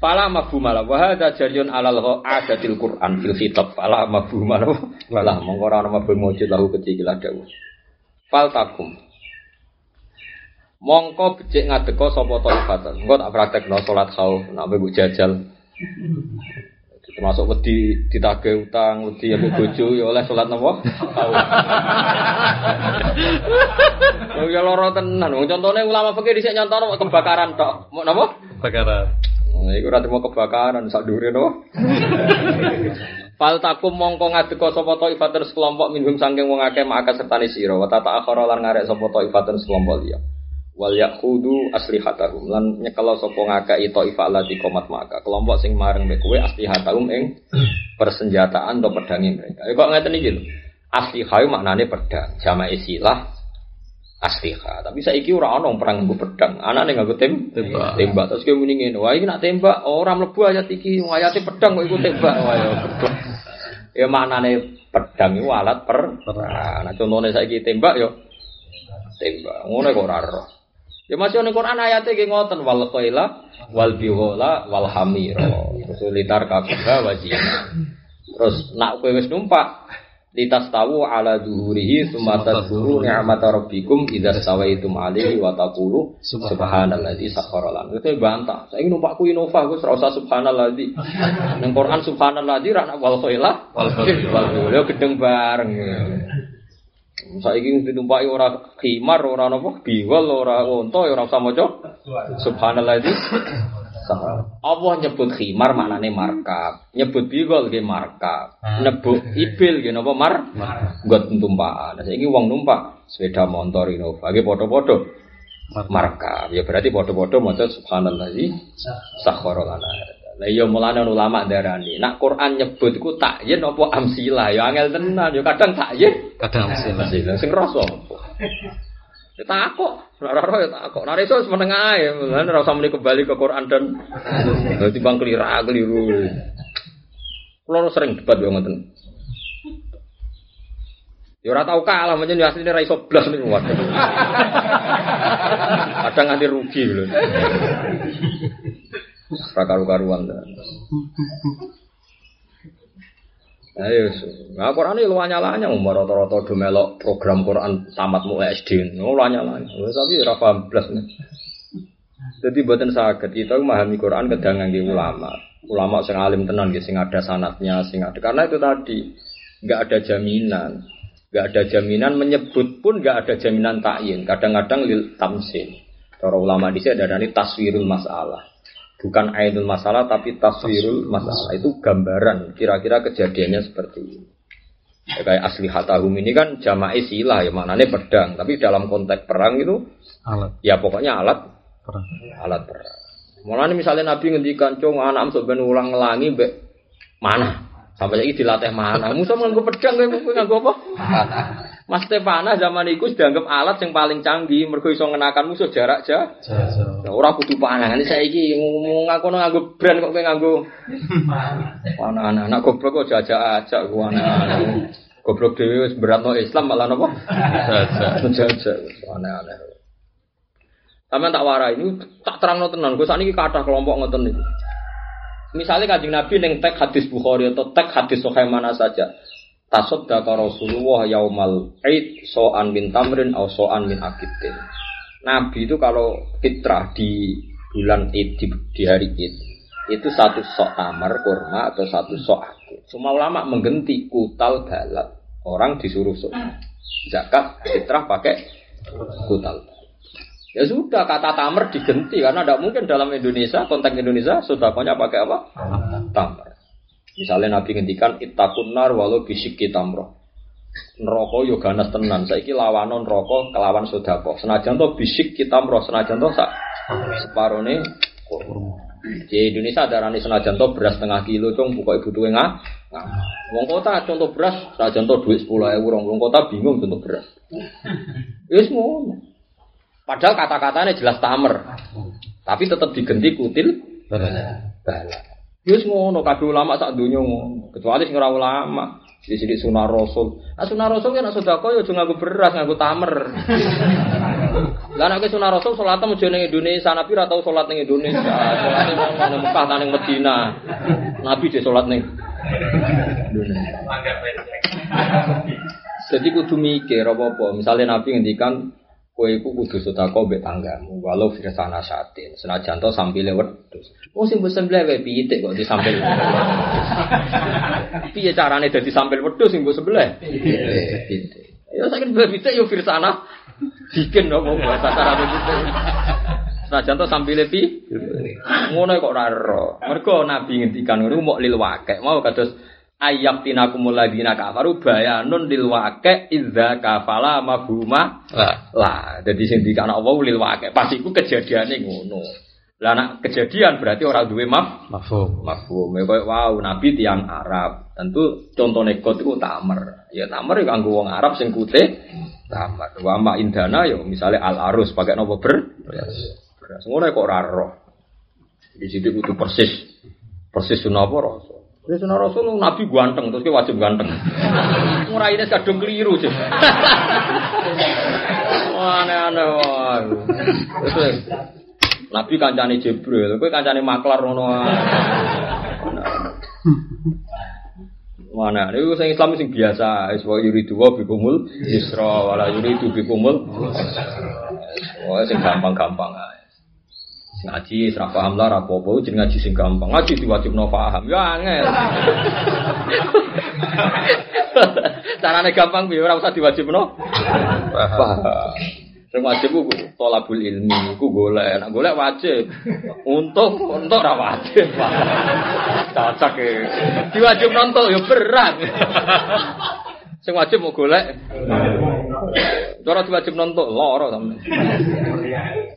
S1: Fala mafhumala wa hadza jariyun alal adatil Qur'an fil khitab. Fala mafhumala wala mongko ora ana mafhum wujud lahu kecil dawu. Fal takum. Mongko becik ngadeka sapa taifatan. Engko tak praktekno salat khauf nek mbok jajal. Termasuk wedi ditagih utang, wedi ambek bojo ya oleh salat napa? Oh ya lara tenan. Wong contone ulama fikih dhisik nyontono kebakaran tok. Mau napa?
S2: Bakaran.
S1: Nah, iku ora mau kebakaran sak dhuwure no. Fal takum mongko ngadeka sapa taifatun sekelompok minhum saking wong akeh maka sertane sira wa tata akhara lan ngarek sapa taifatun sekelompok liya. Wal yaqudu aslihatahum lan nyekelo sapa ngakei taifah lati komat maka kelompok sing mareng mek kowe aslihatahum ing persenjataan atau pedange mereka. Ya kok ngeten iki lho. Aslihah iku maknane pedang, jamaah istilah asliha. Tapi saiki ora ana perang nggo pedang. Anane nganggo tem
S2: Tembak.
S1: tembak. Terus kowe muni ngene, wah iki nak tembak ora mlebu ayat iki, ayate pedang kok iku tembak. Wah ya. Ya maknane pedang iku alat per perang. Nah contone saiki tembak yo tembak. Ngono kok ora roh. Ya masih ning Quran ayate nggih ngoten wal qaila wal biwala wal hamira. Terus litar wajib. Terus nak kowe wis numpak litas tahu ala duhurihi summa tadhkuru ni'mata rabbikum idza stawaitum alaihi wa taqulu subhanalladzi sakhkhara lana. Itu bantah. Saiki numpakku Innova Gus ora usah subhanalladzi. Ning Quran subhanalladzi ra wal khaila
S2: Wal
S1: biwala gedeng bareng. Saiki ditumpaki ora khimar ora napa biwal ora unta ya ora usah maca subhanalladzi Allah nyebut khimar maknane markab, nyebut bigol nggih markab, nyebut ibil nggih napa mar? Nggot. Nah, saiki wong numpak sepeda motor Innova nggih padha-padha markab. Ya berarti padha-padha maca subhanallazi sakhkhara lana. Lah iya mulane ulama darani, nak Quran nyebut iku takyin apa amsilah ya angel tenan, ya kadang takyin,
S2: Kadang
S1: amsilah sing rasa apa? Ya takok, ora ora ya takok. Nek iso meneng ae, mulane ora usah muni kembali ke Quran dan dadi bang keliru. Kulo sering debat yo ngoten. Ya ora tau kalah menyen ya asline ra iso blas niku. Kadang nganti rugi lho. Ora karu-karuan. Ayo, nah Quran ini lu nyalanya, umur rata-rata do melok program Quran tamat mu SD, lu nyalanya. Tapi ora paham blas nih. Jadi buatan sakit kita memahami Quran kadang ngangge ulama, ulama sing alim tenan, nggih, sing ada sanatnya, sing ada. Karena itu tadi nggak ada jaminan, nggak ada jaminan menyebut pun nggak ada jaminan takyin. Kadang-kadang lil tamsil. Para ulama di sini ada ini taswirul masalah bukan ainul masalah tapi taswirul masalah itu gambaran kira-kira kejadiannya seperti ini Ya, kayak asli hatahum ini kan jama'i silah ya maknanya pedang, tapi dalam konteks perang itu
S2: Alat
S1: ya pokoknya alat
S2: perang.
S1: alat perang. Mulane misalnya Nabi ngendikan cung anak sok ben ulang ngelangi mbek mana? Sampai lagi dilatih mana? Musa nganggo pedang kowe nganggo apa? Mas panah zaman itu dianggap alat yang paling canggih mergo iso ngenakan musuh jarak jauh. Ya, ora kudu panah. Ini saiki ngomong ngaku nganggo brand kok kowe nganggo panah anak-anak goblok kok jajak-ajak ku anak-anak. Goblok dhewe wis beratno Islam malah napa?
S2: Jajak.
S1: Jajak aneh-aneh. Sampeyan tak warai ini tak terangno tenan. Gue saat ini kathah kelompok ngoten niku. Misalnya kanjeng Nabi neng tek hadis Bukhari atau tek hadis Sahih mana saja. Tasaddaqa Rasulullah yaumal Id so'an min tamrin atau so'an min akidin. Nabi itu kalau fitrah di bulan Id di, di hari Id itu satu sok tamar kurma atau satu sok akid. Semua ulama menggenti kutal balat. Orang disuruh sok zakat fitrah pakai kutal. Ya sudah kata tamer digenti karena tidak mungkin dalam Indonesia konteks Indonesia sodakonya pakai apa? Tamer. Misalnya Nabi ngendikan itakun nar walau bisik tamroh. Neraka yo ganas tenan. Saiki lawanon neraka kelawan sodako. Senajan to bisik kitamroh, senajan to sak separone kurma. Di Indonesia ada rani senajan to beras setengah kilo cung buka ibu tuwe ngah. Wong kota contoh beras senajan to duit sepuluh ewu wong kota bingung contoh beras. Ngono. Padahal kata-katanya jelas tamer. Tapi tetap digenti kutil bala. Yus ngono kabeh ulama sak donya ngono. Kecuali sing ora ulama, sithik sunah rasul. Nah sunah rasul kan sedekah ya aja nganggo beras, nganggo tamer. Lah nek sunah rasul salat aja ning Indonesia, Nabi ora tau salat ning Indonesia. Salate ning Mekah ta Medina. Nabi dhe salat ning Indonesia. Jadi kudu mikir apa-apa. Misalnya Nabi ngendikan kowe iku kudu sedekah mbek tanggamu walau firsana satin. Senajan to sampile wedhus. Oh sing sembelih wae pitik kok disampil piye carane dadi sampil wedhus sing mbok sembelih pitik ya saking mbek pitik yo firsana bikin no bahasa carane pitik senajan to sampile pi? Ngono kok ora ero. Mergo nabi ngendikan ngono mok lil wakek. Mau kados ayat tinakumul ladina kafaru bayanun lil waqi idza kafala mafhuma.
S2: Lah.
S1: lah jadi sing dikana Allah lil waqi. Pas iku kejadiane ngono. Lah nak kejadian berarti orang duwe maf
S2: Mafhum.
S1: mafhum ya koyo wow nabi tiang Arab. Tentu contohnya kot itu tamer. Ya tamer ya kanggo wong Arab sing putih tamer. Wa ma indana ya misalnya al arus pakai nopo? Ber beras. Ngono kok ora roh. Di situ kudu persis. Persis sunah apa Ya sunah rasul nabi ganteng terus ki wajib ganteng nguraine kadung keliru sih aneh-aneh wah. Terus Nabi kancane Jibril, kowe kancane maklar ngono wae. Mana? Ini sing Islam sing biasa, wis wa yuridu wa bikumul yusra wala yuridu bikumul. Wah, sing gampang-gampang ae. Ngaji serah paham lah rapopo jeneng ngaji sing gampang. Ngaji diwajibno paham. Ya angel. Carane gampang piye ora usah diwajibno paham. Sing wajib ku tolabul ilmi, ku golek. Nek golek wajib. Untung untuk ora wajib. Cocok e. Diwajib nonton ya berat. Sing wajib mau golek. Cara diwajib nonton lara sampe.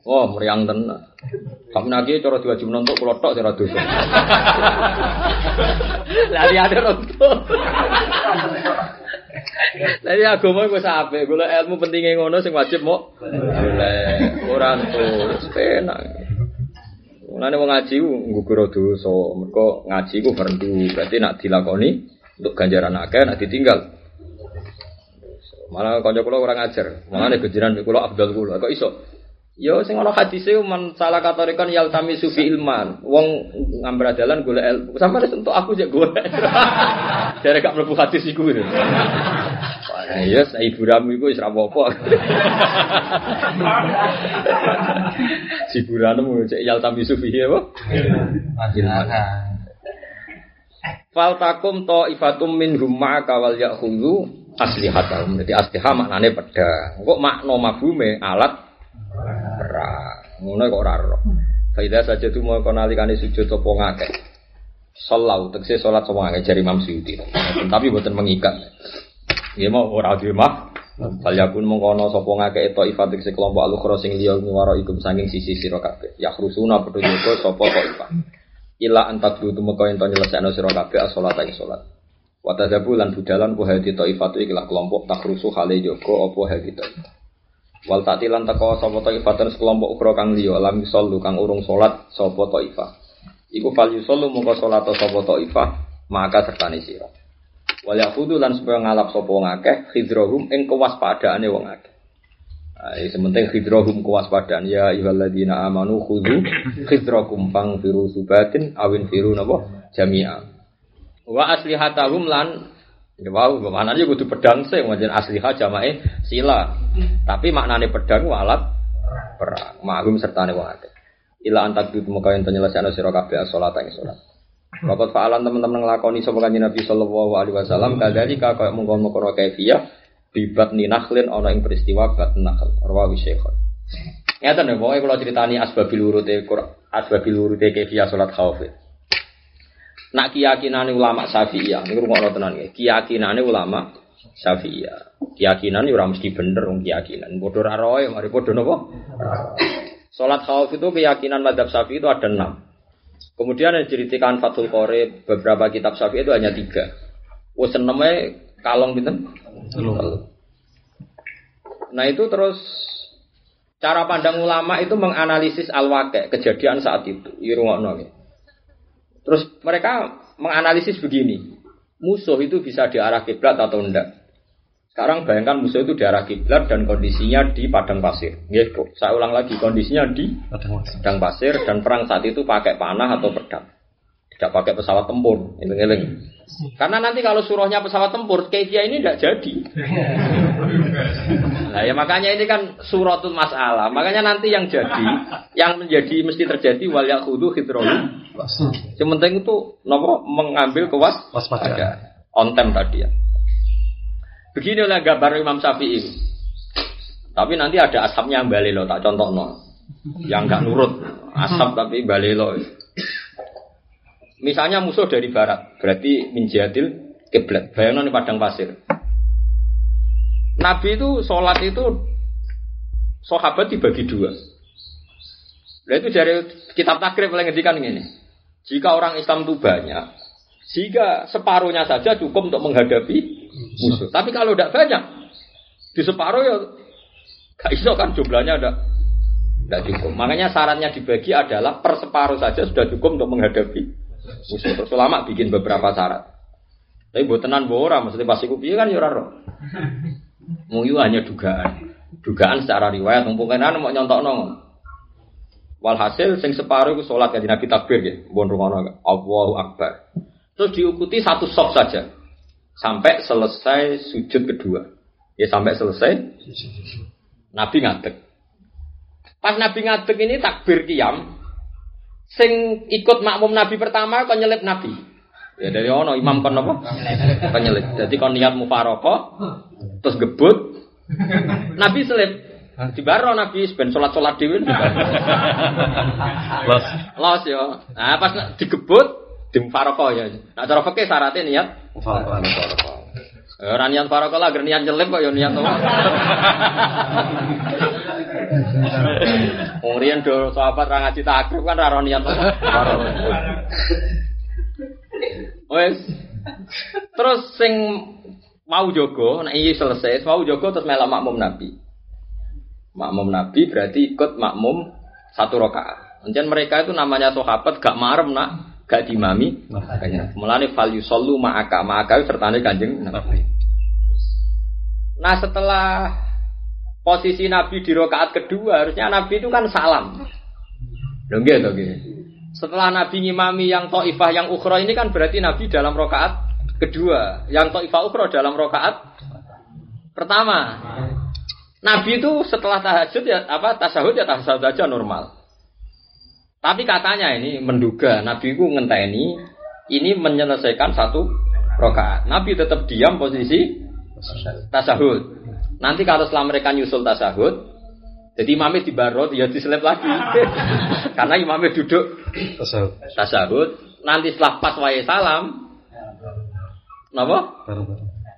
S1: Oh, meriang tenan. Kami nagi cara diwajib nonton kula tok ora dosa. Lah dia ada nonton. Ya agama wis apik, golek ilmu pentinge ngono sing wajib mau golek ora entuk penak. Mulane wong ngaji nggugur dosa, mergo ngaji ku fardu, berarti nak dilakoni untuk ganjaran akeh, nak ditinggal Malah kanca kula ora ngajar. Malah nek gejeran kula abdal kula. Kok iso? Ya sing ana hadise man salah katorikon yal tami sufi ilman. Wong ngambil dalan golek ilmu. Wis untuk aku jek golek. Jare gak mlebu hadis iku. Wah, ya ibu ramu iku wis ra apa-apa. Si buranu cek yal tami sufi apa? Ilman. Fal takum to ifatum min rumma kawal yakhudhu aslihatahum. Jadi asliha maknane pedang. Kok makna mafhume alat perang. Ngono kok ora ero. Faida saja tu mau kono alikane sujud apa ngakeh. Salau tegese salat sapa ngakeh jari Imam Suyuti. Tapi boten mengikat. Ya mau ora duwe mah. Fal yakun mongkono sapa ngake taifat sing kelompok al sing liya ikum saking sisi sira kabeh. Ya padha jaga sapa taifat. Ila antak dudu meka ento nyelesekno sira kabeh as-salat ing salat. Wa tadzabu lan budalan ku hadi taifatu ikilah kelompok takrusu hale jaga apa hadi taifat. Wal tatilan teko sapa taifatan sekelompok ukra kang liya lam sallu kang urung salat sapa taifah. Iku fal yusallu mongko salat sapa taifah maka sertane sira. Wal yahudu lan supaya ngalap sapa ngakeh khidrohum ing kewaspadaane wong akeh. Nah, sementing khidrohum kewaspadaan ya ayyuhalladzina amanu khudhu khidrakum firu subatin awin firu napa jami'a. Wa aslihatahum lan Ya wow, maknanya kudu pedang sih, wajan asliha jamae sila. Tapi maknanya pedang walat perang. Ma'hum serta wong akeh. Ila antak di muka yang penyelesaian sira kabeh salat ing salat. Bapak fa'alan teman-teman ngelakoni sapa kanjeng Nabi sallallahu alaihi wasallam kadali ka kaya mungkon-mungkon kaifiyah bibat ninakhlin ana ing peristiwa bat nakhl rawi syekhon. Ngeten ya, pokoke kula critani asbabil urute asbabil urute kaifiyah salat khauf. Nak keyakinan ulama Syafi'iyah, niku ngono tenan ya. Keyakinan ulama Syafi'iyah. Keyakinan ora mesti bener wong keyakinan. Padha ra roe, mari padha napa? Salat khauf itu keyakinan madhab Syafi'i itu ada enam. Kemudian yang diceritakan Fathul Qori beberapa kitab Syafi'i itu hanya tiga. Wes namanya kalong gitu. Nah itu terus cara pandang ulama itu menganalisis al kejadian saat itu. Irungokno ya. Terus mereka menganalisis begini, musuh itu bisa diarah kiblat atau enggak. Sekarang bayangkan musuh itu diarah kiblat dan kondisinya di padang pasir. Gitu. Saya ulang lagi, kondisinya di padang pasir dan perang saat itu pakai panah atau pedang. Tidak pakai pesawat tempur, eling-eling. Karena nanti kalau suruhnya pesawat tempur, Kevia ini tidak jadi. Nah ya makanya ini kan suratul masalah. Makanya nanti yang jadi, yang menjadi mesti terjadi wal yahudu hidrolu. Yang penting itu nopo mengambil kewas waspada. On time tadi ya. Begini oleh gambar Imam Syafi'i. Tapi nanti ada asapnya yang balelo, tak contoh no. Yang nggak nurut, asap tapi balelo. Misalnya musuh dari barat, berarti minjadil kiblat. Bayangkan di padang pasir. Nabi itu sholat itu sahabat dibagi dua. Nah itu dari kitab takrib paling ngedikan ini. Jika orang Islam itu banyak, jika separuhnya saja cukup untuk menghadapi musuh. Tapi kalau tidak banyak, di separuh ya gak iso kan jumlahnya ada tidak cukup. Makanya syaratnya dibagi adalah per separuh saja sudah cukup untuk menghadapi Musuh terus ulama bikin beberapa syarat. Tapi buat tenan bora, maksudnya pasti kupi kan ya roh. Muyu hanya dugaan. Dugaan secara riwayat mumpung kan mau nyontok nong. Walhasil sing separuh itu sholat ya Nabi takbir ya, bon rumono Allahu Akbar. Terus diikuti satu sop saja sampai selesai sujud kedua. Ya sampai selesai Nabi ngadeg. Pas Nabi ngadeg ini takbir kiam, sing ikut makmum Nabi pertama kon nyelip Nabi. Ya dari ono imam kon apa? Kon nyelip. Jadi kon niat mufarokoh terus gebut Nabi selip. Di baro Nabi ben salat salat dhewe. Los. Los yo. Nah pas digebut di mufarokoh ya. Nah cara fikih syaratnya niat mufarokoh. Ya, ora niat barokah lah, niat nyelip kok ya niat to. Wong riyen do sahabat ra ngaji takrib kan ora niat Wes. Terus sing mau jogo, nek iki selesai, mau jogo terus melok makmum Nabi. Makmum Nabi berarti ikut makmum satu rakaat. Kemudian mereka itu namanya sahabat gak marem nak gak dimami makanya mulane fal yusallu ma'aka ma'aka sertane kanjeng Nabi nah setelah posisi Nabi di rakaat kedua harusnya Nabi itu kan salam. Lho nggih to setelah Nabi ngimami yang taifah yang ukhra ini kan berarti Nabi dalam rakaat kedua. Yang taifah ukhra dalam rakaat pertama. Nabi itu setelah tahajud ya apa tasahud ya tasahud saja normal. Tapi katanya ini menduga Nabi itu ngenteni ini menyelesaikan satu rokaat. Nabi tetap diam posisi tasahud. Nanti kalau setelah mereka nyusul tasahud, jadi imamnya di barot ya diselip lagi. Karena imamnya duduk tasahud. tasahud. Nanti setelah pas wae salam, napa?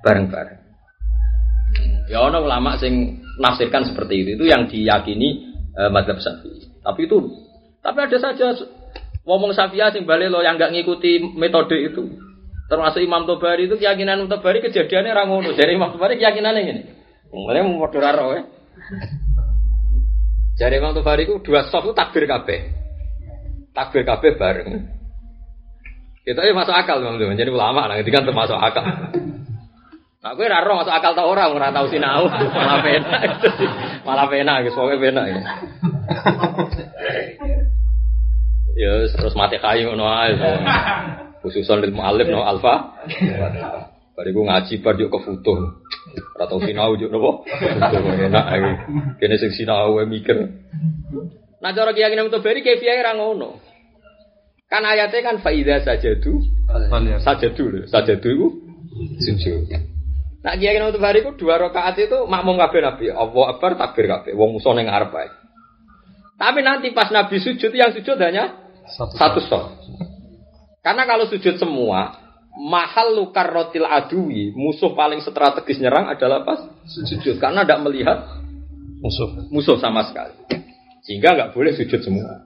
S1: Bareng-bareng. Ya ono ulama sing nafsirkan seperti itu. Itu yang diyakini eh, madzhab Syafi'i. Tapi itu tapi ada saja ngomong Syafi'i sing balik lo yang nggak ngikuti metode itu. Termasuk Imam Tobari itu keyakinan Imam Tobari kejadiannya orang ngono. Jadi Imam Tobari keyakinannya gini. Mulai mau padha raro ya. Jadi Imam Tobari itu dua soft itu takbir kabeh. Takbir kabeh bareng. Itu aja masuk akal Tobari. Jadi ulama lah, itu kan termasuk akal. Nah, gue raro masuk akal tau orang, ora tau sinau, malah pena, malah pena, gitu, pokoknya pena ya. Ya terus mati kayu ae. Khususan ilmu alif no alfa. Bariku ngaji bar yo ke foto. Ora tau sinau yo nopo. Enak iki. Kene sing sinau wae mikir. Nah cara keyakinan Mutobari kefiahe ra ngono. Kan ayatnya kan faida sajadu. Sajadu lho. Sajadu iku sujud. Nah keyakinan Mutobari ku dua rakaat itu makmum kabeh Nabi. Allah Akbar takbir kabeh. Wong musuh ning ngarep ae. Tapi nanti pas Nabi sujud yang sujud hanya
S2: Satu,
S1: satu shot. Karena kalau sujud semua, mahal lukar rotil adui, musuh paling strategis nyerang adalah pas sujud. Karena tidak melihat
S2: musuh.
S1: musuh sama sekali. Sehingga nggak boleh sujud semua.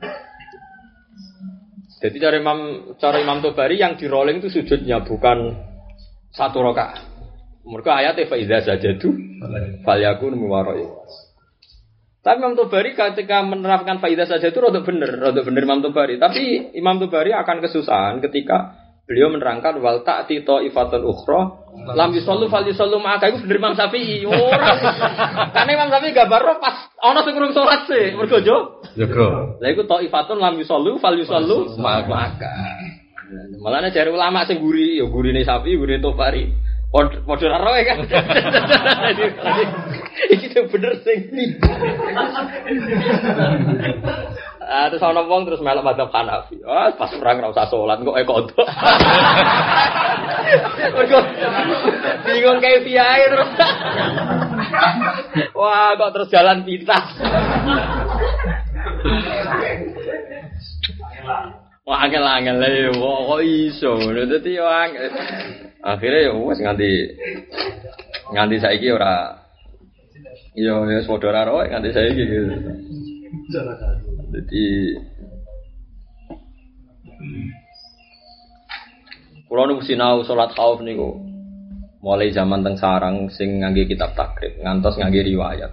S1: Jadi cara Imam cara Imam Tobari yang di rolling itu sujudnya bukan satu rakaat. Mereka ayatnya faizah saja tuh, falyakun muwaroi. Tapi Imam Tobari ketika menerapkan faidah saja itu rodok bener, rodok bener Imam Tobari. Tapi Imam Tobari akan kesusahan ketika beliau menerangkan wal ta'ti ifatun ukhra lam yusallu fal yusallu ma'aka itu bener Imam Syafi'i. Ora. Karena Imam Syafi'i gambar pas ana sing kurang salat sih. Mergo jo.
S2: Jago.
S1: Lah iku ifatun lam yusallu fal yusallu ma'aka. Malah cari ulama sing guri, ya gurine Syafi'i, gurine podo ora roe kan. Iki bener sing. Ah terus ana wong terus melok madzhab Hanafi. Ah pas perang ora usah salat kok kodok. Mergo bingung kayak piye terus. Wah, kok terus jalan pintas. Wah, angel-angel lah ya, kok kok iso. Dadi yo angel. Akhirnya ya wes nganti nganti saiki ora yo yo saudara roe nganti saiki gitu. Jadi Kulo niku sinau salat khauf niku mulai zaman teng sarang sing ngangge kitab takrib ngantos ngangge riwayat.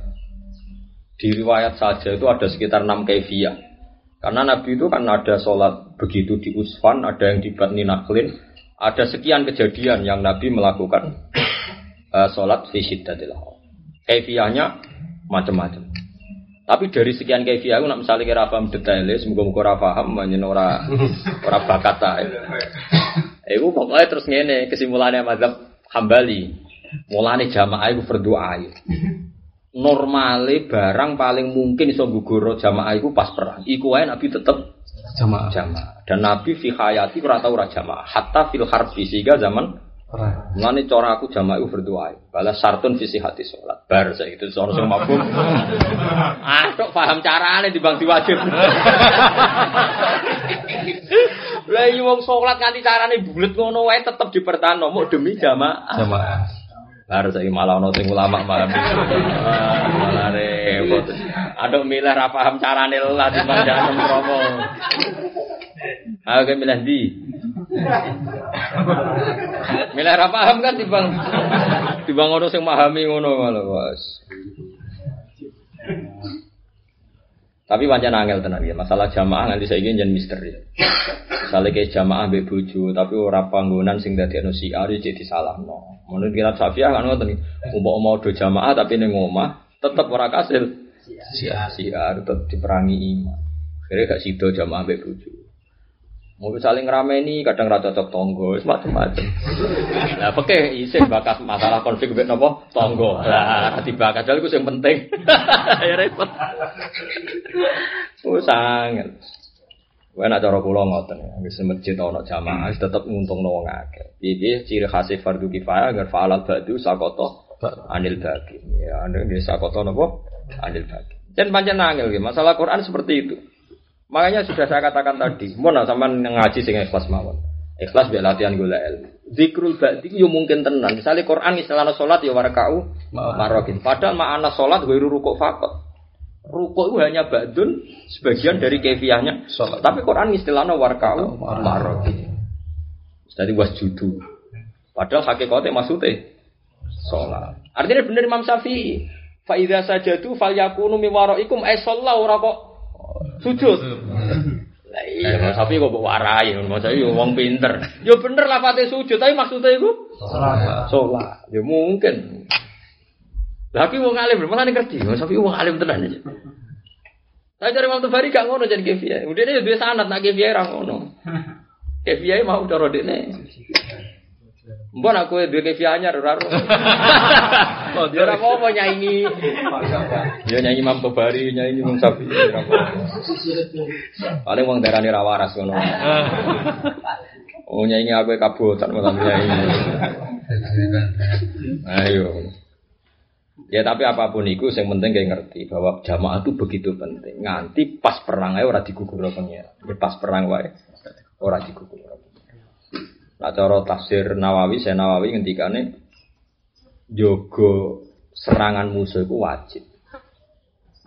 S1: Di riwayat saja itu ada sekitar 6 kaifiyah. Karena Nabi itu kan ada sholat begitu di Usfan, ada yang di Batni Naklin, ada sekian kejadian yang Nabi melakukan uh, sholat fi syiddatil khauf. Kaifiyahnya macam-macam. Tapi dari sekian kaifiyah aku nak misalnya kira paham detailnya, semoga-moga ora paham, banyak ora ora bakat ae. Iku pokoknya terus ngene kesimpulannya mazhab Hambali. Mulane jamaah iku berdoa. Normale barang paling mungkin iso gugur jamaah iku pas perang. Iku wae Nabi tetep
S2: Jamaah.
S1: jamaah. Dan Nabi fi hayati ora tau ora jamaah. Hatta fil harbi sehingga zaman. Mulane cara aku jamaah iku berdoa. Bala sartun fi hati sholat. Bar saya itu sono sing mabuk. Ah, tok paham carane dibang diwajib. Lah iya wong sholat nganti carane bulet ngono wae tetep dipertahanno mau demi jamaah.
S2: Jamaah.
S1: Baru saya malah ono sing ulama malah Ah, malah repot. Aduh milih ra paham carane lah timbang jalan promo. Aku milih di. Milih ra paham kan timbang timbang ono sing memahami ngono malah Mas. Tapi pancen angel tenan ya. Masalah jamaah nanti saya ingin jadi misteri. Misalnya kayak jamaah mbek bojo tapi ora panggonan sing dadi anu siar ya jadi salah no. Menurut kita Syafi'ah kan ngoten. Umpama mau do jamaah tapi ning omah tetep ora kasil. Siar siar tetep diperangi iman. Akhirnya gak sido jamaah mbek bojo. Mau saling ngerameni kadang ra cocok tonggo, wis macam-macam. Lah peke isih bakas masalah konflik mbek napa? Tonggo. Lah dibakas iku sing penting. ya repot. Sangat. Wae nak cara kula ngoten ya, wis masjid ana jamaah wis tetep nguntungno wong akeh. Piye ciri khas fardu kifayah agar fa'alat ba'du sakoto anil bagi. Ya, nggih sakoto napa? Anil bagi. Dan pancen angel nggih, masalah Quran seperti itu. Makanya sudah saya katakan tadi, mau sampean ngaji sing ikhlas mawon. Ikhlas biar latihan gula ilmu. Zikrul ba'di yo mungkin tenan. Misalnya Quran istilahnya sholat ya warkau marokin. Padahal makna sholat gue rukuk fakot. Rukuk itu hanya ba'dun sebagian dari kefiahnya. Tapi Quran istilahnya warkau marokin. Jadi wasjudu. Padahal hakikatnya maksudnya sholat. Artinya benar Imam Syafi'i. Faidah saja tuh fal yakunu miwaroikum eh sholat ora kok sujud. Lah iya, Mas Sapi kok mbok warai, Mas Sapi yo wong pinter. Yo bener lah pate sujud, tapi maksudnya iku salat. Salat. Ya mungkin. Tapi wong alim, malah ngerti. Mas Sapi wong alim tenan aja. Saya cari waktu Bari gak ngono jadi KPI. Udah dia biasa sanat nak KPI ra ngono. KPI mau cara dekne. Mbon aku duwe KPI anyar ora ro. Oh, dia ora apa nyanyi. Ya nyanyi Imam Tobari, nyanyi Imam Sapi. Paling wong darane ra waras ngono. Oh nyanyi aku kabotan malah nyanyi. Ayo. Ya tapi apa pun itu, yang penting kayak ngerti bahwa jamaah itu begitu penting. Nganti pas perang aja orang digugur. Ya pas perang wae orang digugur. Nah cara tafsir Nawawi, saya Nawawi ngendikane jogo serangan musuh itu wajib.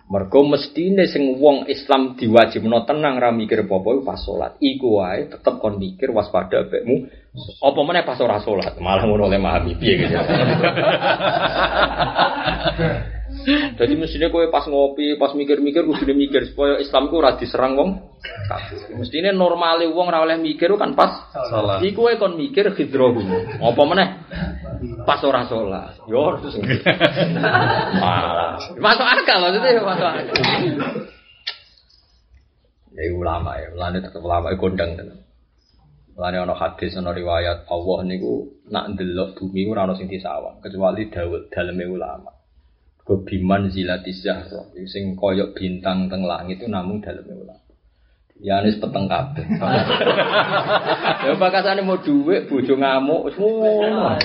S1: Mergo mestine sing wong Islam diwajibno tenang ra mikir apa-apa pas salat. Iku wae tetep kon mikir waspada bekmu. Apa meneh pas ora salat, malah ngono oleh memahami piye gitu. Jadi mestinya kowe pas ngopi, pas mikir-mikir kudu mikir supaya Islam ku ora diserang wong kafir. Mestine normale wong ora oleh mikir kan pas salat. Iku wae kon mikir hidrohu. Apa meneh? Pas ora salat. Yo terus. Masuk akal maksudnya masuk akal. Ya ulama ya, ulama tetep ulama kondang tenan. Mulane ana hadis ana riwayat Allah niku nak ndelok bumi ora ana sing disawang kecuali Daud daleme ulama. Kebiman zilati zahra sing koyok bintang teng langit itu namun dalamnya ulama. Ya nis peteng kabeh. ya bakasane mau dhuwit bojo ngamuk semua.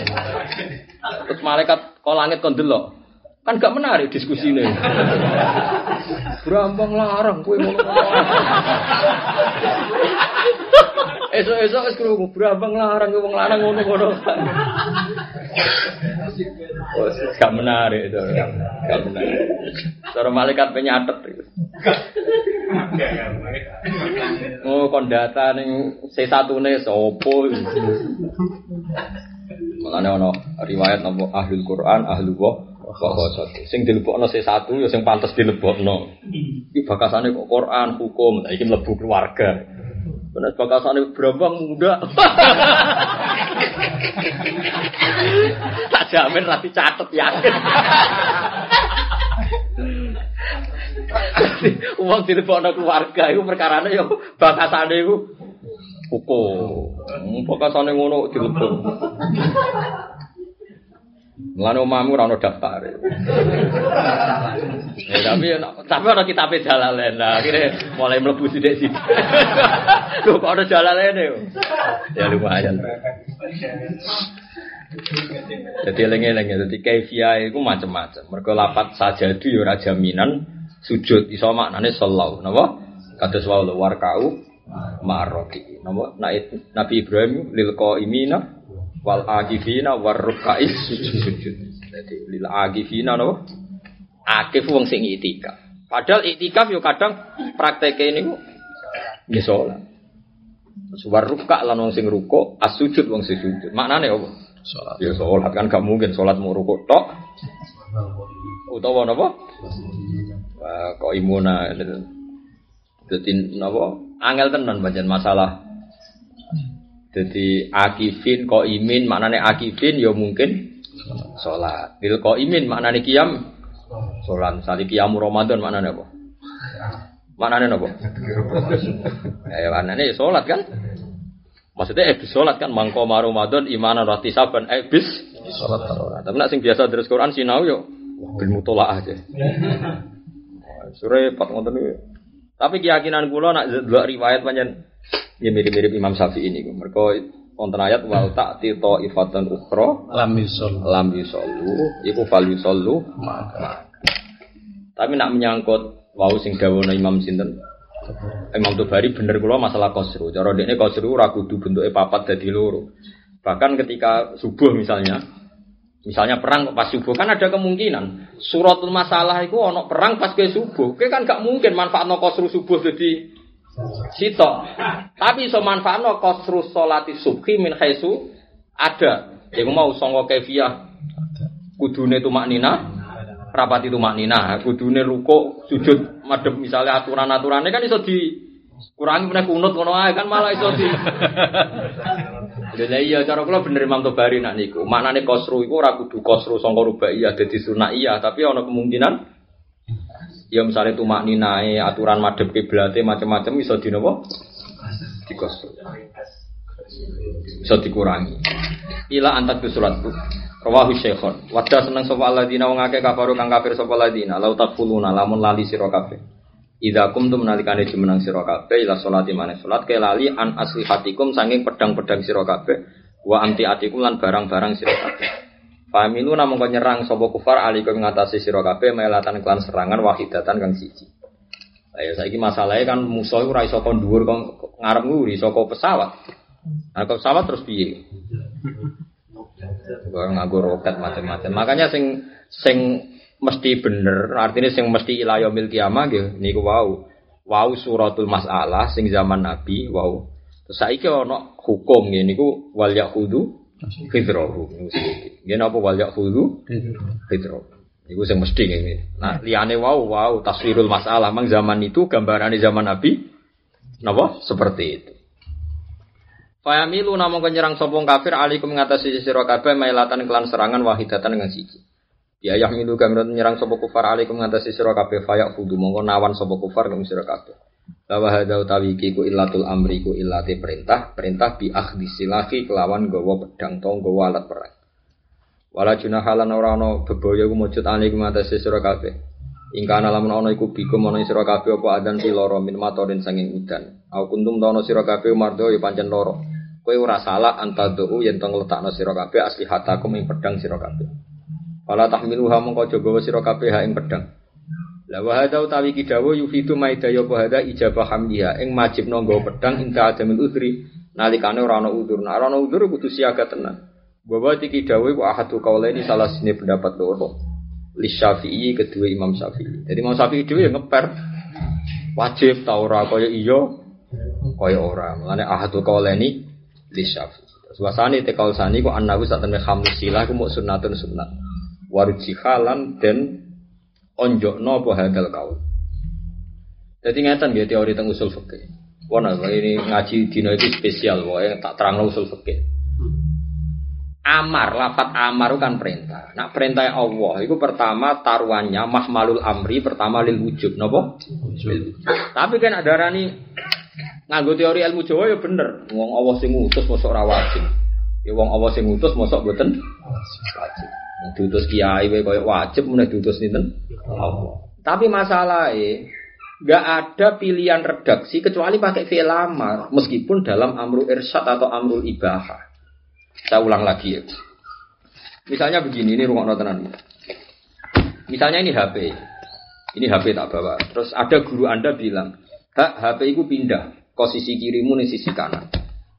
S1: Terus malaikat kok langit kon delok. Kan gak menarik diskusi ini. Berambang larang kowe ngono. Esok-esok wis krungu berambang larang wong larang ngono-ngono. Gak menarik itu. Gak menarik. Cara malaikat penyatet itu. Oh, kon data ning C1 ne sopo. Mulane ana riwayat napa ahlul Quran, ahlul wa kok Sing dilebokno C1 ya sing pantes dilebokno. Iki bakasane kok Quran, hukum, iki mlebu keluarga. Benar bakasane berambang muda. tak jamin rapi catet yakin. Uang dilebokno keluarga iku perkarane yo bakasane iku hukum. Bakasane ngono dilebok. Mulane omahmu ora ono daftar. Ya, tapi tapi ana kitabe jalalen. Nah, akhirnya mulai mlebu sithik-sithik. Lho kok ana jalalen yo. Ya lumayan. Jadi eling-eling ya, jadi kaifiyah itu macam-macam. Mereka lapat saja itu ya jaminan sujud iso maknane sallallahu napa? Kados wae warkau ma'arraki. Napa? Nabi Ibrahim lil qaimina wal agifina war rukais sujud. Jadi lil agifina no akif wong sing itikaf. Padahal itikaf yo kadang prakteke ini nggih salat. War ruka lan wong sing ruko, as sujud wong sing sujud. Maknane apa? Salat. Ya salat kan gak mungkin salat mau ruko tok. Utawa napa? Kok imuna. Jadi napa? Angel tenan pancen masalah jadi akifin ko imin maknane akifin ya mungkin sholat. Bil ko imin maknane kiam sholat. Misalnya kiam Ramadan maknane apa? Maknane apa? ya maknane sholat kan? Maksudnya ebis sholat kan mangko Ramadan imanan rati saban ebis sholat Tapi nak sing biasa terus Quran sinau yo bil mutolaah aja. Sore pat ngoten Tapi keyakinan kula nak delok riwayat panjang Ya mirip-mirip Imam Syafi'i ini. Mereka wonten ayat wal ta'ti ta'ifatan ukhra
S2: lam yusallu
S1: lam yusallu iku fal yusallu maka. Tapi nak menyangkut wau sing dawono Imam sinten Imam Tobari bener kula masalah kosru. Cara dekne kosru ora kudu bentuke papat dadi loro. Bahkan ketika subuh misalnya, misalnya perang pas subuh kan ada kemungkinan suratul masalah itu ono perang pas ke subuh. Oke kan gak mungkin manfaatno kosru subuh jadi sitok. Tapi so manfaatno kosru solati subhi min khaisu ada. Yang mau songo kefiah kudune tumak nina rapat itu maknina kudune ruko sujud madem misalnya aturan aturannya kan iso di kurangi punya kunut ngono kan malah iso di Jadi iya cara kula bener Imam Tobari nak niku. Maknane kosru iku ora kudu kosru sangka rubaiyah dadi sunah iya, tapi ana kemungkinan ya misalnya tumak ninae aturan madhep kiblate macam-macam iso di napa? Di kosru. Iso dikurangi. Ila antak suratku. Rawahu Syekhon. Wadda seneng sapa alladzina wong akeh kafaru kang kafir sapa alladzina lau takfuluna lamun lali sira kabeh. Idza kumtum nalikane jumenang sira kabeh ila salati maneh salat ke lali an aslihatikum saking pedang-pedang sira kabeh wa anti atikum lan barang-barang sira kabeh. Familu namung nyerang sapa kufar alikum ngatasi sira kabeh melatan klan serangan wahidatan kang siji. Ayo saiki masalahnya kan musuh ora iso kon dhuwur kok ngarep nguri saka pesawat. Nah, pesawat terus piye? nganggo roket macam-macam. Makanya sing sing mesti bener, artinya sing mesti ila yaumil kiamah nggih niku wau. Wau suratul masalah sing zaman Nabi wau. Terus saiki ana hukum ngene niku wal yahudu fitrahu. Nggih napa wal yahudu fitrahu. Niku sing mesti ngene. Nah, liyane wau wau taswirul masalah mang zaman itu gambarane zaman Nabi napa seperti itu. Fayamilu namung nyerang sopong kafir alikum mengatasi sira kabeh mailatan kelan serangan wahidatan dengan siji. Ya yahmilu gamron nyerang sapa kufar alikum mengatasi sira kabeh fayak fudu mongko nawan sapa kufar kum sira kabeh. Bahwa hadza utawi iki ku illatul amri ku illate perintah, perintah bi akhdi silahi kelawan gawa pedang tong gawa alat perang. Wala junahalan ora ana bebaya ku mujud alikum mengatasi sira kabeh. Ingkana lamun ana iku bikum ana sira kabeh apa adan piloro min matorin sanging udan. Au kuntum ta ana sira kabeh mardo ya pancen loro. Kowe ora salah antaduu yen tong letakno sira kabeh asli hatakum ing pedang sira kabeh. Fala tahmiluha mongko jaga sira kabeh ing pedang. La wa hadza utawi kidawu yufidu maidaya apa hadza ijabah hamdiha ing majibno nggawa pedang inta adamil udri nalikane ora ana udzur. Nah, ora ana udzur kudu siaga tenan. Bahwa tiki dawe ku ahadu kaulaini salah sini pendapat loro. Li Syafi'i kedua Imam Syafi'i. Jadi Imam Syafi'i dhewe ya ngeper wajib ta ora kaya iya kaya ora. Mulane ahadu kaulaini li syafi. Suasana te kaul sani ku annahu sak temne khamsu silah ku muk sunnatun Warjihalan dan onjokno apa hadal kaul. Jadi ngeten ya teori tentang usul fikih. Wana ini ngaji dino itu spesial wae tak terang usul fikih. Amar, lafat amar kan perintah. Nak perintah Allah itu pertama taruhannya mahmalul amri pertama lil wujud, nopo? Tapi kan ada rani nganggo teori ilmu Jawa ya bener. Wong Allah sing ngutus mosok ora wajib. Ya wong Allah sing ngutus mosok mboten wajib. Diutus kiai wae koyo wajib meneh diutus sinten? Allah. Tapi masalahnya nggak ada pilihan redaksi kecuali pakai fi'il amar meskipun dalam amrul irsyad atau amrul ibahah. Saya ulang lagi ya. Misalnya begini, ini rumah tenan. Misalnya ini HP. Ini HP tak bawa. Terus ada guru Anda bilang, Hak HP itu pindah posisi kirimu nih sisi kanan.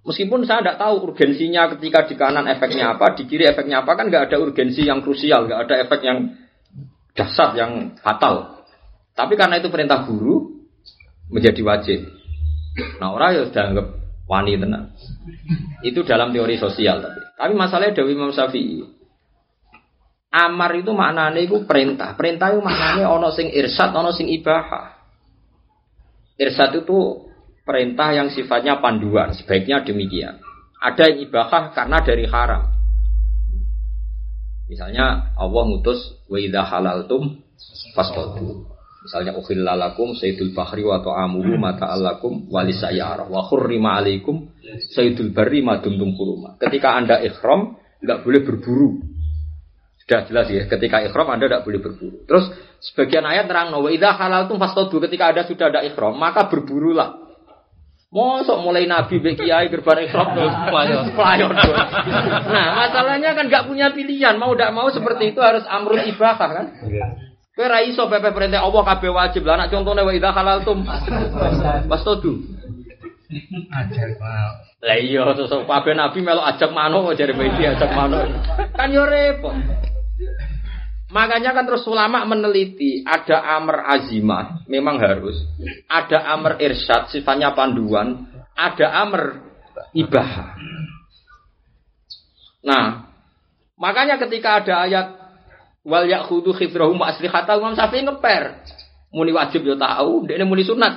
S1: Meskipun saya tidak tahu urgensinya ketika di kanan efeknya apa, di kiri efeknya apa kan nggak ada urgensi yang krusial, nggak ada efek yang dasar yang fatal. Tapi karena itu perintah guru menjadi wajib. Nah orang ya sudah anggap wani tenang. Itu dalam teori sosial tapi. Tapi masalahnya Dewi Imam Syafi'i. Amar itu maknanya itu perintah. Perintah itu maknanya ono sing irsat, ono sing ibahah. Irsat itu perintah yang sifatnya panduan, sebaiknya demikian. Ada yang ibahah karena dari haram. Misalnya Allah ngutus wa idza halaltum fasqatu. Misalnya ukhillalakum sayyidul bahri wa ta'amuhu mata alakum walisayara wa khurrima alaikum sayyidul barri ma dumtum kuruma. Ketika Anda ikhram enggak boleh berburu. Sudah jelas ya, ketika ikhram Anda tidak boleh berburu. Terus sebagian ayat terang wa idza halaltum fasqatu ketika Anda sudah ada ikhram maka berburulah. Mosok mulai Nabi be kiai gerban ikhram terus pelayon. Nah, masalahnya kan nggak punya pilihan, mau tidak mau seperti itu harus amrul ibahah kan? Kowe ra iso pepe perintah Allah kabeh wajib. Lah anak contone wa idza halaltum wastodu.
S2: Ajar Pak.
S1: Lah iya sosok kabeh nabi melok ajak mano kok jare Bedi ajak mano. Kan yo repot. Makanya kan terus ulama meneliti ada amr azimah, memang harus. Ada amr irsyad, sifatnya panduan. Ada amr ibah. Nah, makanya ketika ada ayat wal yakhudu khidrahum wa aslihata Imam Syafi'i ngeper. Muni wajib yo tahu, ini muni sunat.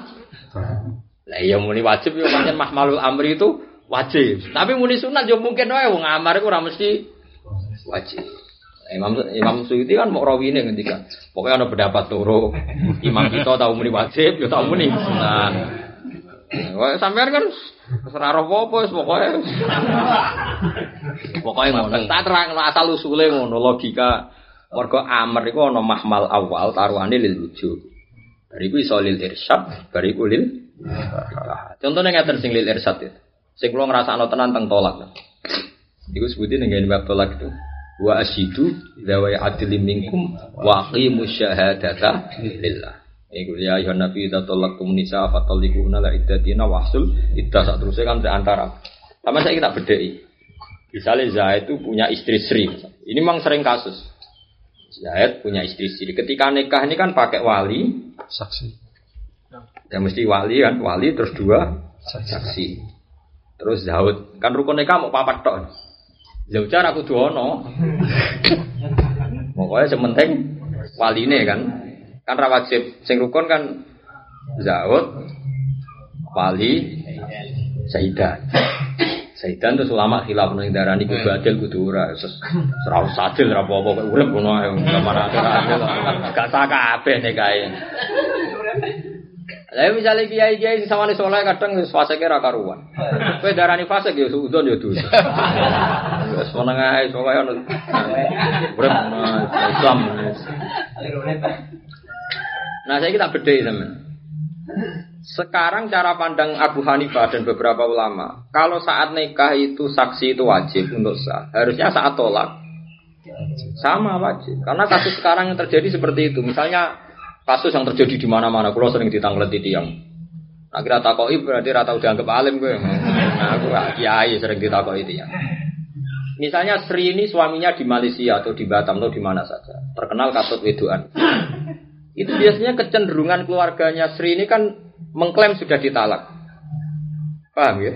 S1: Lah iya muni wajib yo pancen mahmalul amri itu wajib. Tapi muni sunat yo mungkin wae wong amar iku ora mesti wajib. Imam Imam Suyuti kan mau rawine ngendika. Pokoknya ada pendapat turu. Imam kita tahu muni wajib, yo tahu muni sunat. Wah, sampean kan ora roh apa pokoke. Pokoke ngono. Tak terang asal usule ngono logika. Mergo amr iku ana mahmal awal taruhane lil wujud. Bariku iso lil irsyad, bariku lil Contohnya ngeten sing lil irsyad itu. Sing kula ngrasakno tenan teng tolak. Iku sebutin dengan bab tolak itu. Wa asyidu dawa adli minkum wa aqimu syahadata lillah. Iku ya ayuhan nabi idza talaqtum nisa fatalliquna la iddatina wahsul iddah sak terusé kan antara. Sama saya kita bedai. Misalnya Zaid itu punya istri Sri. Ini memang sering kasus. Zaid punya istri Sri. Ketika nikah ini kan pakai wali,
S2: Saksi.
S1: ya mesti wali kan, wali terus dua saksi. Terus Zaud kan rukun nikah mau papat tok. Zaujar aku duono. Pokoknya sementing waline kan. Kan ra wajib sing rukun kan Zaud wali Saidan. Saidan terus ulama khilaf nang darani kudu adil kudu ora. Ora usah adil ora apa-apa kok urip ngono ae mana adil. Gak sah kabeh nikahe. Lah misalnya kiai kiai sing sawane soleh kadang wis fase ra karuan. Kowe darani fase ya udon ya dosa. Ae Islam. Nah, saya kita bedai teman. Sekarang cara pandang Abu Hanifah dan beberapa ulama, kalau saat nikah itu saksi itu wajib untuk sah. Harusnya saat tolak sama wajib. Karena kasus sekarang yang terjadi seperti itu. Misalnya kasus yang terjadi di mana-mana, kalau sering ditanglet di tiang. Kira takoi berarti rata udah anggap alim gue. Nah, aku kiai sering ditakoi tiang. Misalnya Sri ini suaminya di Malaysia atau di Batam atau di mana saja, terkenal katut wedoan. Itu biasanya kecenderungan keluarganya Sri ini kan mengklaim sudah ditalak. Paham ya?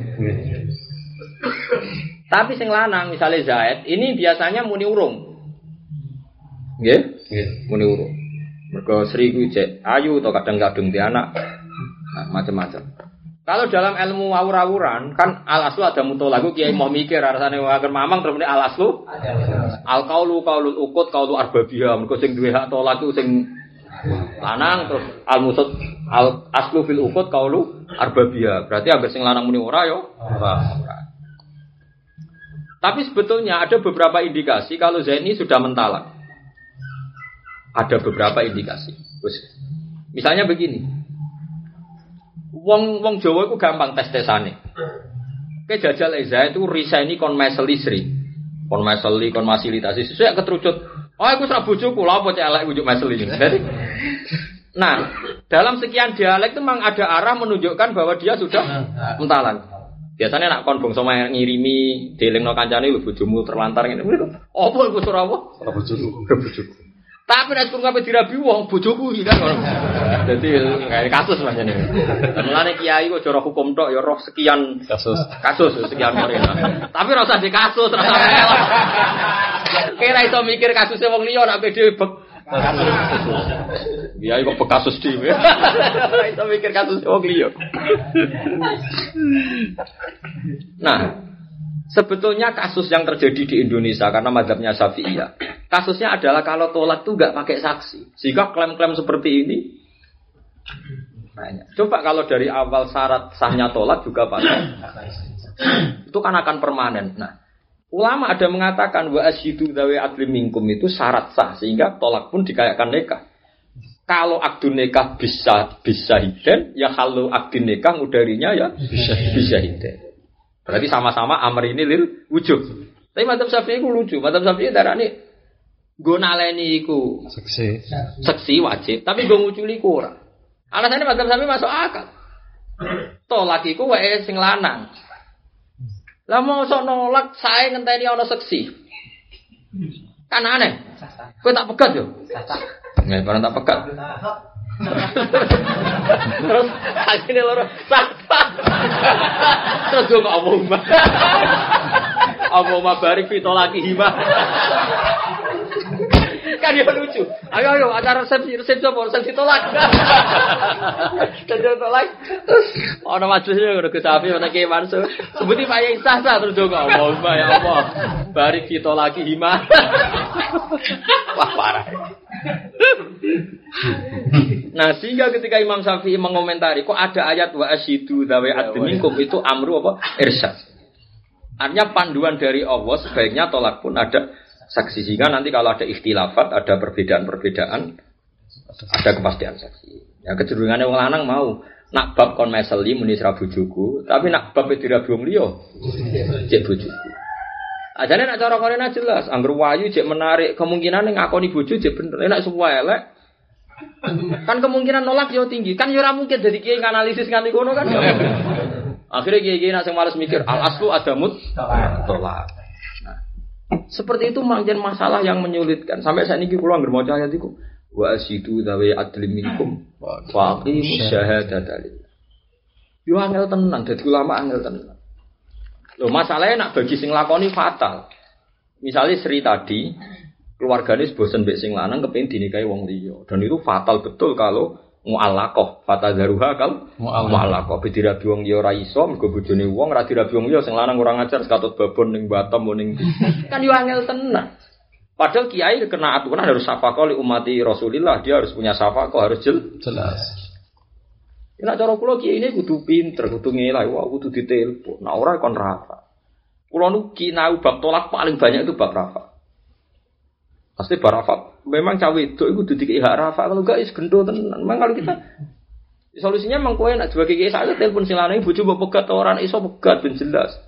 S1: Tapi sing lanang misalnya Zaid, ini biasanya muni urung. Nggih? Muni urung. Mergo Sri ku ayu atau kadang-kadang di anak. Nah, macam-macam. Kalau dalam ilmu awur-awuran kan al aslu ada mutolaku kiai mau mikir rasane wae mamang terus al aslu al qaulu qaulul ukut qaulu arbabiyah. Mergo sing duwe hak tolak sing lanang terus al musud al aslu fil ukut qaulu arbabiyah. Berarti ambek sing lanang muni ora yo. Ora. Tapi sebetulnya ada beberapa indikasi kalau Zaini sudah mentalak. Ada beberapa indikasi. Misalnya begini Wong wong Jawa itu gampang tes tesane. Ke jajal Eza itu risaini kon meseli sri. Kon meseli kon fasilitasi sesuai keterucut. Oh aku serah bojoku lha apa elek ujuk meseli. Jadi Nah, dalam sekian dialek itu memang ada arah menunjukkan bahwa dia sudah mentalan. Biasanya nak kon bangsa ngirimi delingno kancane lho bojomu terlantar ngene. Apa iku ora apa?
S2: Bojoku.
S1: Tapi nek kurang kabeh dirabi wong bojoku iki kan. Dadi kayak kasus macam ini. Mulane kiai kok cara hukum tok ya roh sekian
S2: Kasus.
S1: kasus sekian orang. Tapi ora usah di kasus, ora usah melok. Kira iso mikir kasusnya wong liya nek pede bek. Kiai kok bekasus dhewe. Ora iso mikir kasusnya wong liya. Nah, Sebetulnya kasus yang terjadi di Indonesia karena madhabnya Syafi'iyah. Kasusnya adalah kalau tolak tuh nggak pakai saksi. Sehingga klaim-klaim seperti ini banyak. Coba kalau dari awal syarat sahnya tolak juga pakai itu kan akan permanen. Nah, ulama ada mengatakan wa asyidu dawe adli minkum itu syarat sah sehingga tolak pun dikayakan nikah. Kalau akdun nikah bisa bisa hiden, ya kalau akdun nikah mudarinya ya bisa bisa hiden. Berarti sama-sama amr ini lil wujud. Tapi madzhab Syafi'i itu lucu. Madzhab Syafi'i darah ini Gue naleni iku
S3: Seksi.
S1: seksi wajib, tapi gue nguculi ku ora. Alasannya madzhab sami masuk akal. Tolak iku wae sing lanang. Lah mau sok nolak saya ngenteni ana seksi. Kan aneh. Kowe tak pegat yo. Nggak pernah tak pegat. Terus akhirnya loro sapa. Terus gue nggak omong mah. Barik fito lagi hima. kan ya lucu. Ayo ayo acara resepsi resepsi apa resepsi tolak. Resepsi tolak. Terus ono majelisnya ngono Gus Safi ana Ki Mansur. Sebuti Pak Yai sah sah terus dong ngomong Mbak ya apa. Barik fito lagi hima. Wah parah. Nah sehingga ketika Imam Syafi'i mengomentari kok ada ayat wa asyidu dawe adminkum itu amru apa irsyad. Artinya panduan dari Allah sebaiknya tolak pun ada saksi sehingga nanti kalau ada ikhtilafat, ada perbedaan-perbedaan, ada kepastian saksi. Ya kecenderungannya wong lanang mau nak bab kon meseli muni sira bojoku, tapi nak bab itu dirabi wong liya cek bojoku. Ajane nak cara korena jelas, angger wayu cek menarik kemungkinan yang ngakoni bojo cek bener. Nek semua elek kan kemungkinan nolak yo tinggi. Kan yo ora mungkin jadi kiai analisis nganti kono kan. Akhirnya kiai-kiai nak sing males mikir al aslu adamut tolak. Seperti itu mungkin masalah yang menyulitkan. Sampai saat ini kula anggere maca ayat iku wa asidu dawe adlim minkum wa aqimus syahadata lillah. Yo angel tenan dadi ulama angel tenan. Loh masalahnya nak bagi sing lakoni fatal. Misalnya Sri tadi keluarganya bosen mbek sing lanang kepengin dinikahi wong liya dan itu fatal betul kalau mu'allaqah fatadharuha kal mu'allaqah bedira wong liya ora iso mergo bojone wong ora dirabi wong liya sing lanang ora ngajar sekatut babon ning Batam ning kan yo angel tenan Padahal kiai kena aturan harus safaqah li umati Rasulillah, dia harus punya safaqah, harus jel.
S3: Jelas.
S1: Ya, Nak cara kula kiai ini kudu pinter, kudu ngelai, wah kudu ditelepon. Nah ora kon rafa. Kula nu kinau bab tolak paling banyak itu bab rafa. Pasti bab rafa. Memang cawe itu itu dikei hak rafa. Kalau enggak is gendo tenan. Memang kalau kita solusinya memang kowe nak sebagai kiai saya telepon silane bojo mbok pegat orang iso pegat ben jelas.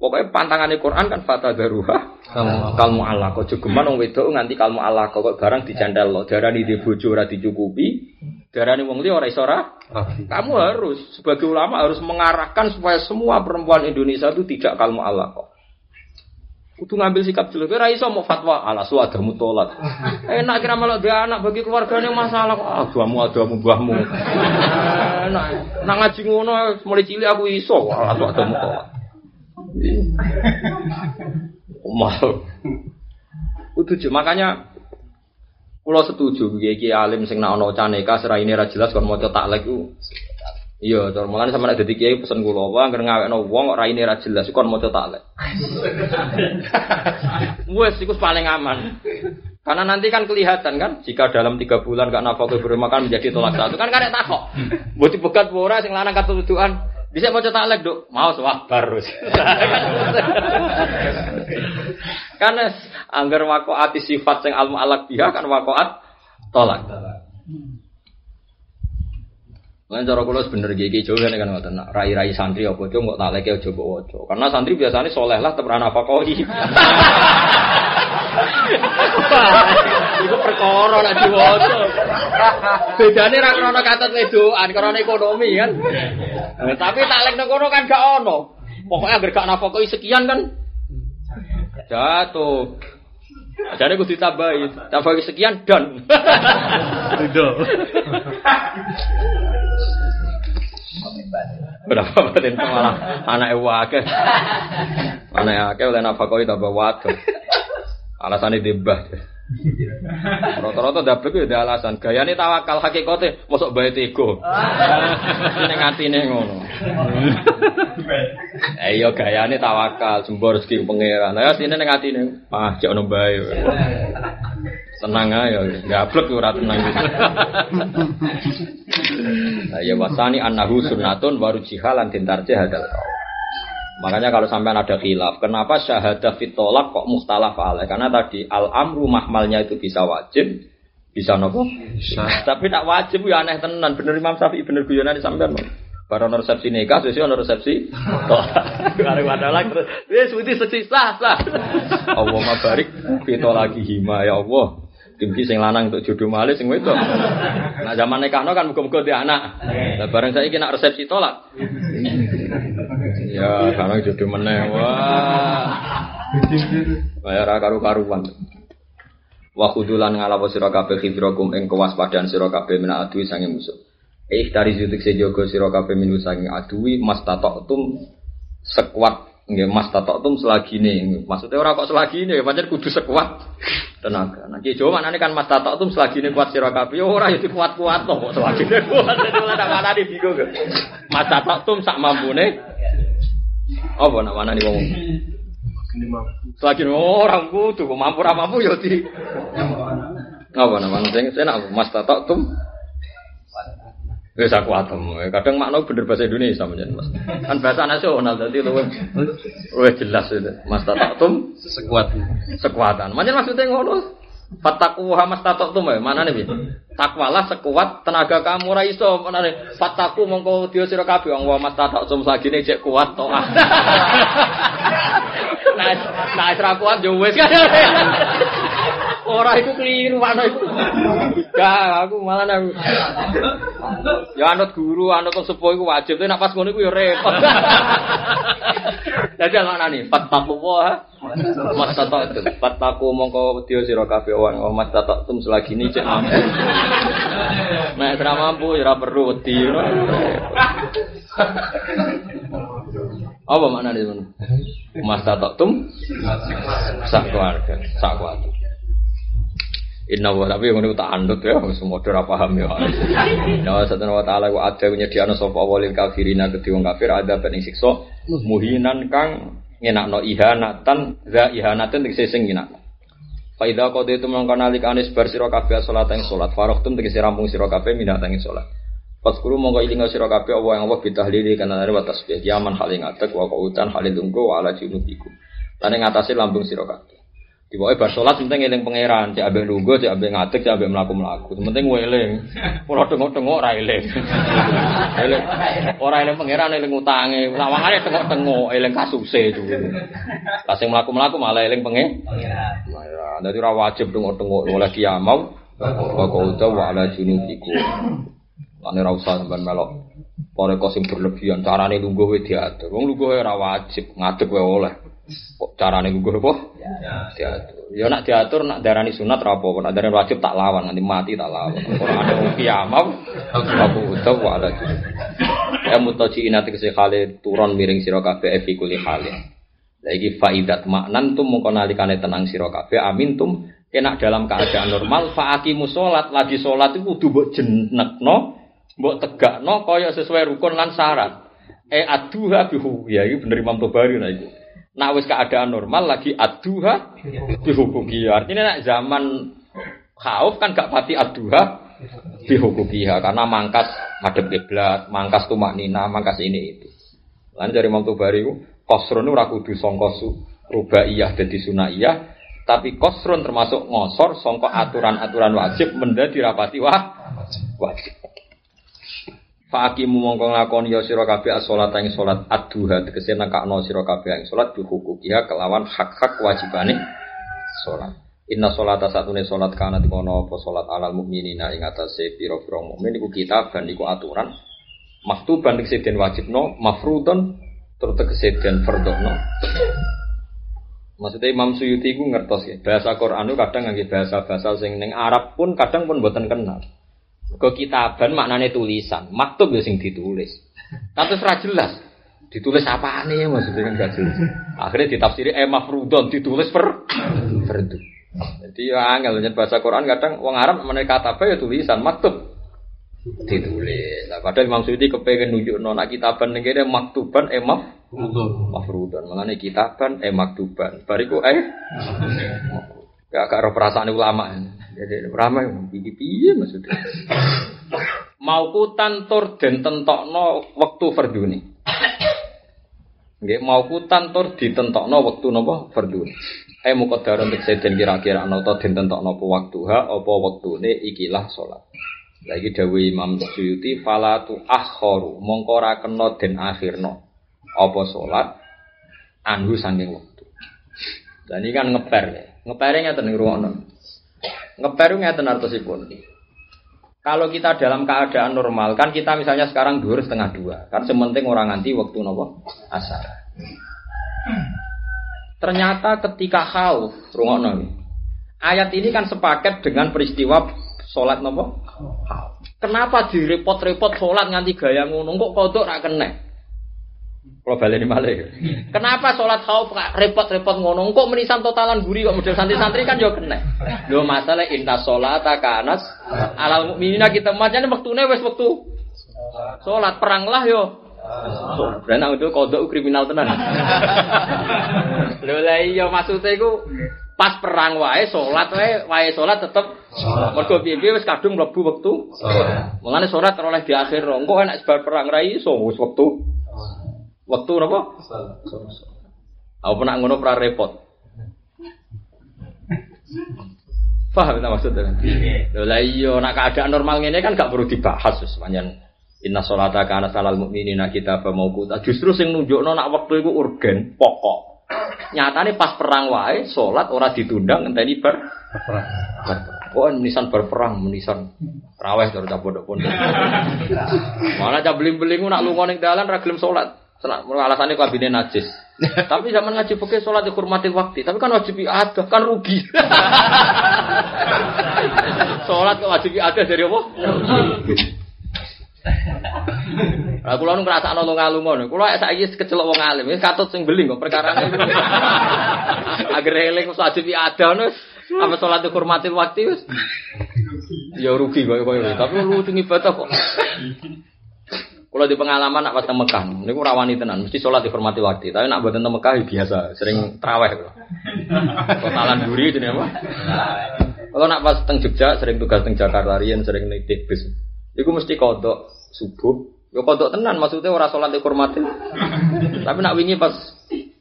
S1: Pokoknya pantangannya Quran kan fata daruha. Kalmu Allah kok jogeman wong wedok nganti kalmu Allah kok barang dicandal lo darani di bojo ora dicukupi. Darani wong liya ora iso ora?
S3: Rafi.
S1: kamu harus sebagai ulama harus mengarahkan supaya semua perempuan Indonesia itu tidak kalmu Allah kok Kudu ngambil sikap dulu. Kira iso mau fatwa ala su adamu tolat. Enak kira malah dia anak bagi keluarganya masalah kok. Adamu adamu mbahmu. Enak. Nak ngaji ngono mulai cilik aku iso ala su adamu tolat. Mal. Kudu makanya Kulo setuju kiai alim sing nak ono caneka seraine ra jelas kon maca taklek ku. Iya, cara mulane sama nek dadi kiai pesen kula wae anggere ngawekno wong kok raine ra jelas kon maca taklek. Wes iku paling aman. Karena nanti kan kelihatan kan jika dalam tiga bulan gak nafkah bermakan menjadi tolak satu kan karek takok. Mbok dibegat ora sing lanang katudukan. Bisa maca taklek, Duk. Mau sabar terus. Karena anggar wakoat sifat sing almu alak biha kan wakoat tolak. Lan cara kula sebener gigi jauh kan kan ngoten. Rai-rai santri apa cuk kok tak leke aja mbok waca. Karena santri biasanya soleh lah temen nafkahi. Iku perkara nek diwaca. Bedane ra krana katut wedoan, krana ekonomi kan. Eh, tapi taklek nang kono kan gak ono. Pokoknya agar gak nafkahi sekian kan jatuh. Jadi aku ditambahi, tambahi sekian dan.
S3: Ridho.
S1: Berapa batin malah anak wakil. Anak wakil oleh nafkah tambah waduh. Alasannya dibah. Rata-rata dapet itu ada alasan. Gayane tawakal hakikate mosok bae tego. Ning atine ngono. Eh iya gayane tawakal, jembor rezeki pangeran. Lah sine ning atine, ah jek ono bae. Tenang ae, gablek ora tenang ya wasani annahu sunnatun waru jihalan tintarje hadal. Makanya kalau sampai ada khilaf, kenapa syahadah fitolak kok mukhtalaf alaih? Karena tadi al amru mahmalnya itu bisa wajib, bisa nopo. Tapi tak wajib ya aneh tenan. Bener Imam Syafi'i bener guyonan sampean. Baru ono resepsi nikah, sesuk ono resepsi. Kare padahal terus wis wis sesi sah sah. Allah mabarik kita lagi hima ya Allah. Dimki sing lanang untuk jodoh malih sing wedok. Nah zaman nikahno kan muga-muga di anak. Lah bareng saiki nak resepsi tolak. Ya, sekarang jodoh meneh. Wah. Bayar karu-karuan. Wa khudulan ngalawa sira kabeh khidrakum ing kewaspadaan sira kabeh mina adui sange musuh. Eh dari zutik sejogo sira kabeh minu sange adui mas tatok sekuat nggih mas tatok selagi nih. Maksudnya orang kok selagi nih, pancen kudu sekuat tenaga. Nah ki Jawa maknane kan mas tatok selagi nih kuat sira kabeh ora ya kuat-kuat kok selagi nih kuat. Ora mana di bingung. Mas tatok sak mampune. Apa nak mana nih wong? Selagi orang kudu mampu ra mampu ya di. Apa namanya sing senak mas tatok tum Wis aku atem. Kadang makna bener bahasa Indonesia menjen Mas. Kan bahasa nasional dadi luwih luwih jelas itu. Mas tatum
S2: sekuat
S1: sekuatan. Menjen maksudnya ngono. Fataku hamas tatum ya. Mana nih? Takwalah sekuat tenaga kamu ra iso. Mana nih? Fataku mongko dia sira kabeh wong mas tatum sagine cek kuat to. Nah, nah kuat yo wis kan. Ora iku keliru ana iku. Gak, aku malah aku. Ya anut guru, anut sepuh iku wajib, nek pas ngono iku ya repot. Dadi ana nih, fattaku wa mas tatatum. Fattaku mongko wedi sira kabeh wong mas tatatum selagi ini cek mampu. Nek ora mampu ya ora perlu wedi. Apa maknanya itu? Mas tatatum sak keluarga, sak keluarga. Inna wa tapi ngono tak andut ya semua ora paham ya. Inna wa satana wa ta'ala wa ada nyediano sapa walil kafirina kedhi wong kafir ada ben siksa muhinan kang ngenakno ihanatan za ihanatan tegese sing ngenakno. Fa idza qadaitu mongko nalikane bar sira kabeh salat ing salat faraqtum tegese rampung sira kabeh minat ing salat. Paskuru mongko ilinga sira kabeh Allah yang Allah bitahlili kana wa tasbih yaman haling atek wa qautan halil tunggu wa ala junubikum. Lan ing atase lambung sira kabeh. Di bawah bar sholat penting eling pangeran, cek abeng lugu, cek abeng ngatek, cek abeng melaku melaku. Penting eling. Kalau tengok tengok ora eling. Eling. Ora eling pangeran eling utange. Lawangane tengok tengok eling kasuse itu. Kasih melaku melaku malah eling pengen. Pangeran. Jadi ora wajib tengok tengok oleh kiamau. Kau tahu ala junubiku. Lane ra usah sampean melok. Kok sing berlebihan carane lungguh wae diatur. Wong lungguh ora wajib, ngadeg wae oleh. Kok carane gugur apa? Ya. Diatur. Ya nak diatur nak darani sunat ra apa, nak darani wajib tak lawan nanti mati tak lawan. Ora ada kiamat aku utuh wa ala. Ya mutaji inati kese khale turun miring sira kabeh fi kuli khale. Lah iki faidat maknan tum mongko nalikane tenang sira kabeh amin tum kena dalam keadaan normal faaqimu salat lagi salat itu kudu mbok jenekno mbok tegakno kaya sesuai rukun lan syarat. Eh aduha bihu ya iki bener Imam Tobari nah iku. Nak wis keadaan normal lagi aduha dihukuki. Artinya nak zaman khauf kan gak pati aduha dihukukiha karena mangkas madhep kiblat, mangkas tumak nina, mangkas ini itu. Lan dari Imam Tobari kosron ora kudu sangka rubaiyah dadi sunaiyah, tapi kosron termasuk ngosor sangka aturan-aturan wajib menjadi rapati wah wajib. Fakimu mongko nglakoni ya sira kabeh as-salat ing salat ad-duha tegese nekakno sira kabeh ing salat dihukukiha kelawan hak-hak wajibane salat. Inna sholata satune salat kana dikono apa salat alal mukminina ing atase pira-pira mukmin iku kitaban iku aturan maktuban tegese den wajibno mafrudun tur tegese den fardhono. Maksudnya Imam Suyuti ku ngertos ya, bahasa Quran itu kadang ngangge bahasa-bahasa sing ning Arab pun kadang pun boten kenal. Ke kitaban maknanya tulisan, maktub ya sing ditulis. Tapi ora jelas. Ditulis apa nih maksudnya kan gak jelas. Akhirnya ditafsiri eh mafrudon ditulis per fardu. Jadi ya angel bahasa Quran kadang wong Arab meneh kata apa ya tulisan maktub ditulis. Nah, padahal Imam Suyuti kepengen nunjuk nona kitaban ning kene maktuban eh maf mafrudon. Mengenai kitaban eh maktuban. Bariku eh Gak karo perasaan ulama. Jadi ulama piye piye maksudnya. Mau kutan tur den tentokno wektu fardune. Nggih mau kutan tur ditentokno wektu napa fardune. Eh untuk seden kira-kira ana ta den tentokno apa waktu ha apa wektune ikilah salat. Lagi dawe Imam Suyuti falatu akhoru mongko ora kena den akhirno apa salat anhu saking wektu. Dan ini kan ngeper ya. Ngepernya ngeten ngrungokno. Ngeper ngeten artosipun. Kalau kita dalam keadaan normal, kan kita misalnya sekarang dua setengah dua, kan sementing orang nganti waktu nopo asar. Ternyata ketika khauf, rungokno Ayat ini kan sepaket dengan peristiwa sholat nopo. Kenapa direpot-repot sholat nganti gaya ngono? Kok kodok rak kena? Kalau balik malah. Kenapa sholat khauf repot-repot ngono? Kok menisan totalan guri kok model santri-santri kan juga kena. Lo masalah inta sholat kanas alal mukminina kita macamnya waktunya wes waktu sholat perang lah yo. Dan aku itu kodok kriminal tenan. Lho lah iya maksudnya iku pas perang wae salat wae wae salat tetep mergo piye-piye wis kadung mlebu wektu salat. Mulane salat oleh di akhir engko enak sebar perang ra iso wis wektu. Wektu napa? Aku pernah ngono pra repot. Paham tak maksudnya? Lho lah iya nak keadaan normal ngene kan gak perlu dibahas wis panjen Inna sholata kana salal mu'minina kita mauquta. Justru sing nunjukno nak wektu iku urgen, pokok. Nyatane pas perang wae salat ora ditunda ngenteni ber perang. Oh, menisan berperang, menisan raweh terus pondok-pondok. Malah cah beling-beling nak lunga ning dalan ra gelem salat. Alasannya kabine najis. Tapi zaman ngaji pakai sholat dihormati waktu. Tapi kan wajib ada, kan rugi. sholat wajib ada dari apa? Lah kula nu ngrasakno lunga-lunga. Kula saiki kecelok wong alim, wis katut sing beling kok perkara Agar eling wajib ada wis apa salat dihormati waktu wis. Ya rugi kok koyo tapi lucu ibadah kok. Kalau di pengalaman nak pas teng Mekah, niku rawani tenan, mesti sholat dihormati waktu. Tapi nak buat teng Mekah ya biasa, sering traweh. Totalan duri jadi apa? Kalau nak pas teng Jogja, sering tugas teng Jakarta, rian sering naik bis. Iku mesti kodok subuh. Yo kodok tenan maksudnya ora salat dihormati. Tapi nak wingi pas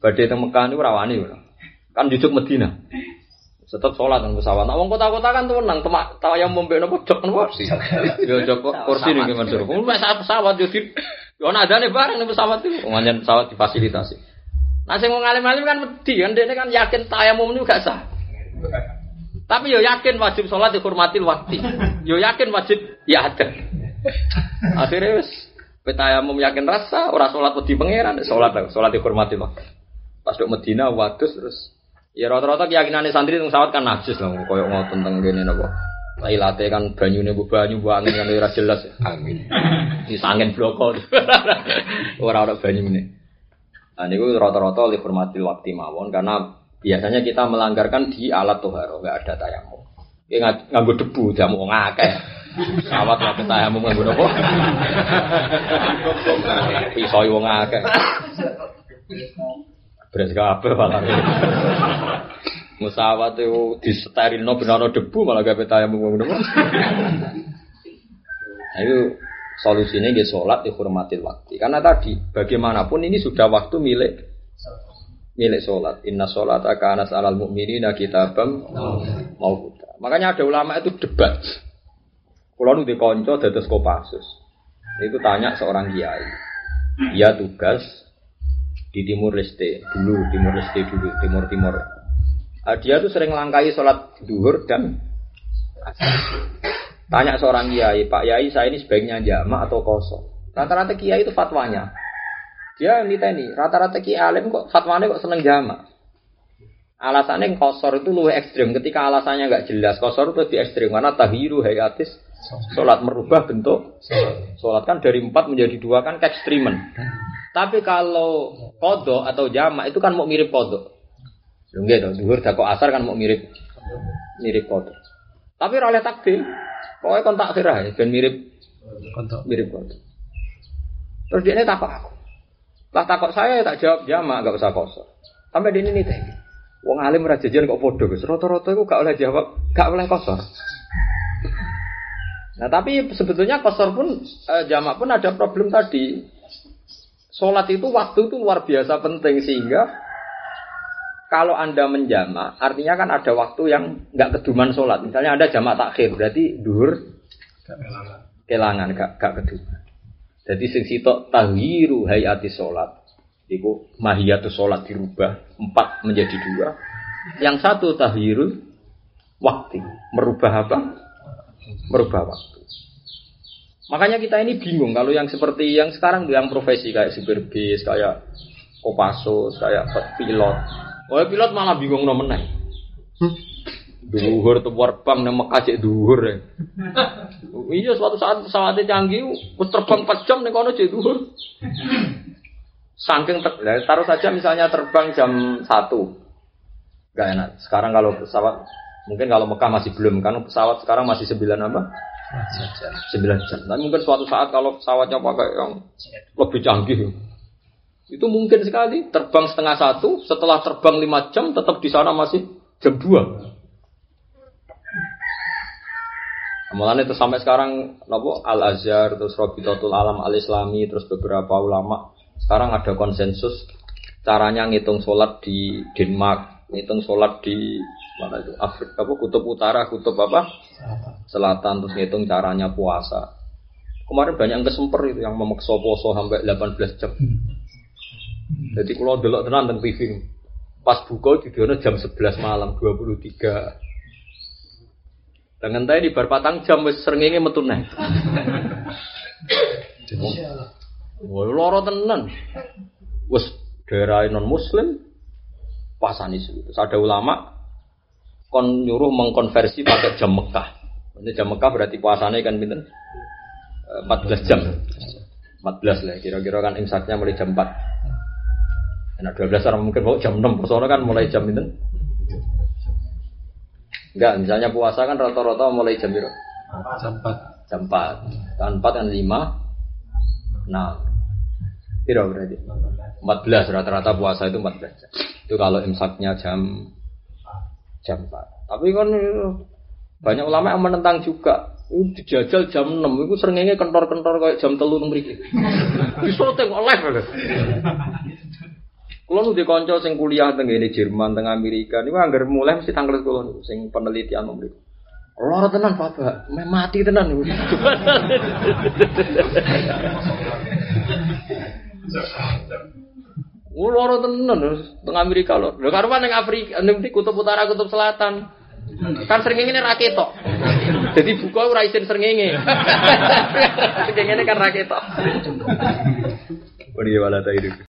S1: badhe teng Mekah niku rawani Kan jujuk Medina. Tetap sholat dan pesawat. Nah, wong kota-kota kan tuh nang temak tahu yang membeli nopo jok nopo sih. Yo jok kursi nih gimana suruh. Kamu pesawat pesawat yo di. Yo ada nih bareng nih pesawat itu. Ngomongin pesawat difasilitasi. Nah, saya mau ngalim-ngalim kan mesti kan dia kan yakin tayamum ini gak sah. Tapi yo yakin wajib sholat dihormati waktu. Yo yakin wajib ya ada. Akhirnya wes petayamum yakin rasa orang sholat wedi pangeran sholat sholat dihormati waktu. Pas dok Medina wadus terus Ya rata-rata keyakinan santri tentang sawat kan najis lah, koyok ngotot tentang gini nopo. Lailate kan banyu nih banyu angin kan ora jelas. Amin. Ini angin bloko. Orang-orang banyu ini. Nah ini rata-rata oleh hormati waktu mawon karena biasanya kita melanggarkan di alat toharo nggak ada tayamum. Ya nganggo debu jamu ngakeh. Sawat waktu tayamum nganggo nopo. Pisau wong akeh. Beres kabeh malah. Musawat itu di steril no benar debu malah gak betah yang ngono. Nah itu solusinya dia sholat dihormati waktu. Karena tadi bagaimanapun ini sudah waktu milik milik sholat. Inna sholat akan alal mukminina kitabam mau kita. Makanya ada ulama itu debat. Kalau nu dikonco dados kopasus. Itu tanya seorang kiai. Dia tugas di Timur Leste dulu, Timur Leste dulu, Timur Timur. Uh, dia tuh sering langkai sholat duhur dan Tanya seorang kiai, Pak Yai saya ini sebaiknya jamak atau kosong. Rata-rata kiai itu fatwanya. Dia minta ini, rata-rata kiai alim kok fatwanya kok seneng jamak. Alasannya kosor itu lebih ekstrim. Ketika alasannya nggak jelas, kosor itu lebih ekstrim karena tahiru hayatis sholat merubah bentuk. Sholat kan dari empat menjadi dua kan ekstrimen. Tapi kalau kodok atau jamak itu kan mau mirip kodok. Enggak dong, duhur kok asar kan mau mirip mirip kodok. Tapi oleh takdir, pokoknya kon tak kira ya, dan mirip kodok. Mirip kodok. Terus dia ini takut aku. Lah takut saya tak jawab jamak, gak usah kosong. Sampai di ini nih teh. Wong alim raja kok podo guys. Roto-roto itu gak oleh jawab, gak oleh kosor. Nah tapi sebetulnya kosor pun eh, jamak pun ada problem tadi. Sholat itu waktu itu luar biasa penting sehingga kalau anda menjama, artinya kan ada waktu yang nggak keduman sholat. Misalnya ada jamak takhir, berarti duhur kelangan gak gak kedua. Jadi sing sitok tahwiru hayati salat. Iku mahiyatu salat dirubah empat menjadi dua. Yang satu tahwiru waktu. Merubah apa? Merubah waktu. Makanya kita ini bingung kalau yang seperti yang sekarang yang profesi kayak supir bis, kayak Kopassus, kayak pilot. Oh pilot malah bingung nomenai. Duhur tuh terbang nang Mekah cek duhur ya. Iya suatu saat pesawatnya canggih, terus terbang 4 jam nih kono cek duhur. Saking ter, ya, taruh saja misalnya terbang jam 1. Gak enak. Sekarang kalau pesawat mungkin kalau Mekah masih belum kan pesawat sekarang masih 9 apa? 9 jam. Tapi mungkin suatu saat kalau pesawatnya pakai yang lebih canggih. Itu mungkin sekali. Terbang setengah satu, setelah terbang lima jam tetap di sana masih jam dua. Amalan itu sampai sekarang nopo Al Azhar terus Robitotul Alam Al Islami terus beberapa ulama. Sekarang ada konsensus caranya ngitung sholat di Denmark, ngitung sholat di mana itu Afrika apa kutub utara, kutub apa selatan terus ngitung caranya puasa. Kemarin banyak yang kesemper itu yang memaksa poso sampai 18 jam. Jadi kalau delok tenan tentang TV pas buka videonya jam 11 malam 23. Dengan tadi di berpatang jam wis srengenge metu neh. Wah, loro tenan. Wis daerah non muslim pasani itu. Ada ulama kon nyuruh mengkonversi pakai jam Mekah. Ini jam Mekah berarti puasanya kan pinten? 14 jam. 14 lah kira-kira kan imsaknya mulai jam 4. Enak 12 orang mungkin mau jam 6, soalnya kan mulai jam itu. Enggak, misalnya puasa kan rata-rata mulai jam berapa?
S2: Jam 4.
S1: Jam 4. Kan 4 kan 5. Nah. Kira berarti? 14 rata-rata puasa itu 14 jam. Itu kalau imsaknya jam jam 4. Tapi kan banyak ulama yang menentang juga. Itu dijajal jam 6, itu seringnya kentor-kentor kayak jam telu mriki. Disoting oleh. Kulo nu dikonco sing kuliah teng ngene Jerman, teng Amerika niku anggar mulai mesti tanggal kulo niku sing penelitian nomor itu. Loro tenan Bapak, meh mati tenan niku. Loro tenan teng Amerika lho. Lho karuan ning Afrika, ning kutub utara, kutub selatan. Kan sering ini raketok. Jadi buka ora isin srengenge. Srengenge kan raketok. Beri wala ta